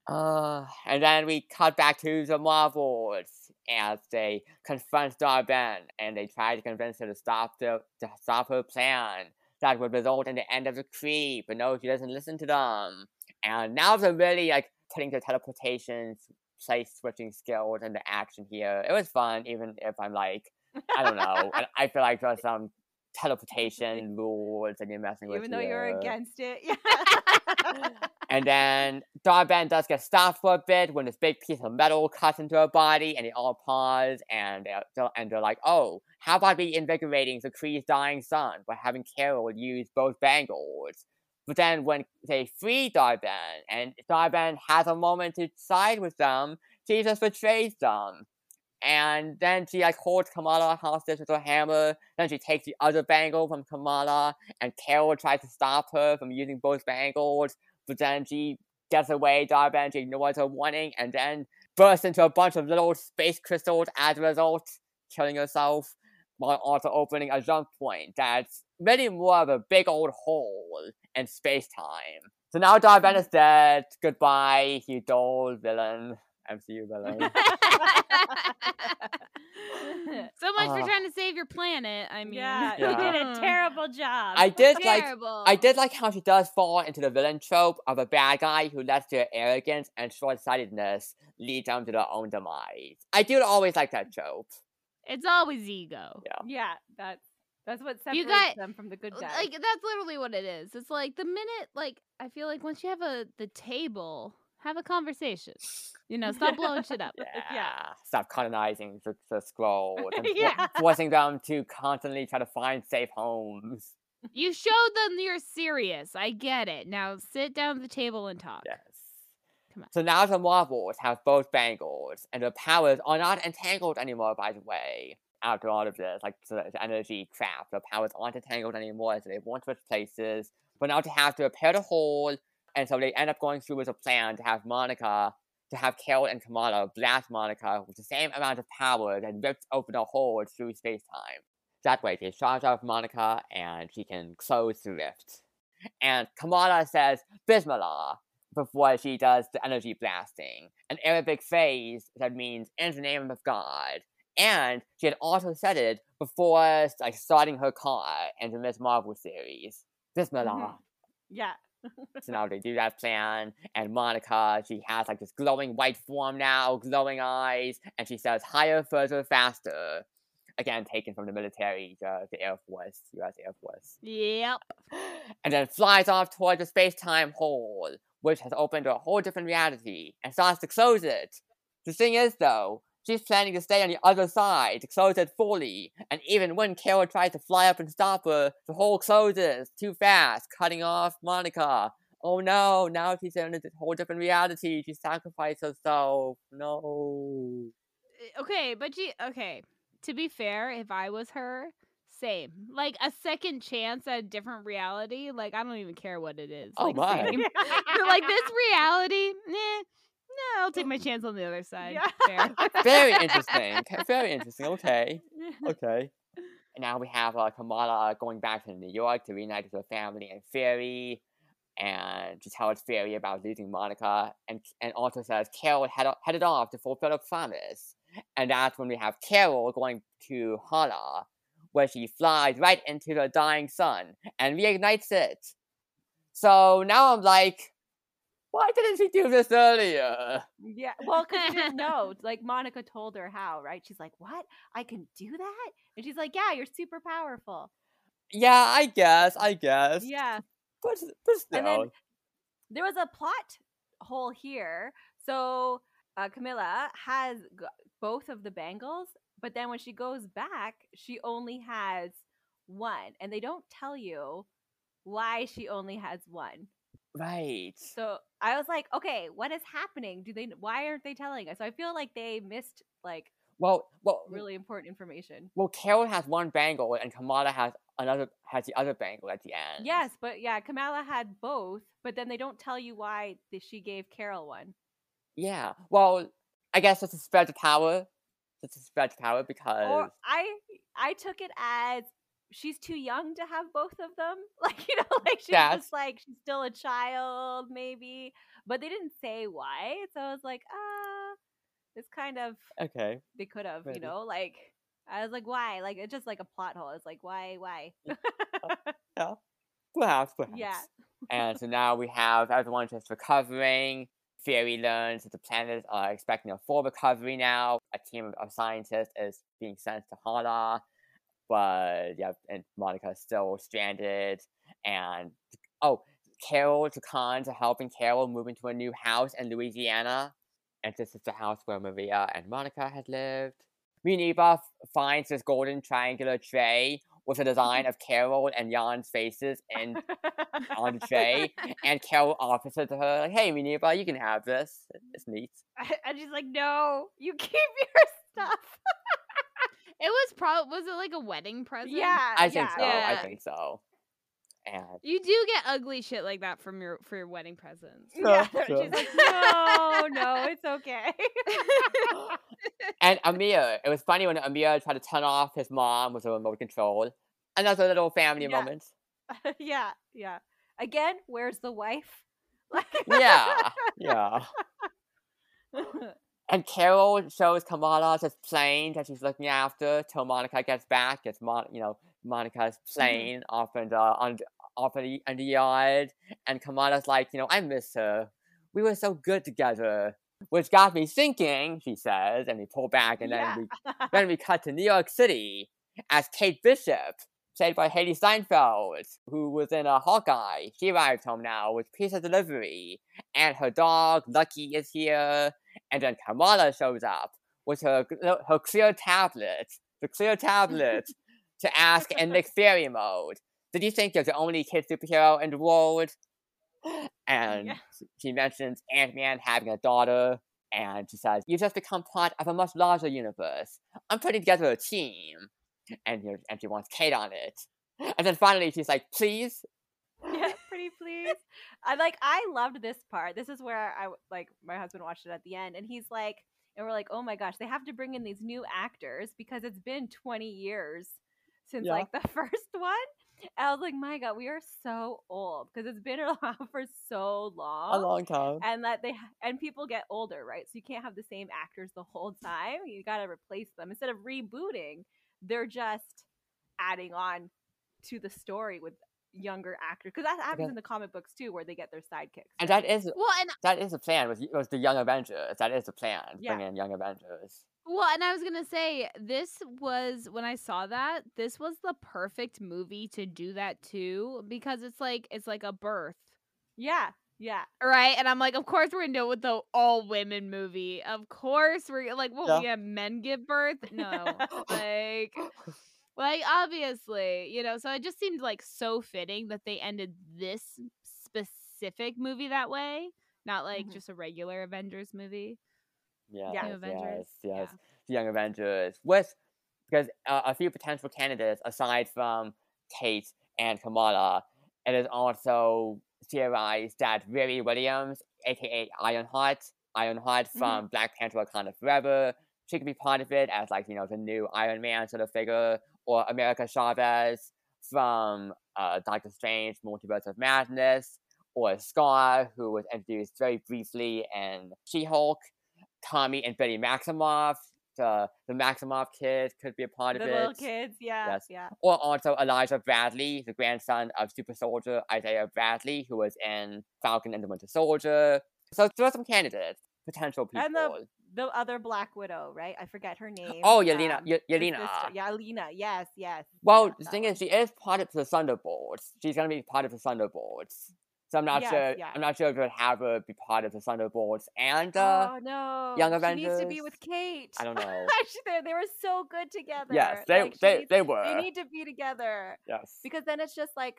Uh, and then we cut back to the Marvels as they confront Dar-Benn and they try to convince her to stop the to stop her plan that would result in the end of the creep, but no, she doesn't listen to them. And now they're really like putting the teleportation place switching skills into action here. It was fun, even if I'm like, I don't know. I feel like there's some teleportation rules and you're messing with even though you're against it. Yeah. And then Dar-Benn does get stopped for a bit when this big piece of metal cuts into her body, and they all pause and uh, they're, they're- and they're like, "Oh, how about reinvigorating the Kree's dying sun by having Carol use both bangles?" But then when they free Dar-Benn and Dar-Benn has a moment to side with them, just betrays them. And then she like holds Kamala hostage with her hammer. Then she takes the other bangle from Kamala, and Carol tries to stop her from using both bangles. But then she gets away, Dar-Benn, she ignores her warning, and then bursts into a bunch of little space crystals as a result, killing herself, while also opening a jump point that's really more of a big old hole in space time. So now Dar-Benn mm. is dead. Goodbye, you dull villain. MCU villain. So much for Uh, trying to save your planet. I mean, yeah, Yeah. you did a terrible job. I did like I did like how she does fall into the villain trope of a bad guy who lets their arrogance and short-sightedness lead them to their own demise. I do always like that trope. It's always ego. Yeah. Yeah, that's that's what You separates got- them from the good guys. Like that's literally what it is. It's like the minute, like I feel like once you have a the table, have a conversation. You know, stop blowing shit up. Yeah. Stop colonizing the, the Skrulls and Yeah. forcing them to constantly try to find safe homes. You showed them you're serious. I get it. Now sit down at the table and talk. Yes. Come on. So now the Marvels have both bangles, and their powers are not entangled anymore, by the way. After all of this, like so the energy crap, their powers aren't entangled anymore, so they won't switch places. But now they have to repair the hole, and so they end up going through with a plan to have Monica, to have Carol and Kamala blast Monica with the same amount of power that rips open a hole through space time. That way, they charge off Monica, and she can close the rift. And Kamala says, Bismillah, before she does the energy blasting, an Arabic phrase that means in the name of God. And she had also said it before like starting her car in the Miss Marvel series. Bismillah. Mm-hmm. yeah. So now they do that plan, and Monica, she has like this glowing white form now, glowing eyes, and she says higher, further, faster. Again, taken from the military, the, the Air Force, US Air Force Yep. and then flies off towards the space-time hole, which has opened to a whole different reality, and starts to close it. The thing is, though, she's planning to stay on the other side to close it fully, and even when Carol tries to fly up and stop her, the hole closes too fast, cutting off Monica. Oh no, now she's in a whole different reality. She sacrificed herself. No. Uh, Okay, but she okay. To be fair, if I was her, same. Like a second chance at a different reality. Like I don't even care what it is. Oh like, my. like this reality, nah. No, I'll take my chance on the other side. Yeah. Fair. Very interesting. Okay, Very interesting. Okay. Okay. And now we have uh, Kamala going back to New York to reunite with her family and Fury, and to tell Fury about losing Monica, and and also says Carol head, headed off to fulfill a promise. And that's when we have Carol going to Hala, where she flies right into the dying sun and reignites it. So now I'm like, why didn't she do this earlier? Yeah, well, because she didn't know. Like Monica told her how, right? She's like, "What? I can do that?" And she's like, "Yeah, you're super powerful." Yeah, I guess, I guess. Yeah. But, but still. And then there was a plot hole here. So uh, Kamala has g- both of the bangles, but then when she goes back, she only has one, and they don't tell you why she only has one. Right. So I was like, okay, what is happening? Do they? Why aren't they telling us? So I feel like they missed like Well, well, really important information. well. Carol has one bangle, and Kamala has another has the other bangle at the end. Yes, but yeah, Kamala had both, but then they don't tell you why she gave Carol one. Yeah. Well, I guess it's a spread of power. It's a spread of power because Or I I took it as she's too young to have both of them. Like you know, like she's just like she's still a child, maybe. But they didn't say why, so I was like, ah, it's kind of okay. they could have, you know, like I was like, why? Like it's just like a plot hole. It's like why, why? Yeah. Perhaps, perhaps. yeah. and so now we have everyone just recovering. Fury learns that the planets are expecting a full recovery now. A team of- of scientists is being sent to Hala, but yeah, and Monica is still stranded. And oh, Carol, Khans are helping Carol move into a new house in Louisiana, and this is the house where Maria and Monica had lived. Minerva f- finds this golden triangular tray with a design mm-hmm. of Carol and Jan's faces in on the tray, and Carol offers it to her, like, "Hey, Minerva, you can have this. It's neat." and she's like, no, you keep your stuff. It was probably was it like a wedding present? yeah, I think yeah. so. I think so. And You do get ugly shit like that from your for your wedding presents. Yeah, Sure, sure. she's like, no, no, it's okay. and Amir, it was funny when Amir tried to turn off his mom with a remote control. Another little family Yeah. moment. yeah, yeah. Again, where's the wife? Yeah, yeah. And Carol shows Kamala this plane that she's looking after till Monica gets back. It's Mon, you know, Monica's mm-hmm. plane off in the on, off in the, in the yard, and Kamala's like, you know, I miss her. We were so good together. Which got me thinking, she says, and we pull back, and Yeah. then we then we cut to New York City as Kate Bishop, played by Hailee Steinfeld, who was in a Hawkeye. She arrived home now with pizza delivery, and her dog Lucky is here. And then Kamala shows up with her her clear tablet, the clear tablet, to ask in Nick Fury mode. Did you think you're the only kid superhero in the world? And Yeah. she mentions Ant Man having a daughter, and she says, "You just become part of a much larger universe. I'm putting together a team." And you know, and she wants Kate on it. And then finally, she's like, "Please." yeah, pretty please. I like I loved this part. This is where I like my husband watched it at the end and he's like and we're like, "Oh my gosh, they have to bring in these new actors because it's been 20 years since Yeah. like the first one." And I was like, "My god, we are so old because it's been around for so long." A long time. and that they and people get older, right? So you can't have the same actors the whole time. You got to replace them instead of rebooting. They're just adding on to the story with younger actors because that happens Okay. in the comic books too, where they get their sidekicks. And that is Well, and that is the plan. Was was the Young Avengers? That is the plan. Yeah. Bring in Young Avengers. well, and I was gonna say this was when I saw that this was the perfect movie to do that too because it's like it's like a birth, yeah, yeah, right? And I'm like, of course we're gonna do it with the all women movie. Of course we're like, well, Yeah. We have men give birth? No, like. Like obviously, you know, so it just seemed like so fitting that they ended this specific movie that way, not like Mhm. just a regular Avengers movie. Yes, Yeah. Avengers. yes, yes. Yeah. The Young Avengers with because uh, a few potential candidates aside from Kate and Kamala, it is also theorized that Riri Williams, aka Ironheart, Ironheart Mm-hmm. from Black Panther: Wakanda Forever, she could be part of it as like you know the new Iron Man sort of figure, or America Chavez from uh, Doctor Strange: Multiverse of Madness, or Skaar, who was introduced very briefly in She-Hulk. Tommy and Betty Maximoff, the the Maximoff kids could be a part the of little it. kids. Yeah, Yes. yeah. Or also Elijah Bradley, the grandson of Super Soldier Isaiah Bradley, who was in Falcon and the Winter Soldier. So there are some candidates, potential people. And the the other Black Widow, right? I forget her name. oh, Yelena, um, Ye- Yelena. Yeah, Alina. Yes, yes. Well, yeah, the thing one. is, she is part of the Thunderbolts. She's gonna be part of the Thunderbolts. So I'm not Yes, sure. yeah. I'm not sure if it would have her be part of the Thunderbolts and uh, oh no, Young She needs to be with Kate. I don't know. They they were so good together. yes, they Like, they needs- they were. they need to be together yes. because then it's just like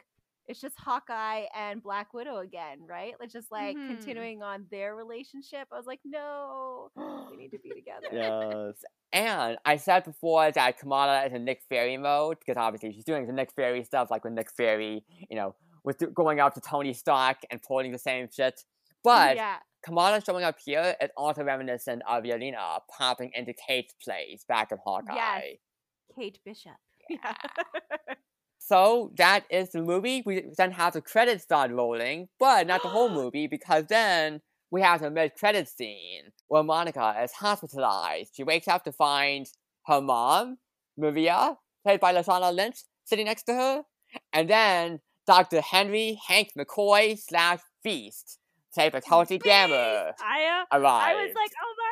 it's just Hawkeye and Black Widow again, right? It's just like Mhm. continuing on their relationship. I was like, no, we need to be together. yes. And I said before that Kamala is in Nick Fury mode because obviously she's doing the Nick Fury stuff, like when Nick Fury, you know, was going up to Tony Stark and pulling the same shit. But yeah, Kamala showing up here is also reminiscent of Yelena popping into Kate's place back in Hawkeye. Kate Bishop. Yeah. So that is the movie. We then have the credits start rolling, but not the whole movie because then we have the mid-credit scene where Monica is hospitalized. She wakes up to find her mom, Maria, played by Lashana Lynch, sitting next to her, and then Dr. Henry Hank McCoy slash Beast, played by Kelsey Grammer, I uh, arrives. I was like, oh my god!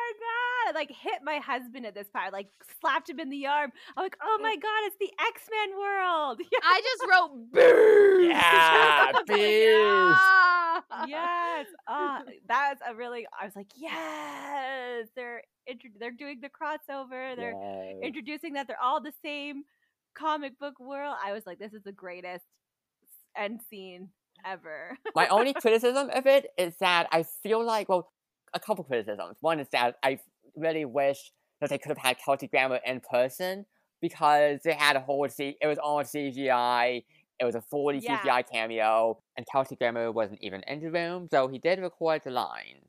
I like hit my husband at this part, like slapped him in the arm. I'm like, oh my god, it's the X Men world. Yeah. I just wrote boo. yeah, Beast. yes. Uh, that was a really. I was like, yes. They're intro- they're doing the crossover. They're Yes. introducing that they're all the same comic book world. I was like, this is the greatest end scene ever. my only criticism of it is that I feel like, well, a couple criticisms. One is that I really wish that they could have had Kelsey Grammer in person because they had a whole C. It was all CGI. It was a fully Yeah. CGI cameo, and Kelsey Grammer wasn't even in the room, so he did record the lines.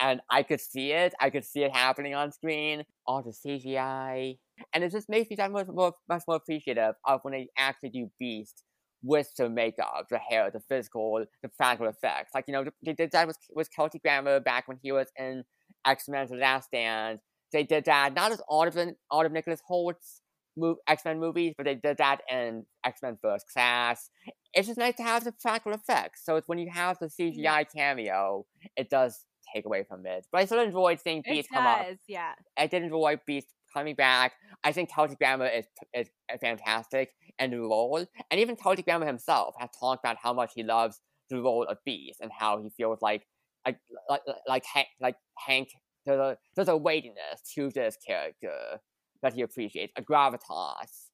And I could see it. I could see it happening on screen. All the CGI, and it just makes me that much more, much more appreciative of when they actually do Beast with the makeup, the hair, the physical, the practical effects. Like, you know, they did that with, with Kelsey Grammer back when he was in X Men The Last Stand. They did that not as all of, the, all of Nicholas Hoult's move, X Men movies, but they did that in X Men First Class. It's just nice to have the practical effects. So it's when you have the CGI cameo, it does take away from it. But I still enjoyed seeing Beast come up. does, yeah. I did enjoy Beast coming back. I think Kelsey Grammer is is fantastic in the role, and even Kelsey Grammer himself has talked about how much he loves the role of Beast and how he feels like like like like Hank like Hank. There's a there's a weightiness to this character that he appreciates, a gravitas,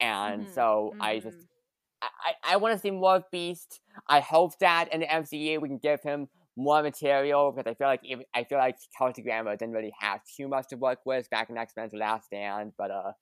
and Mhm, so I just. I, I, I want to see more of Beast. I hope that in the MCU we can give him more material because I feel like even, I feel like Kelsey Grammer didn't really have too much to work with back in X Men: The Last Stand. But uh,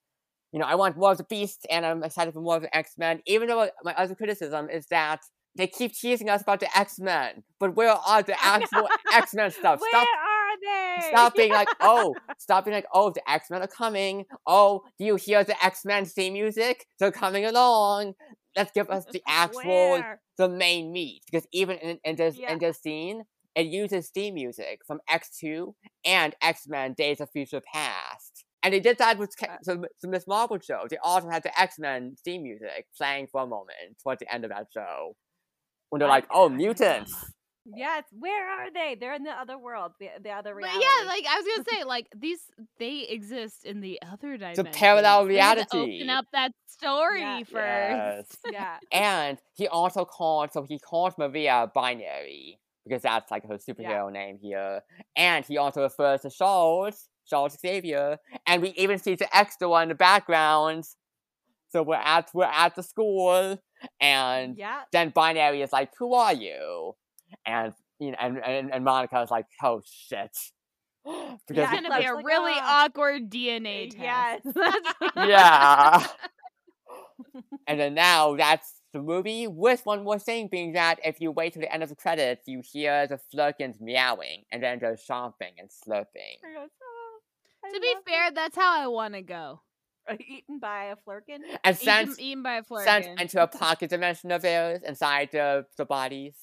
you know, I want more of the Beast, and I'm excited for more of the X Men. Even though my other criticism is that they keep teasing us about the X Men, but where are the actual X Men stuff? Where Stop are they? Stop being like, oh, stop being like, oh, the X Men are coming. Oh, do you hear the X Men theme music? They're coming along. Let's give us the actual, Where? the main meat. Because even in, in this Yeah. in this scene, it uses theme music from X Two and X Men: Days of Future Past. And they did that with Ca- Uh. the, the Miss Marvel show. They also had the X Men theme music playing for a moment towards the end of that show. When they're like, oh, mutants. Yes, where are they? They're in the other world, the the other But yeah, like I was gonna say, like these they exist in the other dimension. parallel They had to reality. Open up that story Yeah. first. Yes. yeah, And he also called, so he called Maria binary because that's like her superhero name here. And he also refers to Charles, Charles Xavier, and we even see the extra one in the background. So we're at we're at the school, and yeah. then binary is like, "Who are you?" And you know, and and, and Monica is like, "Oh shit," because It's gonna be a like, really "Ah." awkward DNA test. Yes. Yeah. and then now that's the movie with one more thing being that if you wait till the end of the credits, you hear the Flerkens meowing and then they're chomping and slurping. "Oh, to be fair, that's how I want to go. It." eaten by a Flerken. And sent, eaten by a Flerken sent into a pocket dimension of theirs inside the, the bodies.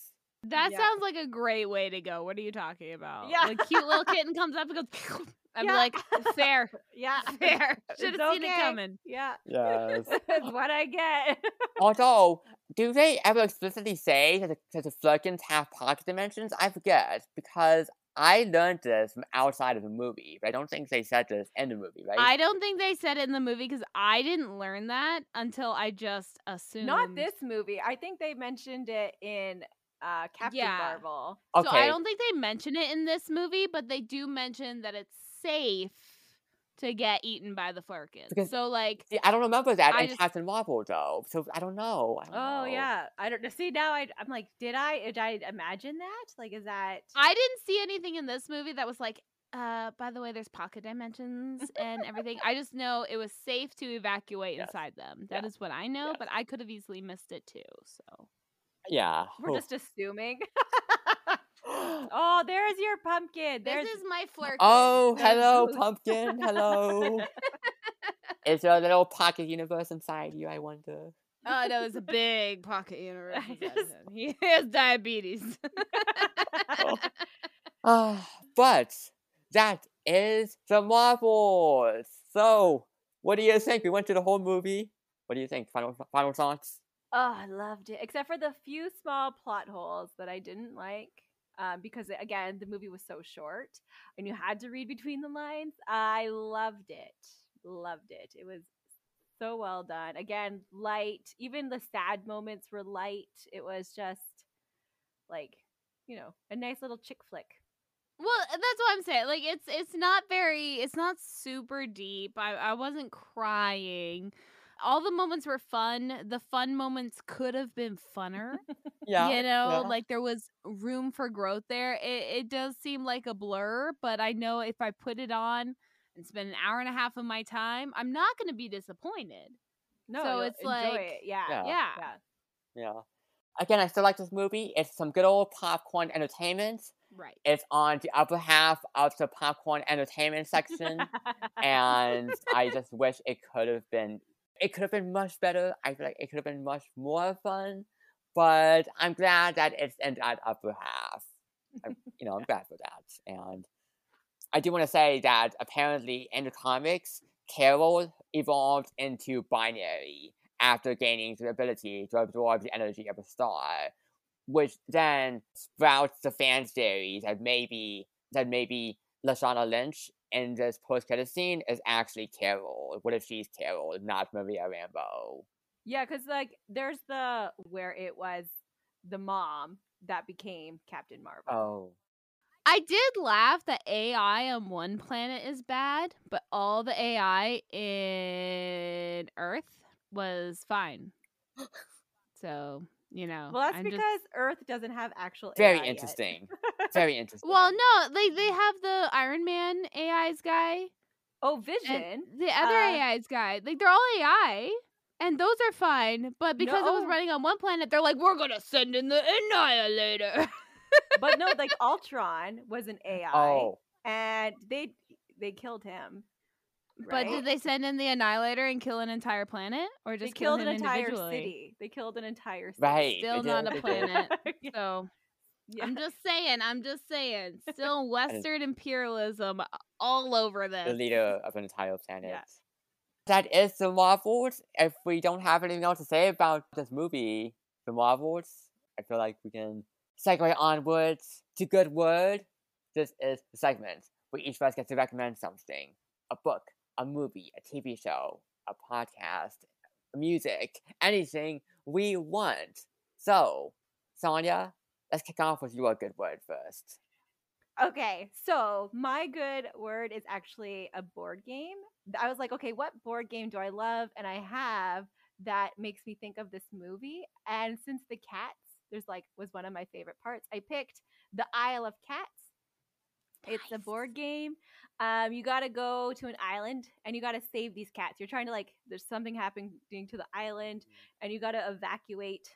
That Yeah. sounds like a great way to go. What are you talking about? Yeah. Like cute little kitten comes up and goes. I'm Yeah. like, fair, Yeah, fair. It's Should have seen it coming. Yeah, Yes. that's what I get. Although, do they ever explicitly say that the, that the Flerkens have pocket dimensions? I forget because I learned this from outside of the movie, but I don't think they said this in the movie, right? I don't think they said it in the movie because I didn't learn that until I just assumed. Not this movie. I think they mentioned it in uh, Captain Yeah. Marvel. Okay. So I don't think they mention it in this movie, but they do mention that it's safe to get eaten by the Flerkens. Because- so like See, I don't remember that I in just- Captain Marvel though, so I don't know. I don't Oh know. yeah, I don't. See now, I, I'm like, did I? Did I imagine that? Like, is that? I didn't see anything in this movie that was like, uh, by the way, there's pocket dimensions and everything. I just know it was safe to evacuate Yes. inside them. That Yeah. is what I know, Yes. but I could have easily missed it too. So Yeah. We're just assuming. oh, there's your pumpkin. There's this is my flirt. Oh, hello, pumpkin. Hello. Is there a little pocket universe inside you? I wonder. Oh no, it's a big pocket universe. Just- He has diabetes. Ah, but that is the Marvels. So, what do you think? We went through the whole movie. What do you think? Final final thoughts? Oh, I loved it. Except for the few small plot holes that I didn't like. Um, because again, the movie was so short and you had to read between the lines. I loved it. Loved it. It was so well done. Again, light. Even the sad moments were light. It was just like, you know, a nice little chick flick. Well, that's what I'm saying. Like it's it's not very it's not super deep. I I wasn't crying. All the moments were fun. The fun moments could have been funner. Yeah. you know, yeah. like there was room for growth there. It it does seem like a blur, but I know if I put it on and spend an hour and a half of my time, I'm not going to be disappointed. No, So it's like- it. Yeah. Yeah. Yeah. Yeah. yeah. Again, I still like this movie. It's some good old popcorn entertainment. Right. It's on the upper half of the popcorn entertainment section. and I just wish it could have been it could have been much better. I feel like it could have been much more fun. But I'm glad that it's in that upper half. I'm- you know, I'm glad for that. And I do want to say that apparently in the comics, Carol evolved into binary after gaining the ability to absorb the energy of a star, which then sprouts the fan theories that maybe that maybe Lashana Lynch in this post credit scene is actually Carol. What if she's Carol, not Maria Rambeau? Yeah, because like there's the where it was the mom that became Captain Marvel. Oh. I did laugh that AI on one planet is bad, but all the AI in Earth was fine. So, you know. well, that's I'm because just- Earth doesn't have actual. Very AI yet. interesting. Very interesting. Well, no, they they have the Iron Man AI's guy oh, and Vision. the other uh, AI's guy. Like they're all AI, and those are fine. But because it was running on one planet, they're like, we're gonna send in the Annihilator. but no, like Ultron was an AI, oh. and they they killed him. But did they send in the Annihilator and kill an entire planet, or They just kill killed an entire city. They killed an entire city. Right. Still they not a planet. Yeah. So Yeah. I'm just saying, I'm just saying, still Western imperialism all over this. the leader of an entire planet. Yeah. That is the Marvels. If we don't have anything else to say about this movie, the Marvels, I feel like we can segue onwards to Good Word. This is the segment where each of us gets to recommend something a book, a movie, a TV show, a podcast, music, anything we want. So, Saunya, let's kick off with your good word first. Okay, so my good word is actually a board game. I was like, okay, what board game do I love? And I have that makes me think of this movie. And since the cats, there's like was one of my favorite parts. I picked the Isle of Cats. It's a board game. Um, you got to go to an island and you got to save these cats. You're trying to like, there's something happening to the island, and you got to evacuate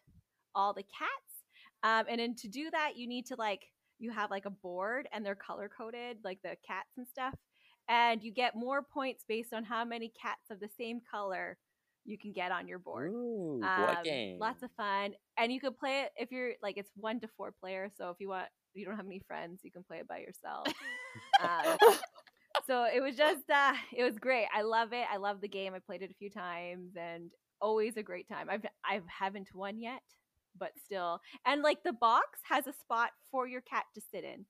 all the cats. Um, and then to do that, you need to like you have like a board and they're color coded, like the cats and stuff. And you get more points based on how many cats of the same color you can get on your board. Ooh, board Um, game. Lots of fun. And you could play it if you're like it's one to four players. So if you want you don't have any friends, you can play it by yourself. um, so it was just uh it was great. I love it. I love the game. I played it a few times and always a great time. I've I haven't won yet, but still. And like the box has a spot for your cat to sit in.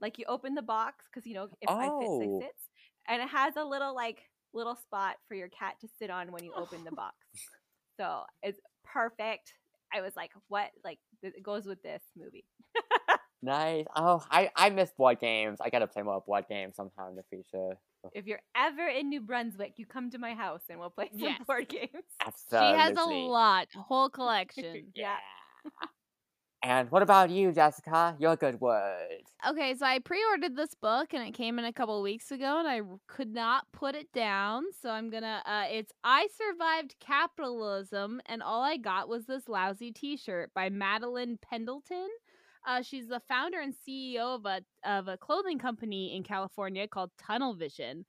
Like you open the box because you know if I fits, Oh. they sits, and it has a little like little spot for your cat to sit on when you open the box. So it's perfect. I was like, what? Like it goes with this movie. Nice. Oh, I I miss board games. I gotta play more board games sometime in the future. If you're ever in New Brunswick, you come to my house and we'll play some Yes. board games. Absolutely. She has a lot, whole collection. Yeah. and what about you, Jessica? Your good word. Okay, so I pre-ordered this book and it came in a couple weeks ago and I could not put it down. So I'm going to uh it's I survived capitalism and all I got was this lousy t-shirt by Madeline Pendleton. Uh she's the founder and CEO of a of a clothing company in California called Tunnel Vision.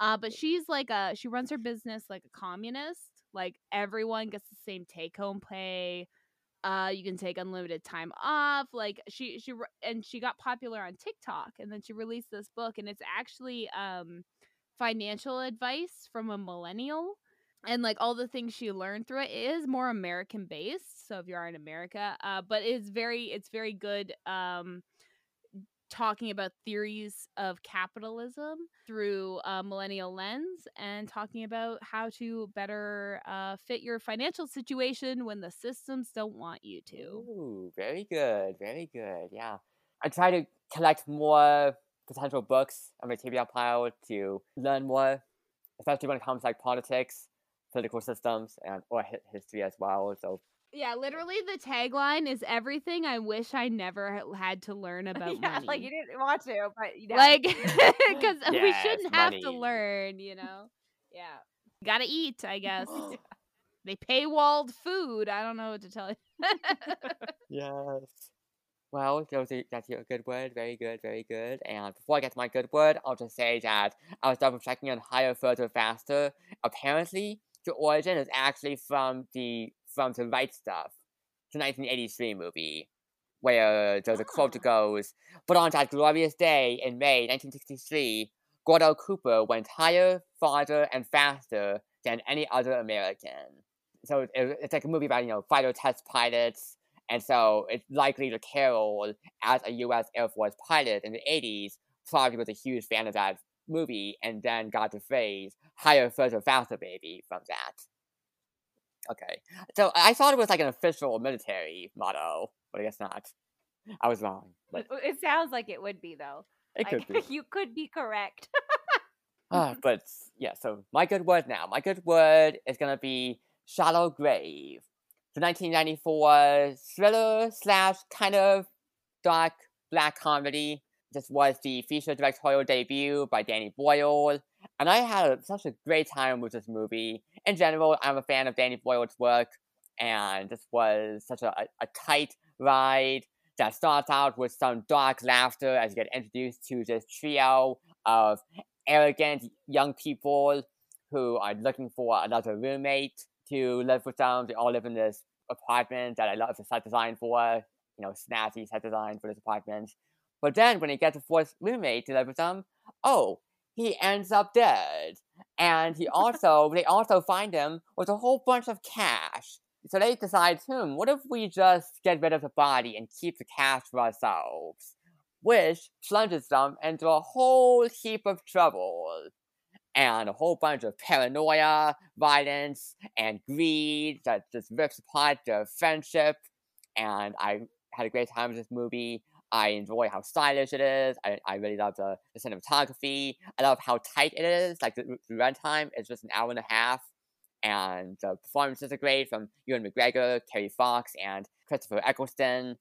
Uh but she's like a she runs her business like a communist. Like everyone gets the same take home pay uh you can take unlimited time off like she she and she got popular on TikTok and then she released this book and it's actually um financial advice from a millennial and like all the things she learned through it, it is more American based so if you are in America uh but it's very it's very good um talking about theories of capitalism through a millennial lens and talking about how to better uh, fit your financial situation when the systems don't want you to. Ooh, very good, very good. Yeah, I try to collect more potential books on my TBR pile to learn more, especially when it comes to like politics, political systems, and or history as well. So Yeah, literally the tagline is everything I wish I never had to learn about yeah, money. like you didn't want to, but you know. like because we shouldn't have to learn, you know. Yeah. Gotta eat, I guess. they paywalled food. I don't know what to tell you. yes. Well, that's your good word. Very good, very good. And before I get to my good word, I'll just say that I was double checking on higher, further, faster. Apparently, the origin is actually from the from the right stuff, the 1983 movie, where there's a quote that ah. goes, "But on that glorious day in May 1963, Gordo Cooper went higher, farther, and faster than any other American." So it, it's like a movie about you know fighter test pilots and so it's likely that Carol, as a U.S. Air Force pilot in the 80s, probably was a huge fan of that movie and then got the phrase higher, further, faster, baby from that. Okay. So I thought it was like an official military motto, but I guess not. I was wrong. But it sounds like it would be though. it Like, could be. you could be correct. Ah, but yeah, so my good word now. My good word is gonna be Shallow Grave. The 1994 thriller slash kind of dark black comedy. This was the feature directorial debut by Danny Boyle, and I had such a great time with this movie. In general, I'm a fan of Danny Boyle's work, and this was such a, a, tight ride that starts out with some dark laughter as you get introduced to this trio of arrogant young people who are looking for another roommate to live with them. They all live in this apartment that I love the set design for, you know, snazzy set design for this apartment. But then when he gets the fourth roommate to live with them, oh, he ends up dead. And he also, they also find him with a whole bunch of cash. So they decide, hmm, what if we just get rid of the body and keep the cash for ourselves? Which plunges them into a whole heap of trouble and a whole bunch of paranoia, violence, and greed that just rips apart their friendship. And I had a great time with this movie. I enjoy how stylish it is. I, I really love the, the cinematography. I love how tight it is. Like the, the runtime is just an hour and a half. And the performances are great from Ewan McGregor, Kerry Fox, and Christopher Eccleston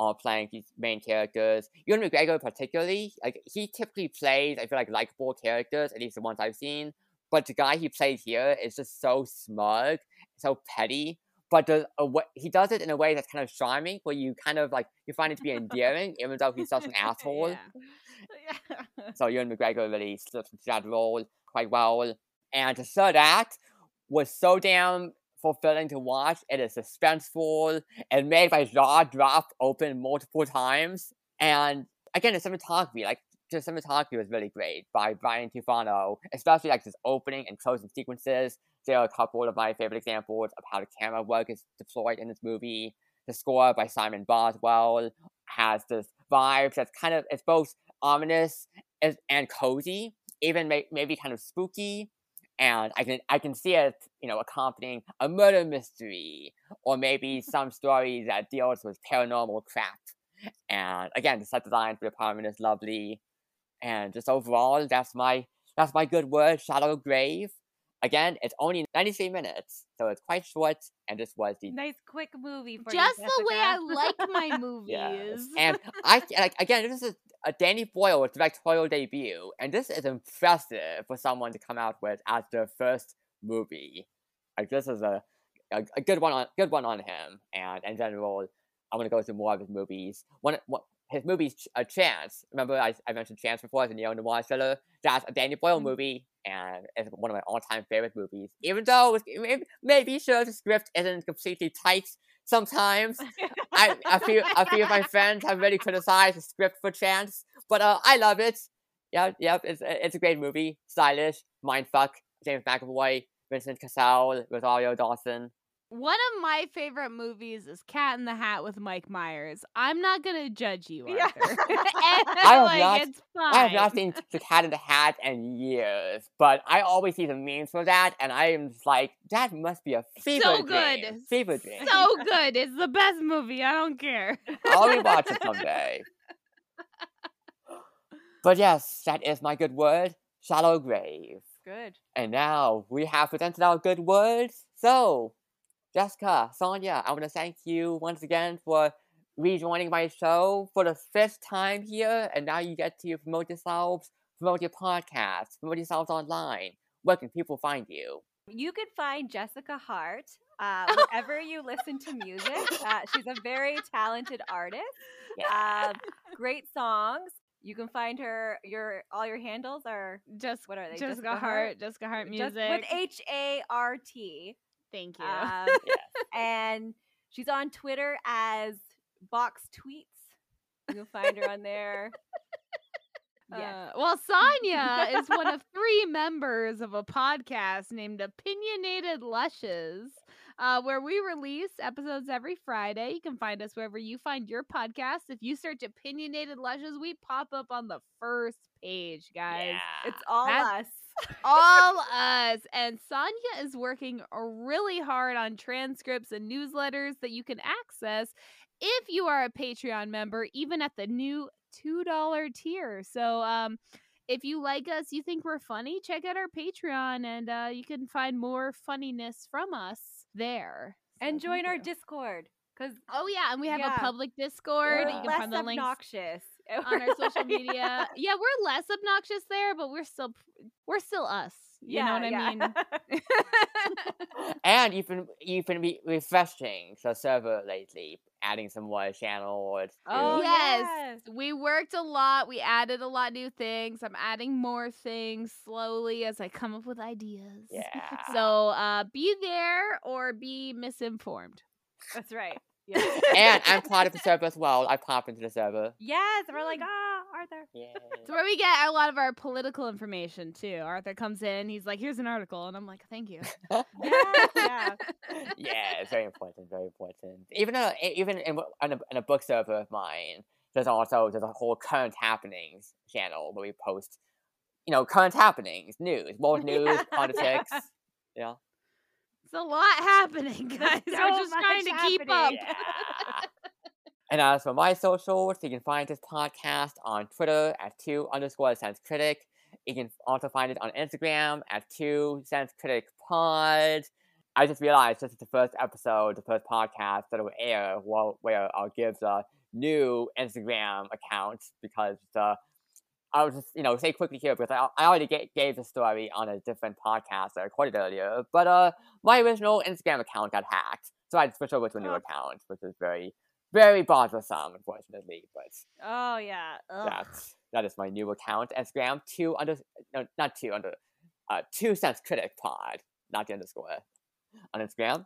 all playing these main characters. Ewan McGregor particularly, like he typically plays, I feel like likable characters, at least the ones I've seen. But the guy he played here is just so smug, so petty. But there's a he does it in a way that's kind of charming, where you kind of like you find it to be endearing, even though he's such an asshole. Yeah. yeah. So Ewan McGregor really slips into that role quite well. And the third act was so damn fulfilling to watch. It is suspenseful. It made my jaw drop open multiple times. And again, the cinematography, like the cinematography was really great by Brian Tufano, especially like his opening and closing sequences. There are a couple of my favorite examples of how the camera work is deployed in this movie. The score by Simon Boswell has this vibe that's kind of it's both ominous and, cozy, even may, maybe kind of spooky. and I can I can see it, you know, accompanying a murder mystery or maybe some story that deals with paranormal crap. And again, the set design for the apartment is lovely, and just overall, that's my that's my good word. Shallow Grave. Again, it's only 93 minutes, so it's quite short, and this was the Nice quick movie for Just you, the way I like my movies. Yes. And I like again, this is a Danny Boyle directorial debut, and this is impressive for someone to come out with as their first movie. Like this is a a, a good one on good one on him, and in general, I'm gonna go through more of his movies. One, one his movies, Ch- uh, Trance. Remember I, I mentioned Trance before, the neo noir thriller. That's a Danny Boyle Mhm. movie, and it's one of my all time favorite movies. Even though it, maybe sure the script isn't completely tight sometimes. I, a few a few of my friends have really criticized the script for Trance, but uh, I love it. Yeah, yeah, it's it's a great movie, stylish, mindfuck. James McAvoy, Vincent Cassel, Rosario Dawson. One of my favorite movies is Cat in the Hat with Mike Myers. I'm not gonna judge you, Yeah. Arthur. And, have like, not- it's fine. I have not seen The Cat in the Hat in years, but I always see the memes for that, and I am just like, that must be a fever so dream. good. Fever dream. So good. It's the best movie. I don't care. I'll rewatch it someday. But yes, that is my good word, Shallow Grave. Good. And now we have presented our good words. So, Jessica, Saunya, I want to thank you once again for rejoining my show for the fifth time here. And now you get to promote yourselves, promote your podcast, promote yourselves online. Where can people find you? You could find Jessica Hart uh, wherever you listen to music. Uh, she's a very talented artist. Yeah. Um, great songs. You can find her. Your all your handles are Just what are they? Jessica, Hart, Jessica Hart Just music. with H A R T. Thank you. Um, Yes. and she's on Twitter as Box Tweets. You'll find her on there. Yes. Uh, well, Saunya is one of three members of a podcast named Opinionated Lushes, uh, where we release episodes every Friday. You can find us wherever you find your podcast. If you search Opinionated Lushes, we pop up on the first page, guys. yeah. It's all That's- us. All us. And Saunya is working really hard on transcripts and newsletters that you can access if you are a Patreon member, even at the new $2 tier. So, um, if you like us, you think we're funny, check out our Patreon and uh, you can find more funniness from us there. So and join our. Discord because Oh, yeah. And we have Yeah. a public Discord. Yeah. You can less find the links obnoxious on our social media. yeah, we're less obnoxious there, but we're still we're still us. You know what I mean? and you've been you've been re- refreshing the server lately, adding some more channels. oh to- Yes. We worked a lot. We added a lot new things. I'm adding more things slowly as I come up with ideas. yeah. So uh be there or be misinformed. That's right. Yes. and I'm part of the server as well. I pop into the server. yes, we're like ah, Arthur. Yeah. It's where we get a lot of our political information too. Arthur comes in, he's like, "Here's an article," and I'm like, "Thank you." Yeah, yeah. yeah, it's very important, very important. Even a, even in, in, a, in a book server of mine, there's also there's a whole current happenings channel where we post, you know, current happenings, news, world news, Yeah. politics. Yeah. It's a lot happening, guys. We're just trying to much keep up. Yeah. and as for my socials, you can find this podcast on Twitter at two underscore sense critic. You can also find it on Instagram at two sense critic pod. I just realized this is the first episode, the first podcast that will air wh- where I'll give the new Instagram account because the I'll just you know say quickly here because I, I already ga- gave the story on a different podcast that I recorded earlier, but uh my original Instagram account got hacked, so I had to switch over to a new Oh. account, which is very very bothersome, unfortunately. But Oh yeah. Ugh. that's that is my new account, Instagram two under no not two under uh two cents critic pod, not the underscore on Instagram.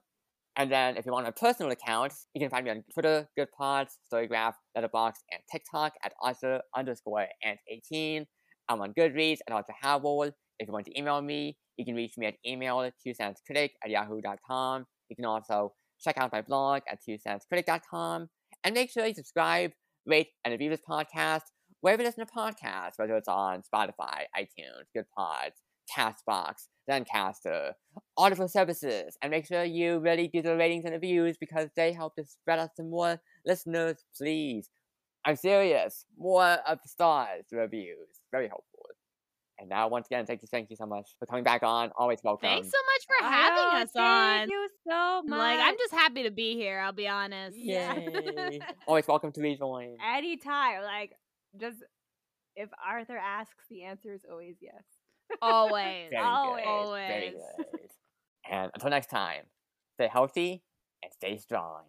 And then if you want a personal account, you can find me on Twitter, Good Pods, Storygraph, Letterboxd, and TikTok at Arthur underscore and 18. I'm on Goodreads at Arthur Howell. If you want to email me, you can reach me at email two cents critic at yahoo.com. You can also check out my blog at two cents critic.com. And make sure you subscribe, rate, and review this podcast wherever you listen to podcasts, whether it's on Spotify, iTunes, Good Pods, Castbox, Zencastr, Audible Services, and make sure you really do the ratings and reviews because they help to spread out some more listeners, please. I'm serious. More of the stars, the reviews. Very helpful. And now, once again, thank you, thank you so much for coming back on. Always welcome. Thanks so much for having know, us on. Thank you so much. Like, I'm just happy to be here. I'll be honest. Yeah. Yay. Always welcome to rejoin. anytime. Like, just if Arthur asks, the answer is always yes. Always. Very Always. good. Always. Very good. and until next time, stay healthy and stay strong.